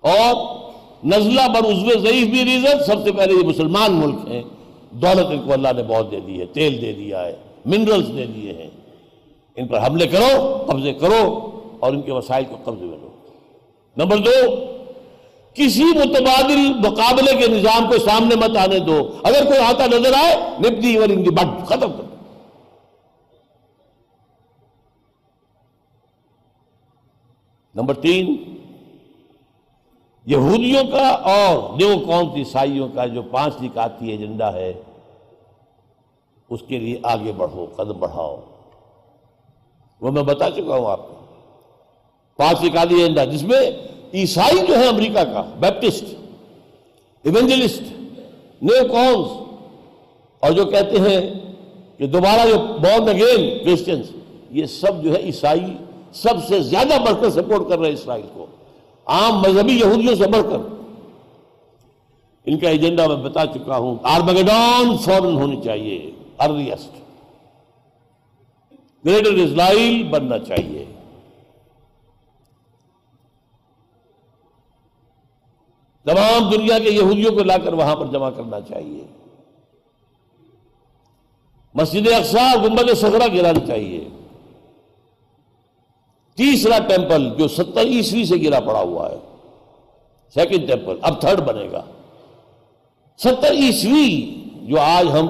A: اور نزلہ بر عزو ضعیف بھی ریزن، سب سے پہلے یہ مسلمان ملک ہیں۔ دولت ان کو اللہ نے بہت دے دی ہے، تیل دے دیا ہے، منرلز دے دیے ہیں۔ ان پر حملے کرو، قبضے کرو اور ان کے وسائل کو قبضے میں لو۔ نمبر دو، کسی متبادل مقابلے کے نظام کو سامنے مت آنے دو۔ اگر کوئی آتا نظر آئے نپتی اور ان کی بٹ ختم کر نمبر تین، یہودیوں کا اور نیو قوم عیسائیوں کا جو پانچ نکاتی ایجنڈا ہے، اس کے لیے آگے بڑھو، قدم بڑھاؤ۔ وہ میں بتا چکا ہوں آپ کو۔ پانچ نکاتی ایجنڈا، جس میں عیسائی جو ہے امریکہ کا، بیپٹسٹ، ایونجلسٹ، نیو کونس اور جو کہتے ہیں کہ دوبارہ جو بورن اگین کرسچنس یہ سب جو ہے عیسائی سب سے زیادہ بڑھ کر سپورٹ کر رہے اسرائیل کو۔ عام مذہبی یہودیوں سے بڑھ کر۔ ان کا ایجنڈا میں بتا چکا ہوں آرمگڈون فورن ہونی چاہیے ارلیسٹ گریٹر اسرائیل بننا چاہیے۔ تمام دنیا کے یہودیوں کو لا کر وہاں پر جمع کرنا چاہیے۔ مسجد اقسا گنبد سخرا گرانا چاہیے۔ تیسرا ٹیمپل جو ستر عیسوی سے گرا پڑا ہوا ہے سیکنڈ ٹیمپل اب تھرڈ بنے گا۔ ستر عیسوی جو آج ہم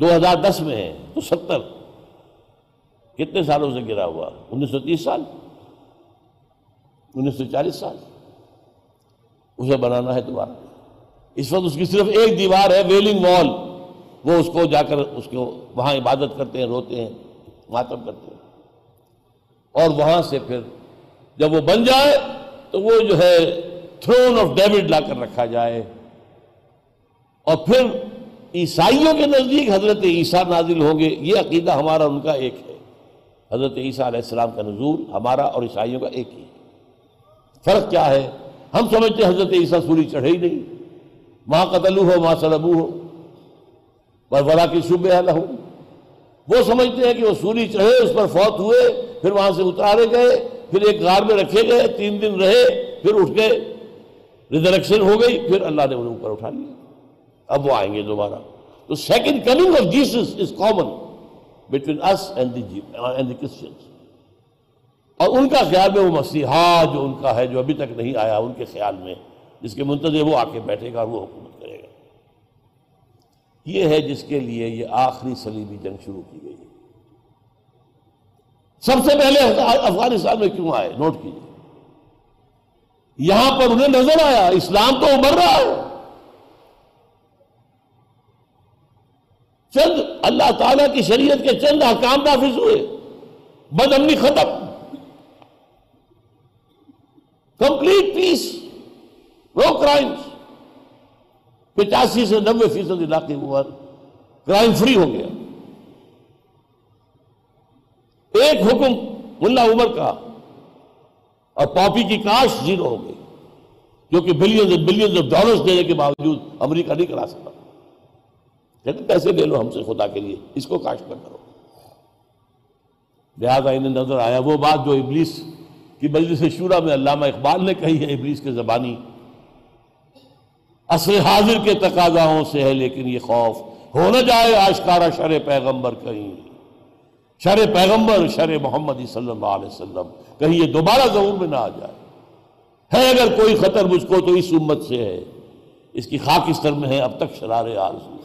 A: دو ہزار دس میں ہیں، تو ستر۔ کتنے سالوں سے گرا ہوا؟ انیس سو تیس سال۔ انیس سو چالیس سال۔ اسے بنانا ہے دوبارہ۔ اس وقت اس کی صرف ایک دیوار ہے، ویلنگ وال۔ وہ اس کو جا کر اس کو وہاں عبادت کرتے ہیں، روتے ہیں، ماتم کرتے ہیں۔ اور وہاں سے پھر جب وہ بن جائے تو وہ جو ہے تھرون آف ڈیوڈ لا کر رکھا جائے۔ اور پھر عیسائیوں کے نزدیک حضرت عیسیٰ نازل ہوں گے۔ یہ عقیدہ ہمارا ان کا ایک ہے۔ حضرت عیسیٰ علیہ السلام کا نزول ہمارا اور عیسائیوں کا ایک ہی ہے۔ فرق کیا ہے؟ ہم سمجھتے ہیں حضرت عیسیٰ سوری چڑھے ہی نہیں۔ ماں قتل ہو ماں سلبو ہو بلا کی صبح ہو وہ سمجھتے ہیں کہ وہ سوری چڑھے، اس پر فوت ہوئے۔ پھر وہاں سے اتارے گئے، پھر ایک غار میں رکھے گئے، تین دن رہے، پھر اٹھ گئے ریزریکشن ہو گئی، پھر اللہ نے انہیں اوپر اٹھا لیا۔ اب وہ آئیں گے دوبارہ۔ تو second coming of Jesus is common between us and the Christians اور ان کا خیال میں وہ مسیحا جو ان کا ہے، جو ابھی تک نہیں آیا، ان کے خیال میں، جس کے منتظر وہ آ کے بیٹھے گا اور وہ حکومت کرے گا۔ یہ ہے جس کے لیے یہ آخری سلیبی جنگ شروع کی گئی ہے۔ سب سے پہلے افغانستان میں کیوں آئے؟ نوٹ کیجیے یہاں پر انہیں نظر آیا، اسلام تو ابھر رہا ہے۔ چند اللہ تعالیٰ کی شریعت کے چند حکام نافذ ہوئے۔ بد امنی ختم۔ کمپلیٹ پیس۔ نو کرائمس پچاسی سے نبے فیصد علاقے کرائم فری ہو گیا ایک حکم ملا عمر کا اور پاپی کی کاش زیرو ہو گئی، جو کہ بلینز بلینز آف ڈالرز دینے کے باوجود امریکہ نہیں کرا سکتا کہتے پیسے لے لو ہم سے خدا کے لیے، اس کو کاش پر کرو۔ لہٰذا انہیں نظر آیا۔ وہ بات جو ابلیس کی مجلس شورا میں علامہ اقبال نے کہی ہے، ابلیس کے زبانی اصل حاضر کے تقاضاؤں سے ہے، لیکن یہ خوف ہو نہ جائے آشکارا شر پیغمبر کہیں۔ شر پیغمبر شر محمد صلی اللہ علیہ وسلم، کہیں یہ دوبارہ ضرور میں نہ آ جائے۔ ہے اگر کوئی خطر مجھ کو تو اس امت سے ہے، اس کی خاکستر میں ہے، اب تک شرار آرزو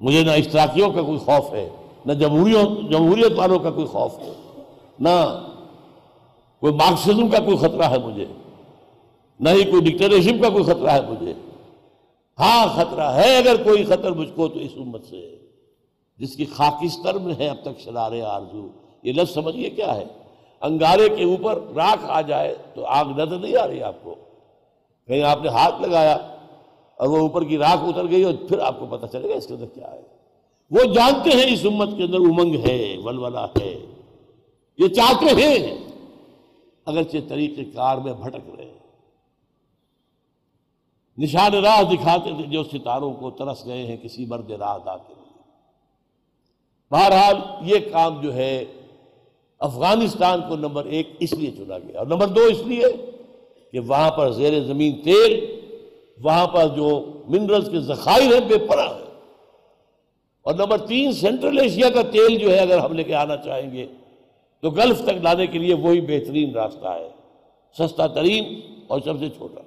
A: مجھے نہ اشتراکیوں کا کوئی خوف ہے، نہ جمہوریوں، جمہوریت والوں کا کوئی خوف ہے، نہ کوئی مارکسزم کا کوئی خطرہ ہے مجھے، نہ ہی کوئی ڈکٹرشپ کا کوئی خطرہ ہے مجھے۔ ہاں خطرہ ہے اگر کوئی خطر مجھ کو تو اس امت سے ہے۔ جس کی خاکستر میں ہے اب تک شرار آرزو۔ یہ لفظ سمجھئے کیا ہے؟ انگارے کے اوپر راکھ آ جائے تو آگ نظر نہیں آ رہی آپ کو۔ کہیں آپ نے ہاتھ لگایا اور وہ اوپر کی راکھ اتر گئی اور پھر آپ کو پتہ چلے گا اس کے اندر کیا ہے۔ وہ جانتے ہیں اس امت کے اندر امنگ ہے ولولا ہے۔ یہ چاہتے ہیں اگرچہ طریقہ کار میں بھٹک رہے ہیں۔ نشان راہ دکھاتے تھے جو ستاروں کو ترس گئے ہیں، کسی مرد راہ دا کے لیے بہرحال یہ کام جو ہے افغانستان کو نمبر ایک اس لیے چنا گیا اور نمبر دو اس لیے کہ وہاں پر زیر زمین تیل، وہاں پر جو منرلز کے ذخائر ہیں، بے پرا ہے اور نمبر تین، سینٹرل ایشیا کا تیل جو ہے، اگر ہم لے کے آنا چاہیں گے تو گلف تک لانے کے لیے وہی بہترین راستہ ہے۔ سستا ترین اور سب سے چھوٹا۔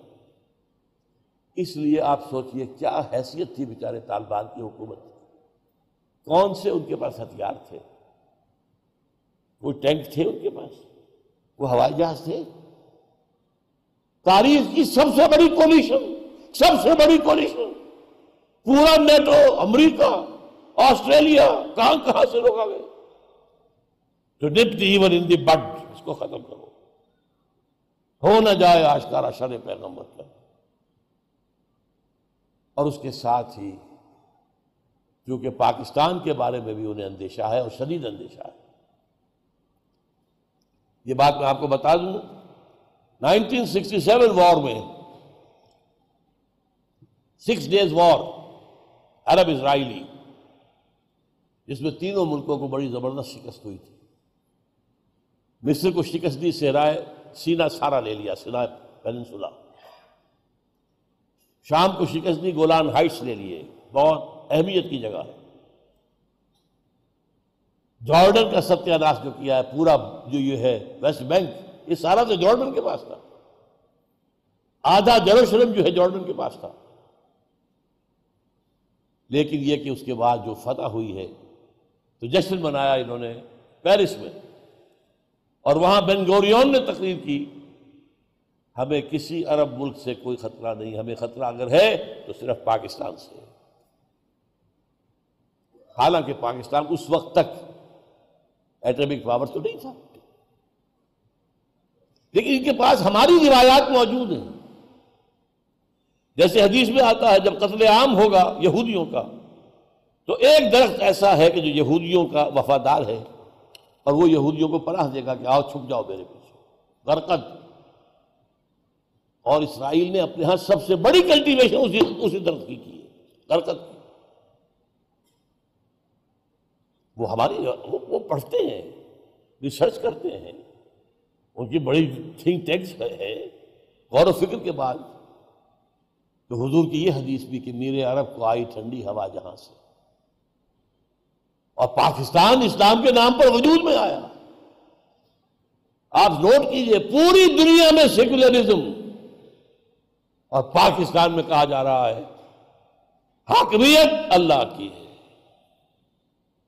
A: اس لیے آپ سوچئے کیا حیثیت تھی بیچارے طالبان کی حکومت؟ کون سے ان کے پاس ہتھیار تھے؟ کوئی ٹینک تھے ان کے پاس؟ وہ ہوائی جہاز تھے؟ تاریخ کی سب سے بڑی کولیشن، سب سے بڑی کولیشن۔ پورا نیٹو، امریکہ، آسٹریلیا، کہاں کہاں سے لوگ آ گئے؟ تو ایون ان دی بڈ، اس کو ختم کرو۔ ہو نہ جائے آشکارا شر پیغمبر کا اور اس کے ساتھ ہی کیونکہ پاکستان کے بارے میں بھی انہیں اندیشہ ہے اور شدید اندیشہ ہے۔ یہ بات میں آپ کو بتا دوں نائنٹین سکسٹی سیون وار میں، سکس ڈیز وار، عرب اسرائیلی، جس میں تینوں ملکوں کو بڑی زبردست شکست ہوئی تھی۔ مصر کو شکست دی سہرائے سینا سارا لے لیا سینا پینسولا شام کو شکست دی، گولان ہائٹس لے لیے، بہت اہمیت کی جگہ ہے۔ جارڈن کا ستیہ ناش جو کیا ہے، پورا جو یہ ہے، ویسٹ بینک، یہ سارا تو جارڈن کے پاس تھا۔ آدھا جروشلم جو ہے، جارڈن کے پاس تھا۔ لیکن یہ کہ اس کے بعد جو فتح ہوئی ہے، تو جشن منایا انہوں نے پیرس میں۔ اور وہاں بینگوریون نے تقریر کی، ہمیں کسی عرب ملک سے کوئی خطرہ نہیں، ہمیں خطرہ اگر ہے تو صرف پاکستان سے۔ حالانکہ پاکستان اس وقت تک ایٹمک پاور تو نہیں تھا۔ لیکن ان کے پاس ہماری روایات موجود ہیں۔ جیسے حدیث میں آتا ہے، جب قتل عام ہوگا یہودیوں کا، تو ایک درخت ایسا ہے کہ جو یہودیوں کا وفادار ہے اور وہ یہودیوں کو پناہ دے گا کہ آؤ چھپ جاؤ میرے پیچھے۔ غرقت اور اسرائیل نے اپنے ہاں سب سے بڑی کلٹیویشن اسی اسی درخت کی کی ہے۔ غرقت کی وہ ہماری وہ پڑھتے ہیں ریسرچ کرتے ہیں۔ ان کی بڑی تھنک ٹینکس ہے غور و فکر کے بعد تو حضور کی یہ حدیث بھی کہ میرے عرب کو آئی ٹھنڈی ہوا جہاں سے۔ اور پاکستان اسلام کے نام پر وجود میں آیا۔ آپ نوٹ کیجیے پوری دنیا میں سیکولرزم اور پاکستان میں کہا جا رہا ہے، حاکمیت اللہ کی ہے۔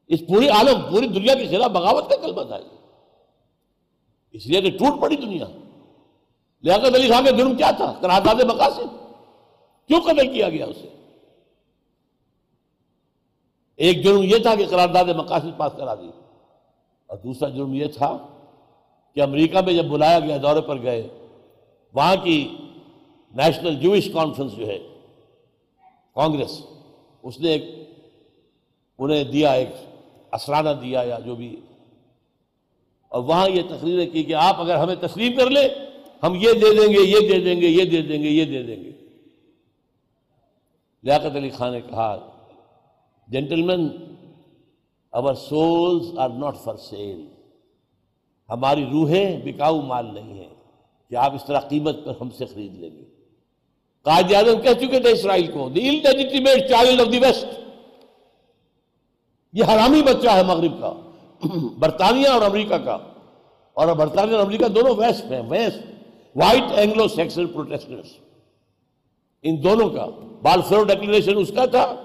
A: اس پوری عالم، پوری دنیا کے خلاف بغاوت کا کلمہ تھا اس لیے کہ ٹوٹ پڑی دنیا۔ لیاقت علی خان کا جرم کیا تھا؟ قرارداد مقاصد۔ کیوں قتل کیا گیا اسے؟ ایک جرم یہ تھا کہ قرارداد مقاصد پاس کرا دی۔ اور دوسرا جرم یہ تھا کہ امریکہ میں جب بلایا گیا، دورے پر گئے، وہاں کی نیشنل جوش کانفرنس جو ہے، کانگریس، اس نے ایک، انہیں دیا ایک اسرانہ دیا یا جو بھی۔ اور وہاں یہ تقریریں کی کہ آپ اگر ہمیں تسلیم کر لیں، ہم یہ دے دیں گے، یہ دے دیں گے، یہ دے دیں گے، یہ دے دیں گے۔ لیاقت علی خان نے کہا gentlemen our souls are not for sale ہماری روحیں بکاؤ مال نہیں ہیں کہ آپ اس طرح قیمت پر ہم سے خرید لیں گے۔ قائد اعظم کہہ چکے تھے اسرائیل کو the child of the West یہ حرامی بچہ ہے مغرب کا، برطانیہ اور امریکہ کا۔ اور برطانیہ اور امریکہ دونوں ویسٹ ہیں، West white Anglo Saxon Protestants ان دونوں کا۔ بالفور ڈیکلیریشن اس کا تھا،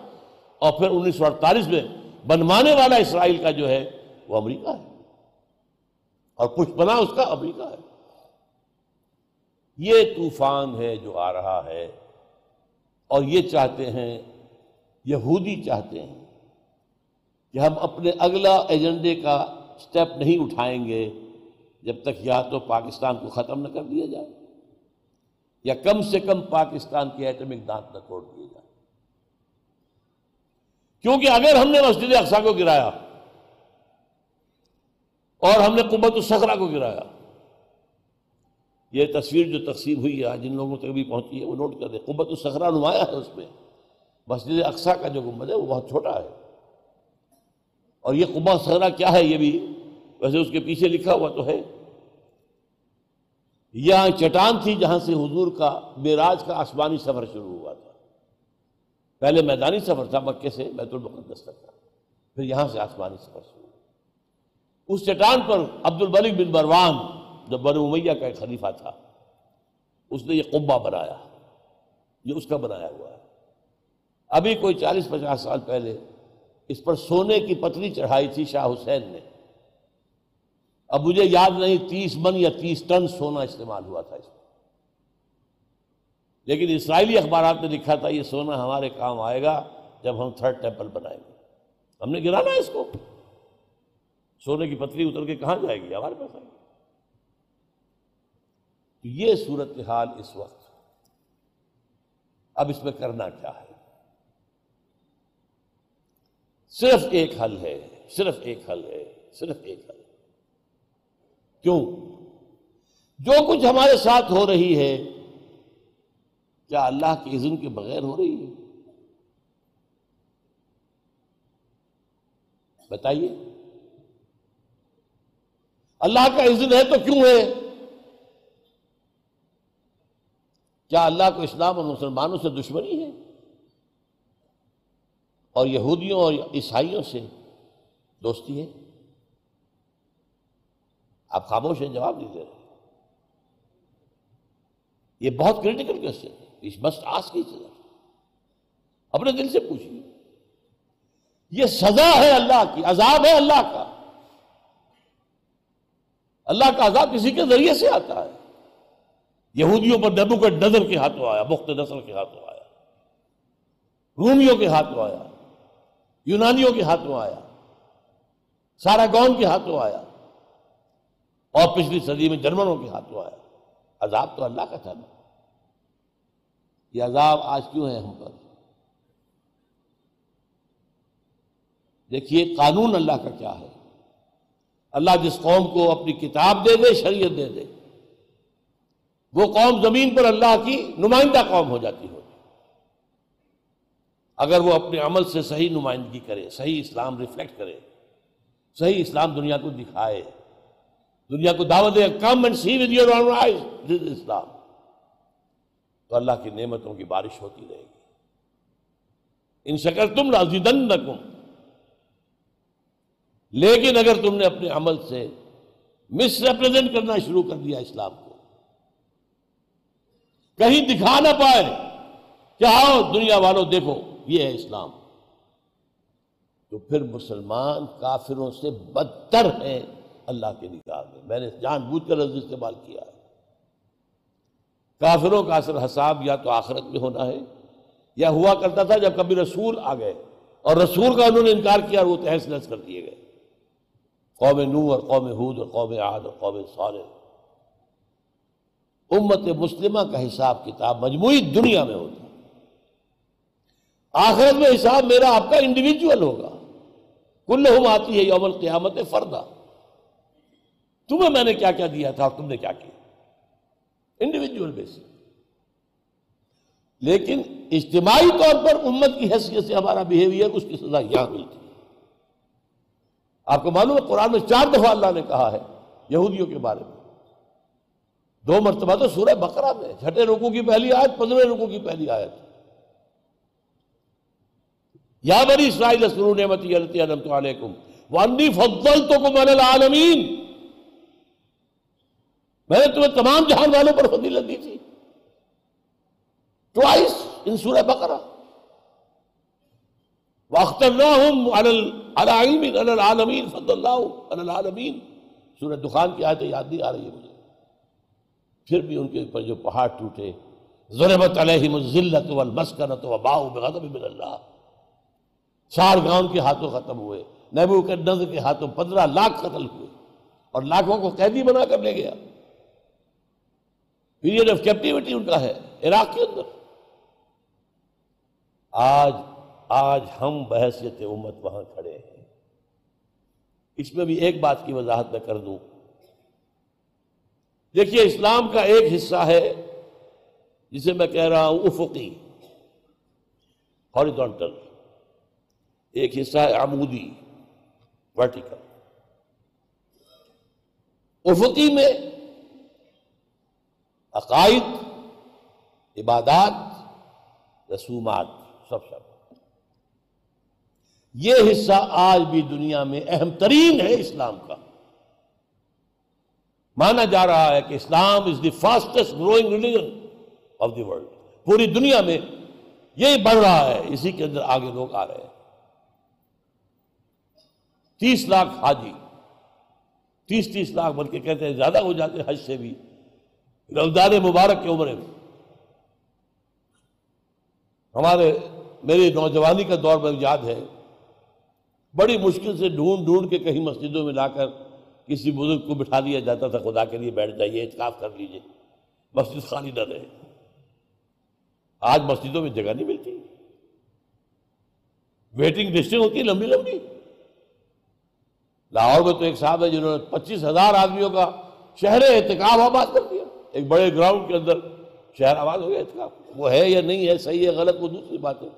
A: اور پھر انیس سو اڑتالیس میں بنوانے والا اسرائیل کا جو ہے، وہ امریکہ ہے۔ اور کچھ بنا اس کا امریکہ ہے۔ یہ طوفان ہے جو آ رہا ہے، اور یہ چاہتے ہیں، یہودی چاہتے ہیں۔ کہ ہم اپنے اگلا ایجنڈے کا سٹیپ نہیں اٹھائیں گے جب تک یا تو پاکستان کو ختم نہ کر دیا جائے یا کم سے کم پاکستان کی ایٹمک دانت نہ توڑ دیے جائے کیونکہ اگر ہم نے مسجد اقسا کو گرایا اور ہم نے قبت السخرا کو گرایا، یہ تصویر جو تقسیم ہوئی ہے، جن لوگوں تک بھی پہنچی ہے، وہ نوٹ کر دیں۔ قبت السخرا نمایاں ہے اس میں۔ مسجد اقسا کا جو گنبد ہے، وہ بہت چھوٹا ہے۔ اور یہ قبا سغرا کیا ہے یہ بھی ویسے اس کے پیچھے لکھا ہوا تو ہے۔ یہاں چٹان تھی جہاں سے حضور کا معراج کا آسمانی سفر شروع ہوا تھا۔ پہلے میدانی سفر تھا مکے سے بیت المقدس تک تھا پھر یہاں سے آسمانی سفر شروع۔ اس چٹان پر عبد الملک بن بروان جو بن امیہ کا ایک خلیفہ تھا، اس نے یہ قبا بنایا۔ یہ اس کا بنایا ہوا ہے۔ ابھی کوئی چالیس پچاس سال پہلے اس پر سونے کی پتلی چڑھائی تھی شاہ حسین نے۔ اب مجھے یاد نہیں، تیس من یا تیس ٹن سونا استعمال ہوا تھا اس میں۔ لیکن اسرائیلی اخبارات نے لکھا تھا، یہ سونا ہمارے کام آئے گا جب ہم تھرڈ ٹیمپل بنائیں گے۔ ہم نے گرانا اس کو۔ سونے کی پتلی اتر کے کہاں جائے گی؟ ہمارے پاس آئے گی۔ یہ صورت حال اس وقت۔ اب اس میں کرنا کیا ہے؟ صرف ایک حل ہے، صرف ایک حل ہے، صرف ایک حل۔ ہے کیوں؟ جو کچھ ہمارے ساتھ ہو رہی ہے، کیا اللہ کے اذن کے بغیر ہو رہی ہے؟ بتائیے۔ اللہ کا اذن ہے تو کیوں ہے؟ کیا اللہ کو اسلام اور مسلمانوں سے دشمنی ہے؟ اور یہودیوں اور عیسائیوں سے دوستی ہے؟ آپ خاموش ہیں؟ جواب نہیں دے رہے۔ یہ بہت کریٹیکل کوشچن ہے۔ اس مسٹ آس کی اپنے دل سے پوچھیے۔ یہ سزا ہے اللہ کی، عذاب ہے اللہ کا۔ اللہ کا عذاب کسی کے ذریعے سے آتا ہے۔ یہودیوں پر نبو کا نظر کے ہاتھوں آیا مخت نسل کے ہاتھوں آیا۔ رومیوں کے ہاتھوں آیا۔ یونانیوں کے ہاتھوں آیا سارا گون کے ہاتھوں آیا، اور پچھلی صدی میں جرمنوں کے ہاتھوں آیا۔ عذاب تو اللہ کا تھا نا۔ یہ عذاب آج کیوں ہے ہم پر؟ دیکھیے، قانون اللہ کا کیا ہے؟ اللہ جس قوم کو اپنی کتاب دے دے، شریعت دے دے، وہ قوم زمین پر اللہ کی نمائندہ قوم ہو جاتی ہو۔ اگر وہ اپنے عمل سے صحیح نمائندگی کرے، صحیح اسلام ریفلیکٹ کرے، صحیح اسلام دنیا کو دکھائے، دنیا کو دعوت دے come and see with your Islam تو اللہ کی نعمتوں کی بارش ہوتی رہے گی۔ ان شکر تم رازدن لیکن اگر تم نے اپنے عمل سے مس ریپرزینٹ کرنا شروع کر دیا اسلام کو، کہیں دکھا نہ پائے کہ آؤ دنیا والوں دیکھو۔ یہ ہے اسلام۔ تو پھر مسلمان کافروں سے بدتر ہیں اللہ کے نکاح میں۔ میں نے جان بوجھ کر لفظ استعمال کیا ہے۔ کافروں کا اثر حساب یا تو آخرت میں ہونا ہے، یا ہوا کرتا تھا جب کبھی رسول آ گئے۔ اور رسول کا انہوں نے انکار کیا اور وہ تحس نحس کر دیے گئے۔ قوم نو اور قوم حود اور قوم عاد اور قوم صالح۔ امت مسلمہ کا حساب کتاب مجموعی دنیا میں ہوتا آخرت میں حساب میرا آپ کا انڈیویجول ہوگا۔ کل آتی ہے یوم القیامت فردا۔ تمہیں میں نے کیا کیا دیا تھا اور تم نے کیا کیا؟ انڈیویجول بیس لیکن اجتماعی طور پر امت کی حیثیت سے ہمارا بیہیویئر اس کی سزا یہاں ملتی ہے۔ آپ کو معلوم ہے قرآن میں چار دفعہ اللہ نے کہا ہے یہودیوں کے بارے میں۔ دو مرتبہ تو سورہ بقرہ میں چھٹے رکو کی پہلی آیت، پندرہ رکو کی پہلی آیت۔ یا بری اسرائیل سرو نعمتی علیکم. وانی فضلتکم علی العالمین. میں نے تمہیں تمام جہان والوں پر فضیلت دی تھی. ٹوائس ان سورہ بقرہ واخترناہم علی العالمین علی العالمین فضل اللہ علی العالمین سورہ دخان کی آیت یاد نہیں آ رہی ہے مجھے. پھر بھی ان کے اوپر جو پہاڑ ٹوٹے. ضربت علیہم الذلت والمسکنت وباؤ بغضب من اللہ چار گاؤں کے ہاتھوں ختم ہوئے نبو کے نظر کے ہاتھوں پندرہ لاکھ قتل ہوئے اور لاکھوں کو قیدی بنا کر لے گیا۔ پیریڈ آف کیپٹیوٹی ان کا ہے، عراق کے اندر۔ آج آج ہم بحثیت امت وہاں کھڑے ہیں۔ اس میں بھی ایک بات کی وضاحت میں کر دوں۔ دیکھیے، اسلام کا ایک حصہ ہے جسے میں کہہ رہا ہوں، افقی، ہاریزونٹل۔ ایک حصہ ہے عمودی ورٹیکل افقی میں عقائد، عبادات، رسومات، سب سب یہ حصہ آج بھی دنیا میں اہم ترین ہے اسلام کا۔ مانا جا رہا ہے کہ Islam is the fastest growing religion of the world پوری دنیا میں یہی بڑھ رہا ہے، اسی کے اندر آگے لوگ آ رہے ہیں۔ تیس لاکھ حاجی۔ تیس تیس لاکھ، بلکہ کہتے ہیں زیادہ ہو جاتے حج سے بھی۔ رمضان مبارک کے عمرے میں۔ ہمارے میری نوجوانی کا دور میں یاد ہے۔ بڑی مشکل سے ڈھونڈ ڈھونڈ کے کہیں مسجدوں میں لا کر کسی بزرگ کو بٹھا دیا جاتا تھا، خدا کے لیے بیٹھ جائیے، اعتکاف کر لیجیے مسجد خالی نہ رہے۔ آج مسجدوں میں جگہ نہیں ملتی۔ ویٹنگ لسٹیں ہوتی ہے لمبی لمبی۔ لاہور میں تو ایک صاحب ہے جنہوں نے پچیس ہزار آدمیوں کا شہر احتکاب آباد کر دیا۔ ایک بڑے گراؤنڈ کے اندر شہر آباد ہو گیا احتکاب وہ ہے یا نہیں ہے، صحیح ہے، غلط، وہ دوسری بات ہے۔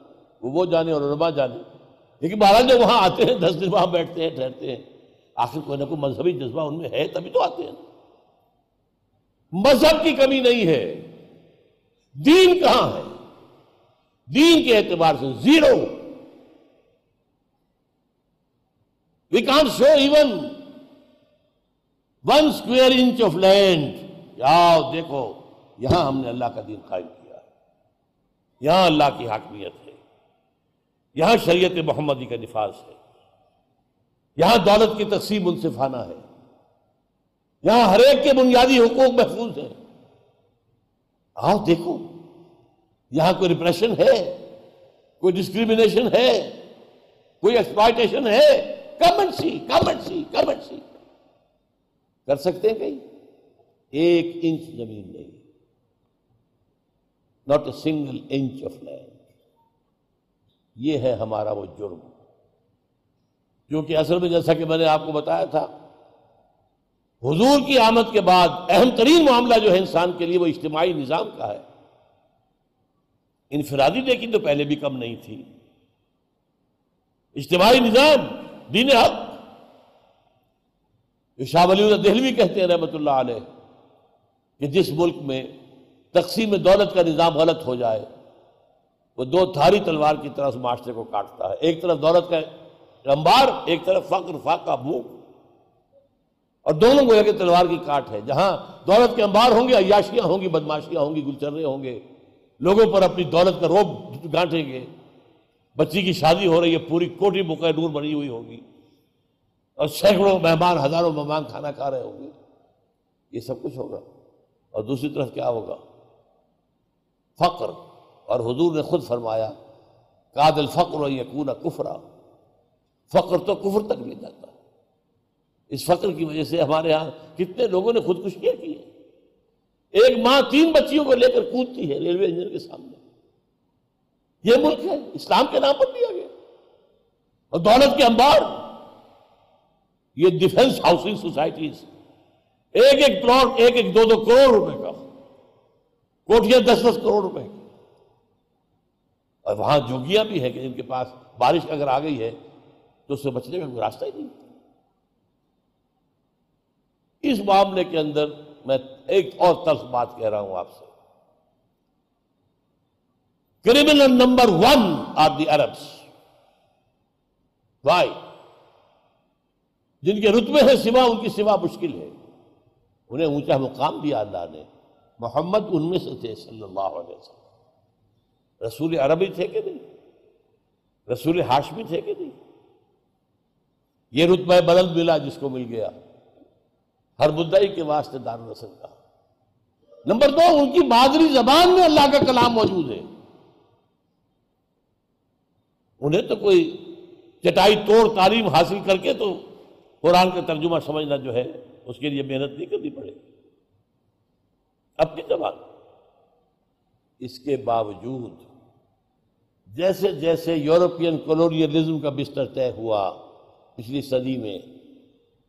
A: وہ وہ جانے اور علماء جانے۔ لیکن مہاراج جو وہاں آتے ہیں، دس دن وہاں بیٹھتے ہیں، ٹھہرتے ہیں، آخر کوئی نہ کوئی مذہبی جذبہ ان میں ہے، تبھی تو آتے ہیں۔ مذہب کی کمی نہیں ہے۔ دین کہاں ہے؟ دین کے اعتبار سے zero. We can't show even one square inch of land آؤ دیکھو یہاں ہم نے اللہ کا دین قائم کیا یہاں اللہ کی حاکمیت ہے یہاں شریعت محمدی کا نفاذ ہے یہاں دولت کی تقسیم منصفانہ ہے یہاں ہر ایک کے بنیادی حقوق محفوظ ہیں آؤ دیکھو یہاں کوئی ریپریشن ہے کوئی ڈسکریمنیشن ہے کوئی ایکسپلائٹیشن ہے کمنٹ سی کمنٹ سی سی کر سکتے ہیں کہیں؟ ایک انچ زمین نہیں. Not a single inch of land یہ ہے ہمارا وہ جرم. جو کہ اصل میں جیسا کہ میں نے آپ کو بتایا تھا، حضور کی آمد کے بعد اہم ترین معاملہ جو ہے انسان کے لیے وہ اجتماعی نظام کا ہے. انفرادی لیکن تو پہلے بھی کم نہیں تھی. اجتماعی نظام دین حق۔ شاہ ولی اللہ دہلوی کہتے ہیں رحمت اللہ علیہ کہ جس ملک میں تقسیم دولت کا نظام غلط ہو جائے، وہ دو تھاری تلوار کی طرح اس معاشرے کو کاٹتا ہے۔ ایک طرف دولت کا انبار ایک طرف فقر، فاقہ، بھوک۔ اور دونوں کو ایک تلوار کی کاٹ ہے۔ جہاں دولت کے انبار ہوں گے، عیاشیاں ہوں گی، بدماشیاں ہوں گی، گلچرے ہوں گے، لوگوں پر اپنی دولت کا روب گانٹیں گے۔ بچی کی شادی ہو رہی ہے، پوری کوٹی بکے نور بنی ہوئی ہوگی۔ اور سینکڑوں مہمان، ہزاروں مہمان کھانا کھا رہے ہوں گے۔ یہ سب کچھ ہوگا۔ اور دوسری طرف کیا ہوگا؟ فقر۔ اور حضور نے خود فرمایا کاد الفقر و یقون کفرا۔ فقر تو کفر تک لے جاتا۔ اس فقر کی وجہ سے ہمارے ہاں کتنے لوگوں نے خودکشیاں کی ہیں۔ ایک ماں تین بچیوں کو لے کر کودتی ہے ریلوے انجن کے سامنے۔ یہ ملک ہے، اسلام کے نام پر دیا گیا۔ اور دولت کے انبار۔ یہ ڈیفنس ہاؤسنگ سوسائٹیز ایک ایک پلاٹ، ایک ایک دو دو کروڑ روپے کا۔ کوٹیاں دس دس کروڑ روپے۔ کی اور وہاں جوگیاں بھی ہے کہ ان کے پاس بارش اگر آ گئی ہے تو اس سے بچنے کا کوئی راستہ ہی نہیں۔ اس معاملے کے اندر میں ایک اور طرف بات کہہ رہا ہوں آپ سے۔ Criminal number one are the Arabs why جن کے رتبے ہیں سوا، ان کی سوا مشکل ہے۔ انہیں اونچا مقام دیا اللہ نے محمد ان میں سے تھے، صلی اللہ علیہ وسلم۔ رسول عربی تھے کہ نہیں؟ رسول ہاشمی تھے کہ نہیں؟ یہ رتبہ بدل ملا جس کو مل گیا۔ ہر مدعی کے واسطے دار رسل کا۔ نمبر دو، ان کی مادری زبان میں اللہ کا کلام موجود ہے۔ انہیں تو کوئی چٹائی توڑ تعلیم حاصل کر کے تو قرآن کا ترجمہ سمجھنا جو ہے، اس کے لیے محنت نہیں کرنی پڑے گی۔ اپنی زبان۔ اس کے باوجود، جیسے جیسے یورپین کولونیلزم کا بستر طے ہوا پچھلی صدی میں،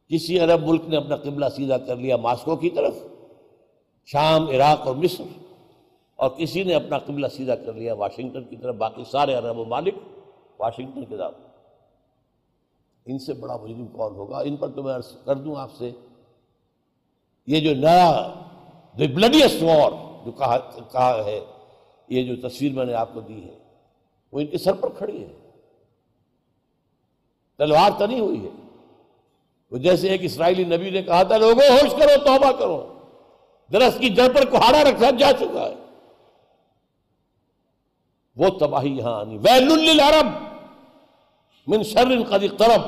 A: کسی عرب ملک نے اپنا قبلہ سیدھا کر لیا ماسکو کی طرف، شام، عراق اور مصر، اور کسی نے اپنا قبلہ سیدھا کر لیا واشنگٹن کی طرف، باقی سارے عرب ممالک۔ واشنگٹن کے طرف ان سے بڑا مجرم کون ہوگا؟ ان پر تو میں عرض کر دوں آپ سے، یہ جو نیا بلڈیسٹ وار جو کہا کہا ہے، یہ جو تصویر میں نے آپ کو دی ہے، وہ ان کے سر پر کھڑی ہے۔ تلوار تو نہیں ہوئی ہے۔ وہ جیسے ایک اسرائیلی نبی نے کہا تھا، لوگوں، ہوش کرو، توبہ کرو۔ درخت کی جڑ پر کوہاڑا رکھا جا چکا ہے۔ وہ تباہی یہاں آنی۔ ویل للعرب من شر قد اقترب۔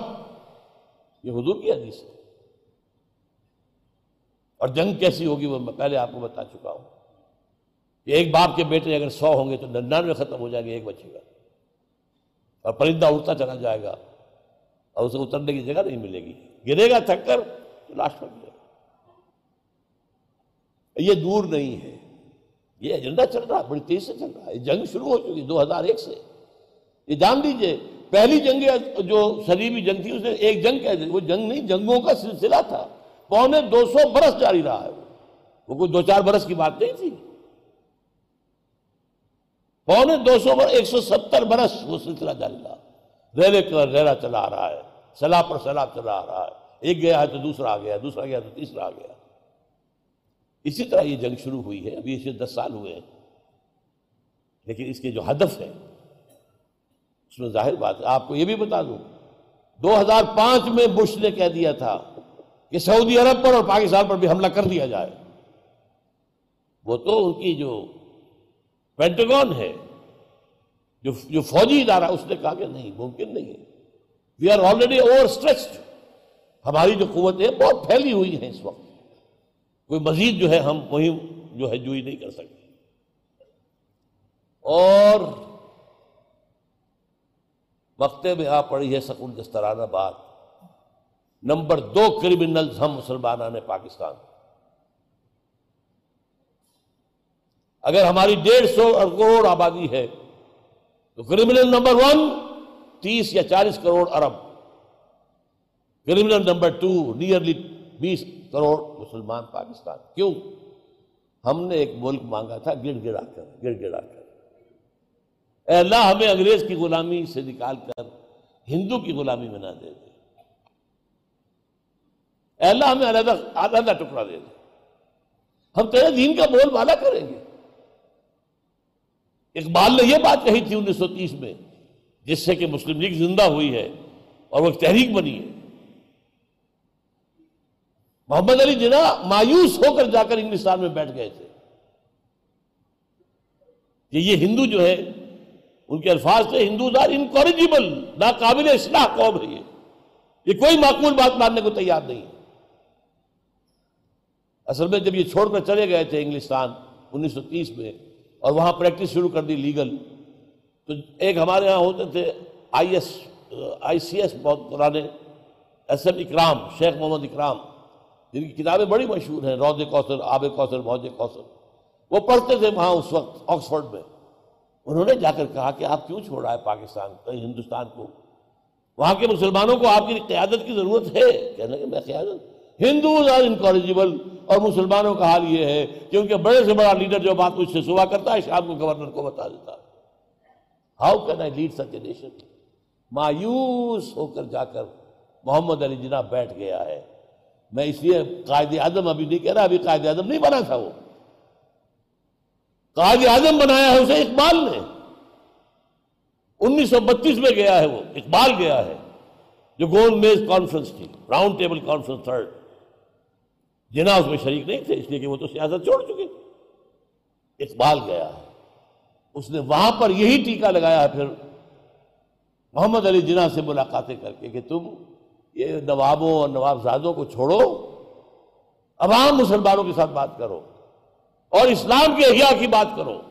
A: یہ حضور کی حدیث ہے۔ اور جنگ کیسی ہوگی وہ میں پہلے آپ کو بتا چکا ہوں۔ کہ ایک باپ کے بیٹے اگر سو ہوں گے تو ننانوے ختم ہو جائیں گے، ایک بچے گا اور پرندہ اڑتا چلا جائے گا اور اسے اترنے کی جگہ نہیں ملے گی۔ گرے گا تھک کر تو لاش پر گا۔ یہ دور نہیں ہے۔ یہ ایجنڈا چل رہا ہے بڑی تیز سے چل رہا۔ ہے یہ جنگ شروع ہو چکی دو ہزار ایک سے۔ یہ جان دیجیے پہلی جنگ جو صلیبی جنگ تھی، اس نے ایک جنگ کہتے وہ جنگ نہیں، جنگوں کا سلسلہ تھا۔ پونے دو سو برس جاری رہا ہے وہ۔ کوئی دو چار برس کی بات نہیں تھی۔ پونے دو سو برس، ایک سو ستر برس وہ سلسلہ جاری رہا۔ ریلے کر ریلا چلا آ رہا ہے سلاح پر سلاح چلا آ رہا ہے۔ ایک گیا ہے تو دوسرا آ گیا، دوسرا گیا تو تیسرا آ گیا۔ اسی طرح یہ جنگ شروع ہوئی ہے، ابھی اسے دس سال ہوئے ہیں۔ لیکن اس کے جو ہدف ہے اس میں ظاہر بات ہے، آپ کو یہ بھی بتا دوں، دو ہزار پانچ میں بش نے کہہ دیا تھا کہ سعودی عرب پر اور پاکستان پر بھی حملہ کر دیا جائے۔ وہ تو ان کی جو پینٹگون ہے، جو جو فوجی ادارہ، اس نے کہا کہ نہیں، ممکن نہیں ہے۔ We are already overstretched ہماری جو قوتیں بہت پھیلی ہوئی ہیں اس وقت۔ کوئی مزید جو ہے ہم مہم جو ہے جوئی نہیں کر سکتے۔ اور وقتے میں آ پڑی ہے سکون دسترانہ بات نمبر دو کرمنلز ہم مسلمان نے پاکستان۔ اگر ہماری ڈیڑھ سو کروڑ آبادی ہے تو کرمنل نمبر ون تیس یا چالیس کروڑ ارب۔ کرمنل نمبر ٹو نیئرلی بیس کروڑ مسلمان پاکستان۔ کیوں؟ ہم نے ایک ملک مانگا تھا گڑ گڑا کر گڑ گڑا کر۔ اے اللہ، ہمیں انگریز کی غلامی سے نکال کر، ہندو کی غلامی میں نہ دے دے۔ اے اللہ، ہمیں علیحدہ علیحدہ ٹکڑا دے دے۔ ہم تیرے دین کا بول بالا کریں گے۔ اقبال نے یہ بات کہی تھی انیس سو تیس میں، جس سے کہ مسلم لیگ زندہ ہوئی ہے اور وہ ایک تحریک بنی ہے۔ محمد علی جنا مایوس ہو کر جا کر انگلستان میں بیٹھ گئے تھے۔ کہ یہ ہندو جو ہے، ان کے الفاظ تھے، ہندو آر انکوریجیبل ناقابل اصلاح قوم ہے یہ۔ یہ کوئی معقول بات ماننے کو تیار نہیں اصل میں جب یہ چھوڑ کر چلے گئے تھے انگلستان، انیس سو تیس میں، اور وہاں پریکٹس شروع کر دی لیگل تو ایک ہمارے یہاں ہوتے تھے I S, I C S, بہت پرانے، ایس ایم اکرام، شیخ محمد اکرام۔ جن کی کتابیں بڑی مشہور ہیں رود کوثر آب کوثر موج کوثر۔ وہ پڑھتے تھے وہاں اس وقت، آکسفورڈ میں۔ انہوں نے جا کر کہا کہ آپ کیوں چھوڑ رہا ہے پاکستان ہندوستان کو؟ وہاں کے مسلمانوں کو آپ کی قیادت کی ضرورت ہے۔ کہنے کہ میں قیادت؟ ہندوز آر انکوریجیبل اور مسلمانوں کا حال یہ ہے کہ ان کے بڑے سے بڑا لیڈر جو بات مجھ سے صبح کرتا ہے، شام کو گورنر کو بتا دیتا ہے۔ How can I lead such a nation مایوس ہو کر جا کر محمد علی جناح بیٹھ گیا ہے۔ میں اس لیے قائد اعظم ابھی نہیں کہہ رہا، ابھی قائد اعظم نہیں بنا تھا وہ۔ قائد اعظم بنایا ہے اسے اقبال نے۔ انیس سو بتیس میں گیا ہے وہ، اقبال گیا ہے۔ جو گول میز کانفرنس تھی، راؤنڈ ٹیبل کانفرنس تھرڈ۔ جنا اس میں شریک نہیں تھے، اس لیے کہ وہ تو سیاست چھوڑ چکے۔ اقبال گیا ہے۔ اس نے وہاں پر یہی ٹیکہ لگایا ہے پھر۔ محمد علی جناح سے ملاقاتیں کر کے کہ تم یہ نوابوں اور نواب زادوں کو چھوڑو، عوام مسلمانوں کے ساتھ بات کرو اور اسلام کے احیاء کی بات کرو۔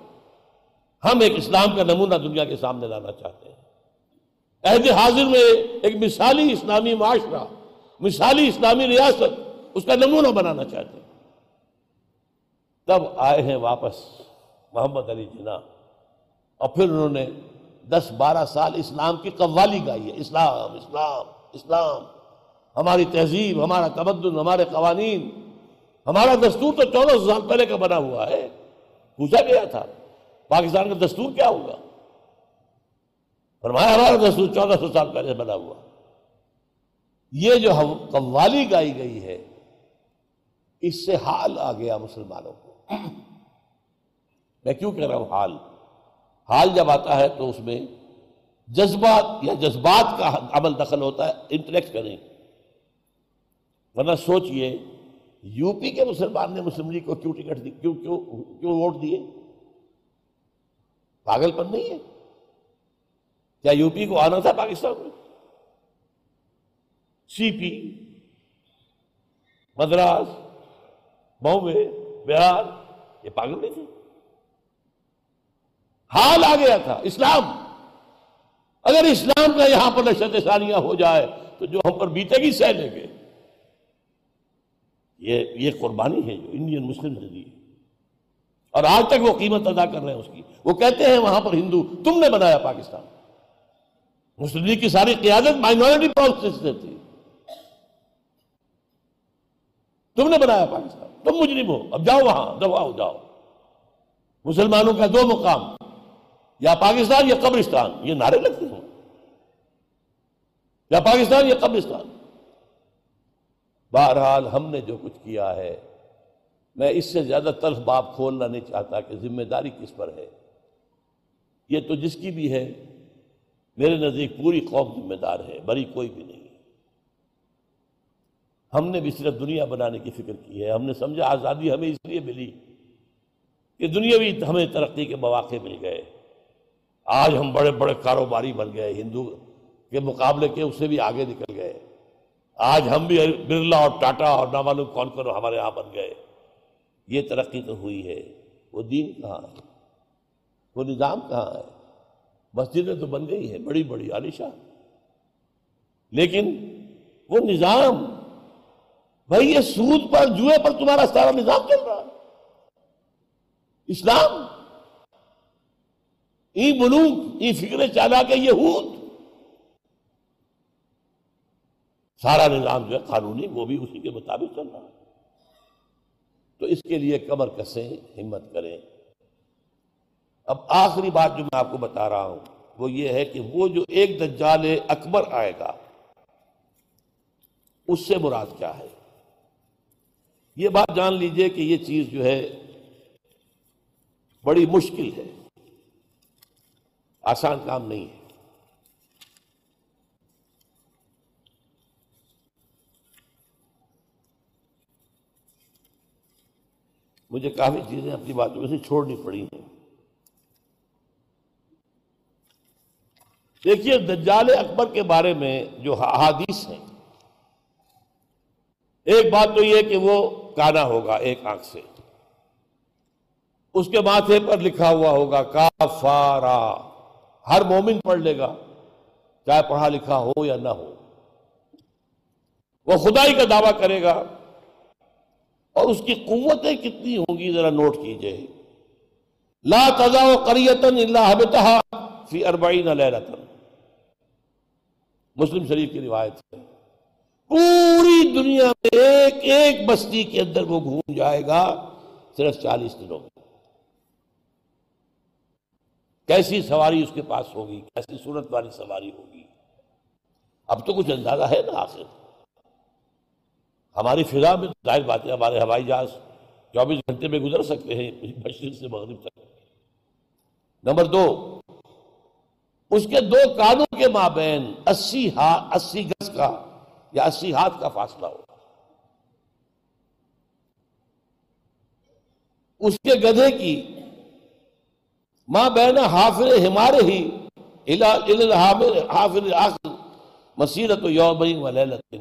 A: ہم ایک اسلام کا نمونہ دنیا کے سامنے لانا چاہتے ہیں۔ عہد حاضر میں ایک مثالی اسلامی معاشرہ، مثالی اسلامی ریاست، اس کا نمونہ بنانا چاہتے ہیں۔ تب آئے ہیں واپس محمد علی جناح۔ اور پھر انہوں نے دس بارہ سال اسلام کی قوالی گائی ہے۔ اسلام اسلام اسلام۔ ہماری تہذیب، ہمارا تمدن، ہمارے قوانین، ہمارا دستور تو چودہ سو سال پہلے کا بنا ہوا ہے۔ پوچھا گیا تھا، پاکستان کا دستور کیا ہوگا؟ فرمایا ہمارا دستور چودہ سو سال پہلے بنا ہوا۔ یہ جو قوالی گائی گئی ہے، اس سے حال آ گیا مسلمانوں کو۔ میں کیوں کہہ رہا ہوں حال؟ حال جب آتا ہے تو اس میں جذبات یا جذبات کا عمل دخل ہوتا ہے۔ انٹلیکٹ کریں۔ ورنہ سوچئے یو پی کے مسلمان نے مسلم لیگ کو کیوں ٹکٹ دی؟ کیوں کیوں کیوں ووٹ دیے؟ پاگل پن نہیں ہے؟ کیا یو پی کو آنا تھا پاکستان میں؟ سی پی مدراس بامبے بہار، یہ پاگل نہیں تھے؟ حال آ گیا تھا، اسلام۔ اگر اسلام کا یہاں پر نشت ثانیہ ہو جائے، تو جو ہم پر بیتے گی سہ لیں گے یہ یہ قربانی ہے جو انڈین مسلم نے دی اور آج تک وہ قیمت ادا کر رہے ہیں اس کی۔ وہ کہتے ہیں وہاں پر ہندو، تم نے بنایا پاکستان۔ مسلم لیگ کی ساری قیادت مائنورٹی پالیسی سے تھی۔ تم نے بنایا پاکستان۔ تم مجرم ہو۔ اب جاؤ وہاں دفاع ہو جاؤ۔ مسلمانوں کا دو مقام، یا پاکستان یا قبرستان۔ یہ نعرے لگتے ہیں۔ یا پاکستان یا قبرستان۔ بہرحال ہم نے جو کچھ کیا ہے، میں اس سے زیادہ تلخ باپ کھولنا نہیں چاہتا کہ ذمہ داری کس پر ہے۔ یہ تو جس کی بھی ہے، میرے نزدیک پوری قوم ذمہ دار ہے، بری کوئی بھی نہیں۔ ہم نے بھی صرف دنیا بنانے کی فکر کی ہے۔ ہم نے سمجھا آزادی ہمیں اس لیے ملی کہ دنیا بھی ہمیں ترقی کے مواقع مل گئے۔ آج ہم بڑے بڑے کاروباری بن گئے، ہندو کے مقابلے کے، اس سے بھی آگے نکل گئے۔ آج ہم بھی برلا اور ٹاٹا اور نہ معلوم کون کون ہمارے یہاں بن گئے۔ یہ ترقی تو ہوئی ہے۔ وہ دین کہاں ہے؟ وہ نظام کہاں ہے؟ مسجدیں تو بن گئی ہیں، بڑی بڑی عالیشہ لیکن وہ نظام، بھائی یہ سود پر، جوئے پر تمہارا سارا نظام چل رہا ہے۔ اسلام، ای ملوک، ای فکر چالا کے یہود۔ سارا نظام جو ہے قانونی، وہ بھی اسی کے مطابق چل رہا ہے۔ تو اس کے لیے کمر کسیں ہمت کریں۔ اب آخری بات جو میں آپ کو بتا رہا ہوں، وہ یہ ہے کہ وہ جو ایک دجال اکبر آئے گا، اس سے مراد کیا ہے؟ یہ بات جان لیجیے کہ یہ چیز جو ہے بڑی مشکل ہے۔ آسان کام نہیں ہے۔ مجھے کافی چیزیں اپنی باتوں میں سے چھوڑنی پڑی ہیں۔ دیکھیے، دجال اکبر کے بارے میں جو حادیث ہیں، ایک بات تو یہ کہ وہ کانا ہوگا ایک آنکھ سے۔ اس کے ماتھے پر لکھا ہوا ہوگا، کافارا۔ ہر مومن پڑھ لے گا، چاہے پڑھا لکھا ہو یا نہ ہو۔ وہ خدائی کا دعویٰ کرے گا اور اس کی قوتیں کتنی ہوں گی؟ ذرا نوٹ کیجیے۔ لا تضا قریتن اللہ فی اربعین لیلتن مسلم شریف کی روایت ہے۔ پوری دنیا میں ایک ایک بستی کے اندر وہ گھوم جائے گا صرف چالیس دنوں میں۔ کیسی سواری اس کے پاس ہوگی؟ کیسی صورت والی سواری ہوگی؟ اب تو کچھ اندازہ ہے نا آخر۔ ہماری فضا میں ظاہر بات ہے، ہمارے ہوائی جہاز چوبیس گھنٹے میں گزر سکتے ہیں، مشرق سے مغرب تک۔ نمبر دو، اس کے دو کانوں کے مابین اسی ہاتھ اسی گز کا یا اسی ہاتھ کا فاصلہ ہو۔ اس کے گدھے کی ماں بہن حافظ ہمارے ہی حافظ آخر مسیرت و یوم و لیلت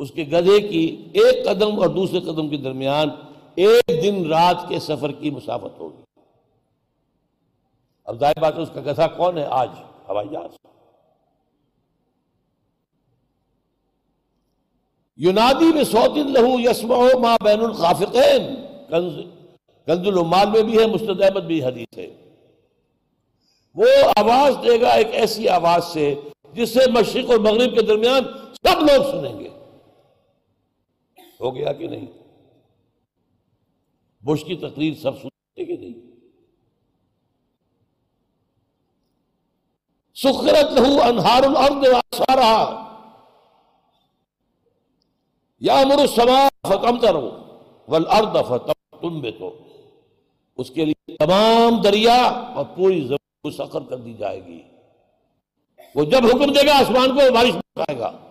A: اس کے گدھے کی ایک قدم اور دوسرے قدم کے درمیان ایک دن رات کے سفر کی مسافت ہوگی۔ اب ظاہر بات ہے اس کا گدھا کون ہے؟ آج ہوائی جہاز۔ یونادی میں سوت لہو یسما ما بین الخافقین۔ کنز العمال میں بھی ہے، مستد احمد بھی حدیث ہے۔ وہ آواز دے گا ایک ایسی آواز سے جس سے مشرق اور مغرب کے درمیان سب لوگ سنیں گے۔ ہو گیا کہ نہیں؟ بش کی تقریر سب سنتے کہ نہیں؟ سخرت لہو انہار الارض واسارا یا امر السما فتم ترو والارض فتم تم بے تو اس کے لیے تمام دریا اور پوری زمین کو سخر کر دی جائے گی۔ وہ جب حکم دے گا، آسمان کو بارش پائے گا۔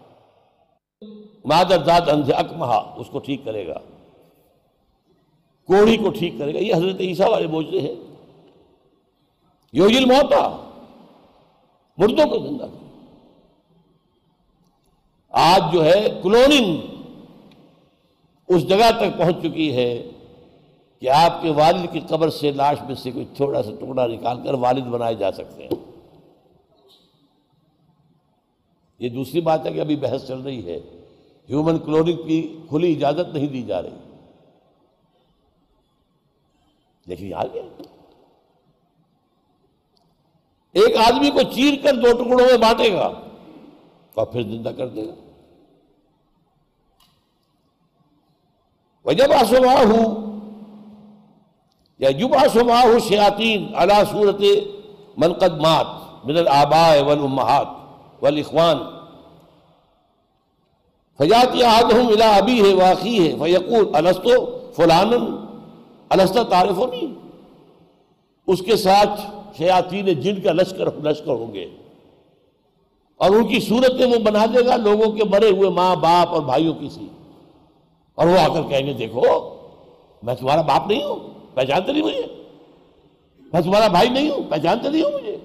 A: مادر ذات انجھ اکمہا، اس کو ٹھیک کرے گا۔ کوڑی کو ٹھیک کرے گا۔ یہ حضرت عیسیٰ والے بوجھتے ہیں۔ یوجل موتا مردوں کو زندہ کر آج جو ہے کلوننگ اس جگہ تک پہنچ چکی ہے کہ آپ کے والد کی قبر سے لاش میں سے کوئی تھوڑا سا ٹکڑا نکال کر والد بنائے جا سکتے ہیں۔ یہ دوسری بات ہے کہ ابھی بحث چل رہی ہے۔ ہیومن کلوننگ کی کھلی اجازت نہیں دی جا رہی۔ لیکن آ گیا ایک آدمی کو چیر کر دو ٹکڑوں میں بانٹے گا اور پھر زندہ کر دے گا۔ جب آسما ہوں یا جب آسما ہوں شیاتین اللہ صورت منقدمات من الآباء والامہات۔ والاخوان. فجاتی آدھم الى ابی ہے واقعی ہے فیقول الستو فلان؟ الستا تعارف نہیں اس کے ساتھ شیاطین جن کا لشکر لشکر ہوں گے۔ اور ان کی صورتیں وہ بنا دے گا لوگوں کے مرے ہوئے ماں باپ اور بھائیوں کی سی۔ اور وہ آ کر کہیں گے، دیکھو، میں تمہارا باپ نہیں ہوں، پہچانتے نہیں مجھے۔ میں تمہارا بھائی نہیں ہوں، پہچانتے نہیں ہوں مجھے۔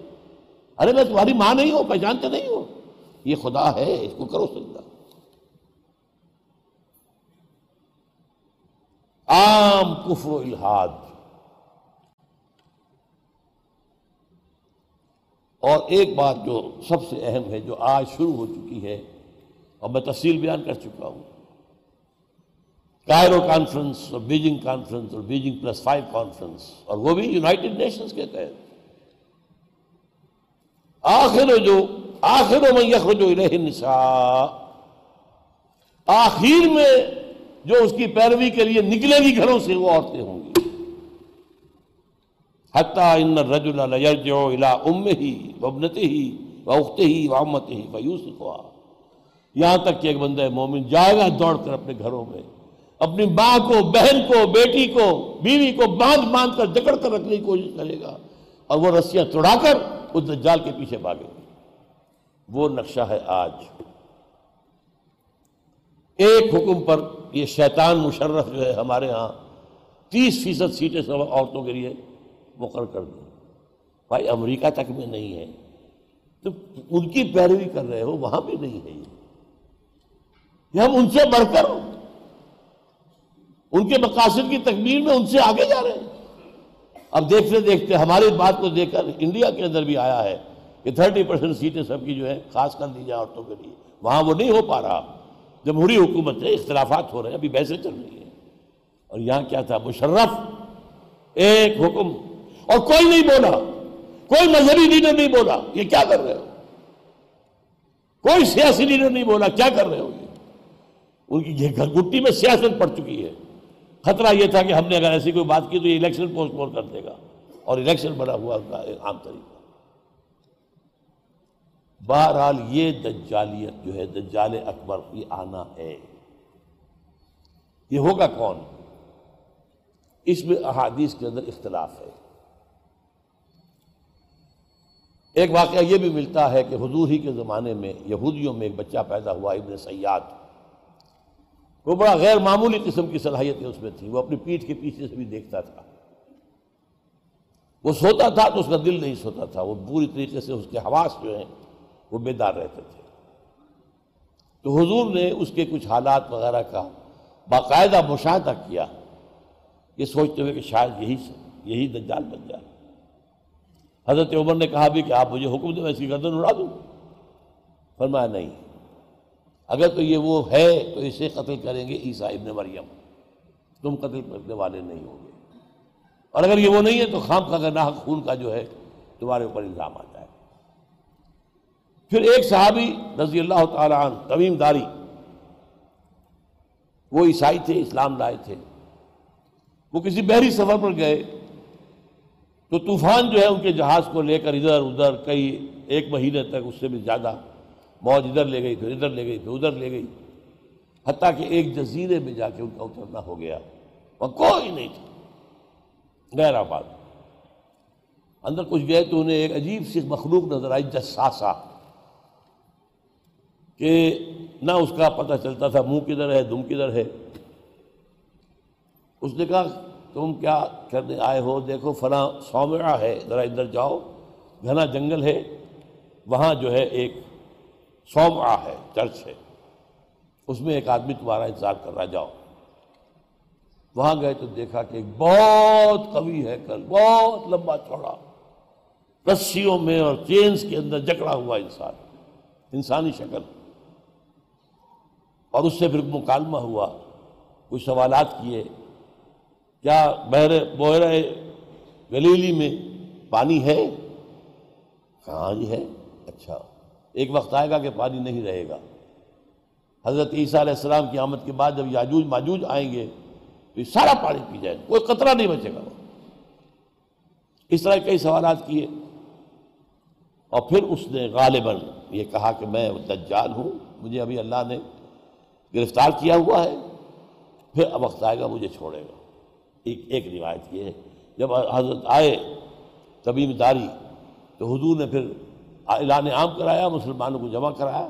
A: ارے میں تمہاری ماں نہیں ہوں، پہچانتے نہیں ہوں۔ یہ خدا ہے، اس کو کرو سکتا عام کفر و الحاد اور ایک بات جو سب سے اہم ہے، جو آج شروع ہو چکی ہے، اور میں تفصیل بیان کر چکا ہوں۔ کائرو کانفرنس اور بیجنگ کانفرنس اور بیجنگ پلس فائیو کانفرنس، اور وہ بھی یونائٹڈ نیشنز کے تحت۔ آخر جو، آخر میں یخرج الہ النساء۔ آخر میں جو اس کی پیروی کے لیے نکلے گی گھروں سے وہ عورتیں ہوں گی۔ حتیٰ ان الرجل لیرجع الى امه وابنته واخته وعمته فیوسفها یہاں تک کہ ایک بندہ مومن جائے گا دوڑ کر اپنے گھروں میں، اپنی ماں کو، بہن کو، بیٹی کو، بیوی کو باندھ باندھ کر جکڑ کر رکھنے کی کوشش کرے گا اور وہ رسیاں توڑا کر اس دجال کے پیچھے بھاگے۔ گی وہ نقشہ ہے آج۔ ایک حکم پر یہ شیطان مشرف جو ہے ہمارے ہاں تیس فیصد سیٹیں سب عورتوں کے لیے مقرر کر دیں۔ بھائی امریکہ تک میں نہیں ہے۔ تو ان کی پیروی کر رہے ہو، وہاں بھی نہیں ہے یہ ہم ان سے بڑھ کر، ان کے مقاصد کی تکمیل میں ان سے آگے جا رہے ہیں۔ اب دیکھتے دیکھتے ہماری بات کو دیکھ کر انڈیا کے اندر بھی آیا ہے کہ تھرٹی پرسنٹ سیٹیں سب کی جو ہے خاص کر دی جائے عورتوں کے لیے۔ وہاں وہ نہیں ہو پا رہا۔ جمہوری حکومت ہے، اختلافات ہو رہے ہیں، ابھی بحثیں چل رہی ہیں۔ اور یہاں کیا تھا؟ مشرف۔ ایک حکم۔ اور کوئی نہیں بولا۔ کوئی مذہبی لیڈر نہیں بولا۔ یہ کیا کر رہے ہو؟ کوئی سیاسی لیڈر نہیں بولا۔ کیا کر رہے ہو یہ؟ ان کی گٹی میں سیاست پڑ چکی ہے۔ خطرہ یہ تھا کہ ہم نے اگر ایسی کوئی بات کی تو یہ الیکشن پوسٹ پون کر دے گا اور الیکشن بڑا ہوا ان کا عام طریقہ۔ بہرحال یہ دجالیت جو ہے، دجال اکبر، یہ آنا ہے۔ یہ ہوگا کون؟ اس میں احادیث کے اندر اختلاف ہے۔ ایک واقعہ یہ بھی ملتا ہے کہ حضور ہی کے زمانے میں یہودیوں میں ایک بچہ پیدا ہوا، ابن سیاد۔ وہ بڑا غیر معمولی قسم کی صلاحیتیں اس میں تھیں۔ وہ اپنی پیٹھ کے پیچھے سے بھی دیکھتا تھا۔ وہ سوتا تھا تو اس کا دل نہیں سوتا تھا۔ وہ پوری طریقے سے اس کے حواس جو ہیں، وہ بیدار رہتے تھے۔ تو حضور نے اس کے کچھ حالات وغیرہ کا باقاعدہ مشاہدہ کیا۔ یہ سوچتے ہوئے کہ شاید یہی یہی دجال بن جائے۔ حضرت عمر نے کہا بھی کہ آپ مجھے حکم دیں، میں اس کی گردن اڑا دوں۔ فرمایا نہیں۔ اگر تو یہ وہ ہے تو اسے قتل کریں گے عیسیٰ ابن مریم۔ تم قتل کرنے والے نہیں ہوں گے۔ اور اگر یہ وہ نہیں ہے تو خام کا نہ خون کا جو ہے تمہارے اوپر الزام آتا ہے۔ پھر ایک صحابی رضی اللہ تعالیٰ عنہ طویم داری، وہ عیسائی تھے، اسلام لائے تھے۔ وہ کسی بحری سفر پر گئے۔ تو طوفان جو ہے ان کے جہاز کو لے کر ادھر ادھر کئی ایک مہینے تک اس سے بھی زیادہ موج ادھر لے گئی، پھر ادھر لے گئی، پھر ادھر لے گئی۔ حتیٰ کہ ایک جزیرے میں جا کے ان کا اترنا ہو گیا۔ وہاں کوئی نہیں تھا۔ غیر آباد۔ اندر کچھ گئے تو انہیں ایک عجیب سی مخلوق نظر آئی، جساسا۔ کہ نہ اس کا پتہ چلتا تھا، منہ کدھر ہے، دم کدھر ہے۔ اس نے کہا، تم کیا کرنے آئے ہو؟ دیکھو، فلاں سومرا ہے۔ ذرا ادھر جاؤ۔ گھنا جنگل ہے۔ وہاں جو ہے ایک سومرا ہے، چرچ ہے۔ اس میں ایک آدمی تمہارا انتظار کر رہا جاؤ۔ وہاں گئے تو دیکھا کہ ایک بہت قوی ہے کل بہت لمبا چوڑا، رسیوں میں اور چینز کے اندر جکڑا ہوا انسان، انسانی شکل۔ اور اس سے پھر مکالمہ ہوا، کچھ سوالات کیے۔ کیا بحر بحر گلیلی میں پانی ہے؟ کہاں جی ہے۔ اچھا۔ ایک وقت آئے گا کہ پانی نہیں رہے گا۔ حضرت عیسیٰ علیہ السلام کی آمد کے بعد جب یاجوج ماجوج آئیں گے، تو یہ سارا پانی پی جائے کوئی قطرہ نہیں بچے گا۔ اس طرح کئی سوالات کیے۔ اور پھر اس نے غالباً یہ کہا کہ میں دجال ہوں، مجھے ابھی اللہ نے گرفتار کیا ہوا ہے۔ پھر اب وقت آئے گا، مجھے چھوڑے گا۔ ایک ایک روایت یہ ہے۔ جب حضرت آئے تبیم داری، تو حضور نے پھر اعلان عام کرایا، مسلمانوں کو جمع کرایا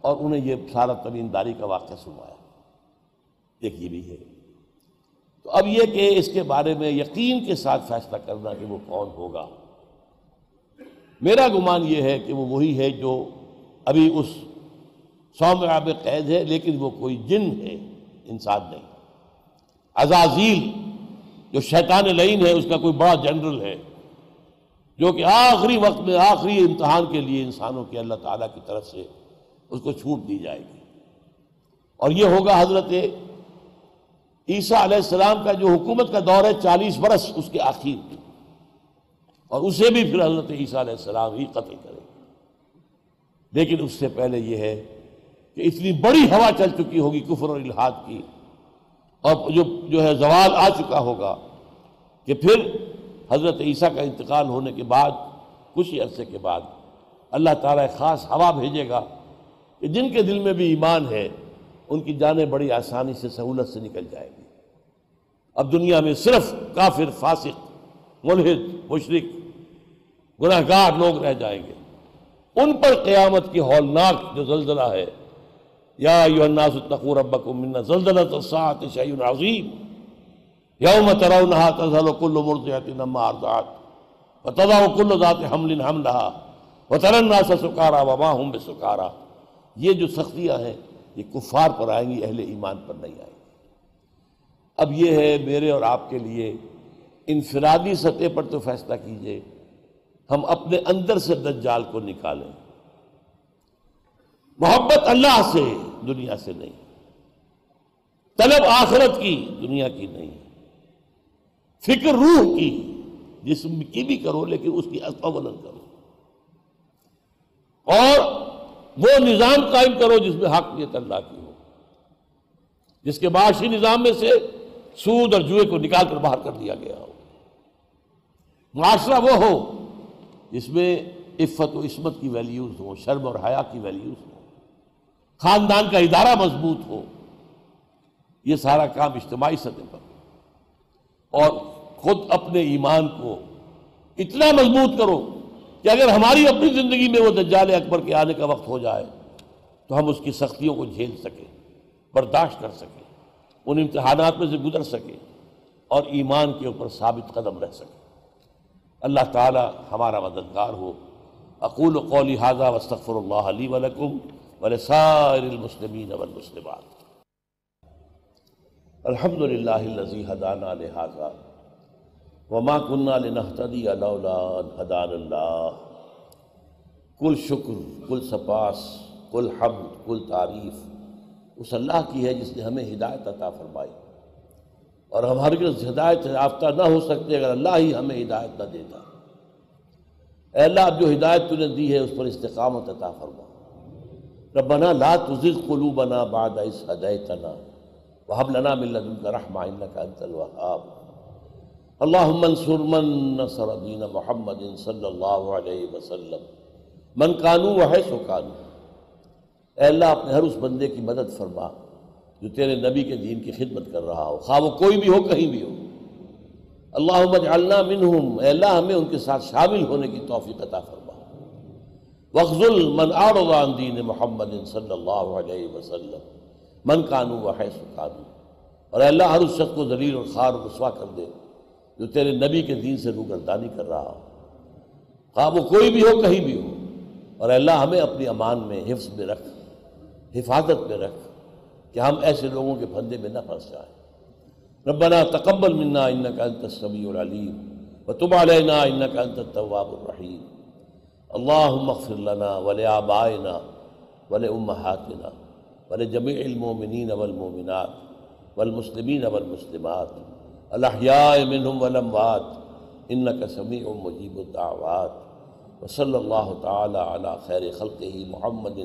A: اور انہیں یہ سارا تبیم داری کا واقعہ سنوایا۔ ایک یہ بھی ہے۔ تو اب یہ کہ اس کے بارے میں یقین کے ساتھ فیصلہ کرنا کہ وہ کون ہوگا۔ میرا گمان یہ ہے کہ وہ وہی ہے جو ابھی اس سو میں قید ہے، لیکن وہ کوئی جن ہے، انسان نہیں۔ عزازیل، جو شیطان لعین ہے، اس کا کوئی بڑا جنرل ہے۔ جو کہ آخری وقت میں، آخری امتحان کے لیے انسانوں کے اللہ تعالیٰ کی طرف سے اس کو چھوٹ دی جائے گی۔ اور یہ ہوگا حضرت عیسیٰ علیہ السلام کا جو حکومت کا دور ہے چالیس برس اس کے آخر میں۔ اور اسے بھی پھر حضرت عیسیٰ علیہ السلام ہی قتل کرے لیکن اس سے پہلے یہ ہے کہ اتنی بڑی ہوا چل چکی ہوگی کفر اور الحاد کی۔ اور جو جو ہے زوال آ چکا ہوگا کہ پھر حضرت عیسیٰ کا انتقال ہونے کے بعد، کچھ ہی عرصے کے بعد، اللہ تعالیٰ خاص ہوا بھیجے گا کہ جن کے دل میں بھی ایمان ہے، ان کی جانیں بڑی آسانی سے سہولت سے نکل جائے گی۔ اب دنیا میں صرف کافر، فاسق، ملحد مشرق گناہ گار لوگ رہ جائیں گے۔ ان پر قیامت کی ہولناک جو زلزلہ ہے، یا الناس اتقوا ربکم من زلزلت الساعت شیء عظیم۔ یوم ترونہا تذہل کل مرضعت نما ارضعت وتضع کل ذات حمل حملها وترى الناس سکارا وما هم بسکارا. یہ جو سختیاں ہیں، یہ کفار پر آئیں گی، اہل ایمان پر نہیں آئیں گی. اب یہ ہے میرے اور آپ کے لیے، انفرادی سطح پر تو فیصلہ کیجیے، ہم اپنے اندر سے دجال کو نکالیں۔ محبت اللہ سے، دنیا سے نہیں۔ طلب آخرت کی، دنیا کی نہیں۔ فکر روح کی، جسم کی بھی کرو لیکن اس کی اولن کرو۔ اور وہ نظام قائم کرو جس میں حقیت اللہ کی ہو۔ جس کے معاشی نظام میں سے سود اور جوئے کو نکال کر باہر کر دیا گیا ہو۔ معاشرہ وہ ہو جس میں عفت و عصمت کی ویلیوز ہو شرم اور حیا کی ویلیوز ہو خاندان کا ادارہ مضبوط ہو۔ یہ سارا کام اجتماعی سطح پر۔ اور خود اپنے ایمان کو اتنا مضبوط کرو کہ اگر ہماری اپنی زندگی میں وہ دجال اکبر کے آنے کا وقت ہو جائے تو ہم اس کی سختیوں کو جھیل سکیں، برداشت کر سکیں، ان امتحانات میں سے گزر سکیں اور ایمان کے اوپر ثابت قدم رہ سکیں۔ اللہ تعالی ہمارا مددگار ہو۔ اقول قولی حاضہ وستغفر اللہ علی ولکم ولسائر المسلمین والمسلمات۔ الحمد للہ الذی حدانا لہذا وما کننا لنہتدی لولا حدان اللہ کل شکر، کل سپاس، کل حمد، کل تعریف، اس اللہ کی ہے جس نے ہمیں ہدایت عطا فرمائی۔ اور ہم ہرگز ہدایت یافتہ نہ ہو سکتے اگر اللہ ہی ہمیں ہدایت نہ دیتا۔ اے اللہ، اب جو ہدایت تو نے دی ہے، اس پر استقامت عطا فرما۔ ربنا لا تزغ قلوبنا بعد اس هديتنا، وهب لنا من لدنك رحمة انك انت الوهاب۔ اللهم انصر من نصر دين محمد صلی اللہ علیہ وسلم من كانوا وحيث كانوا اے اللہ، اپنے ہر اس بندے کی مدد فرما جو تیرے نبی کے دین کی خدمت کر رہا ہو۔ خواہ وہ کوئی بھی ہو، کہیں بھی ہو۔ اللہ اجعلنا منہم۔ اے اللہ، ہمیں ان کے ساتھ شامل ہونے کی توفیق عطا فرما۔ وخذل من اعرض عن دین محمد صلی اللہ علیہ وسلم۔ من کانو و حیث کانو۔ اور اے اللہ، ہر اس شخص کو ذلیل اور خار رسوا کر دے۔ جو تیرے نبی کے دین سے روگردانی کر رہا ہو۔ خواہ وہ کوئی بھی ہو، کہیں بھی ہو۔ اور اللہ ہمیں اپنی امان میں، حفظ میں رکھ، حفاظت میں رکھ کہ ہم ایسے لوگوں کے پھندے میں نہ پھنس جائیں۔ ربنا تقبل منا انك انت السميع العليم وتب علينا انك انت التواب الرحيم اللهم اغفر لنا ولآبائنا ولأمهاتنا ولجميع المؤمنين والمؤمنات والمسلمين والمسلمات۔ الحیاء منہم والاموات انکا سمیع مجیب الدعوات۔ وصلى اللہ تعالی علی خیر خلقہ محمد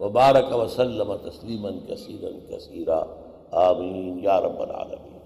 A: وبارک وسلم تسلیما کثیرا کثیرا۔ آمین۔ یا رب العالمین۔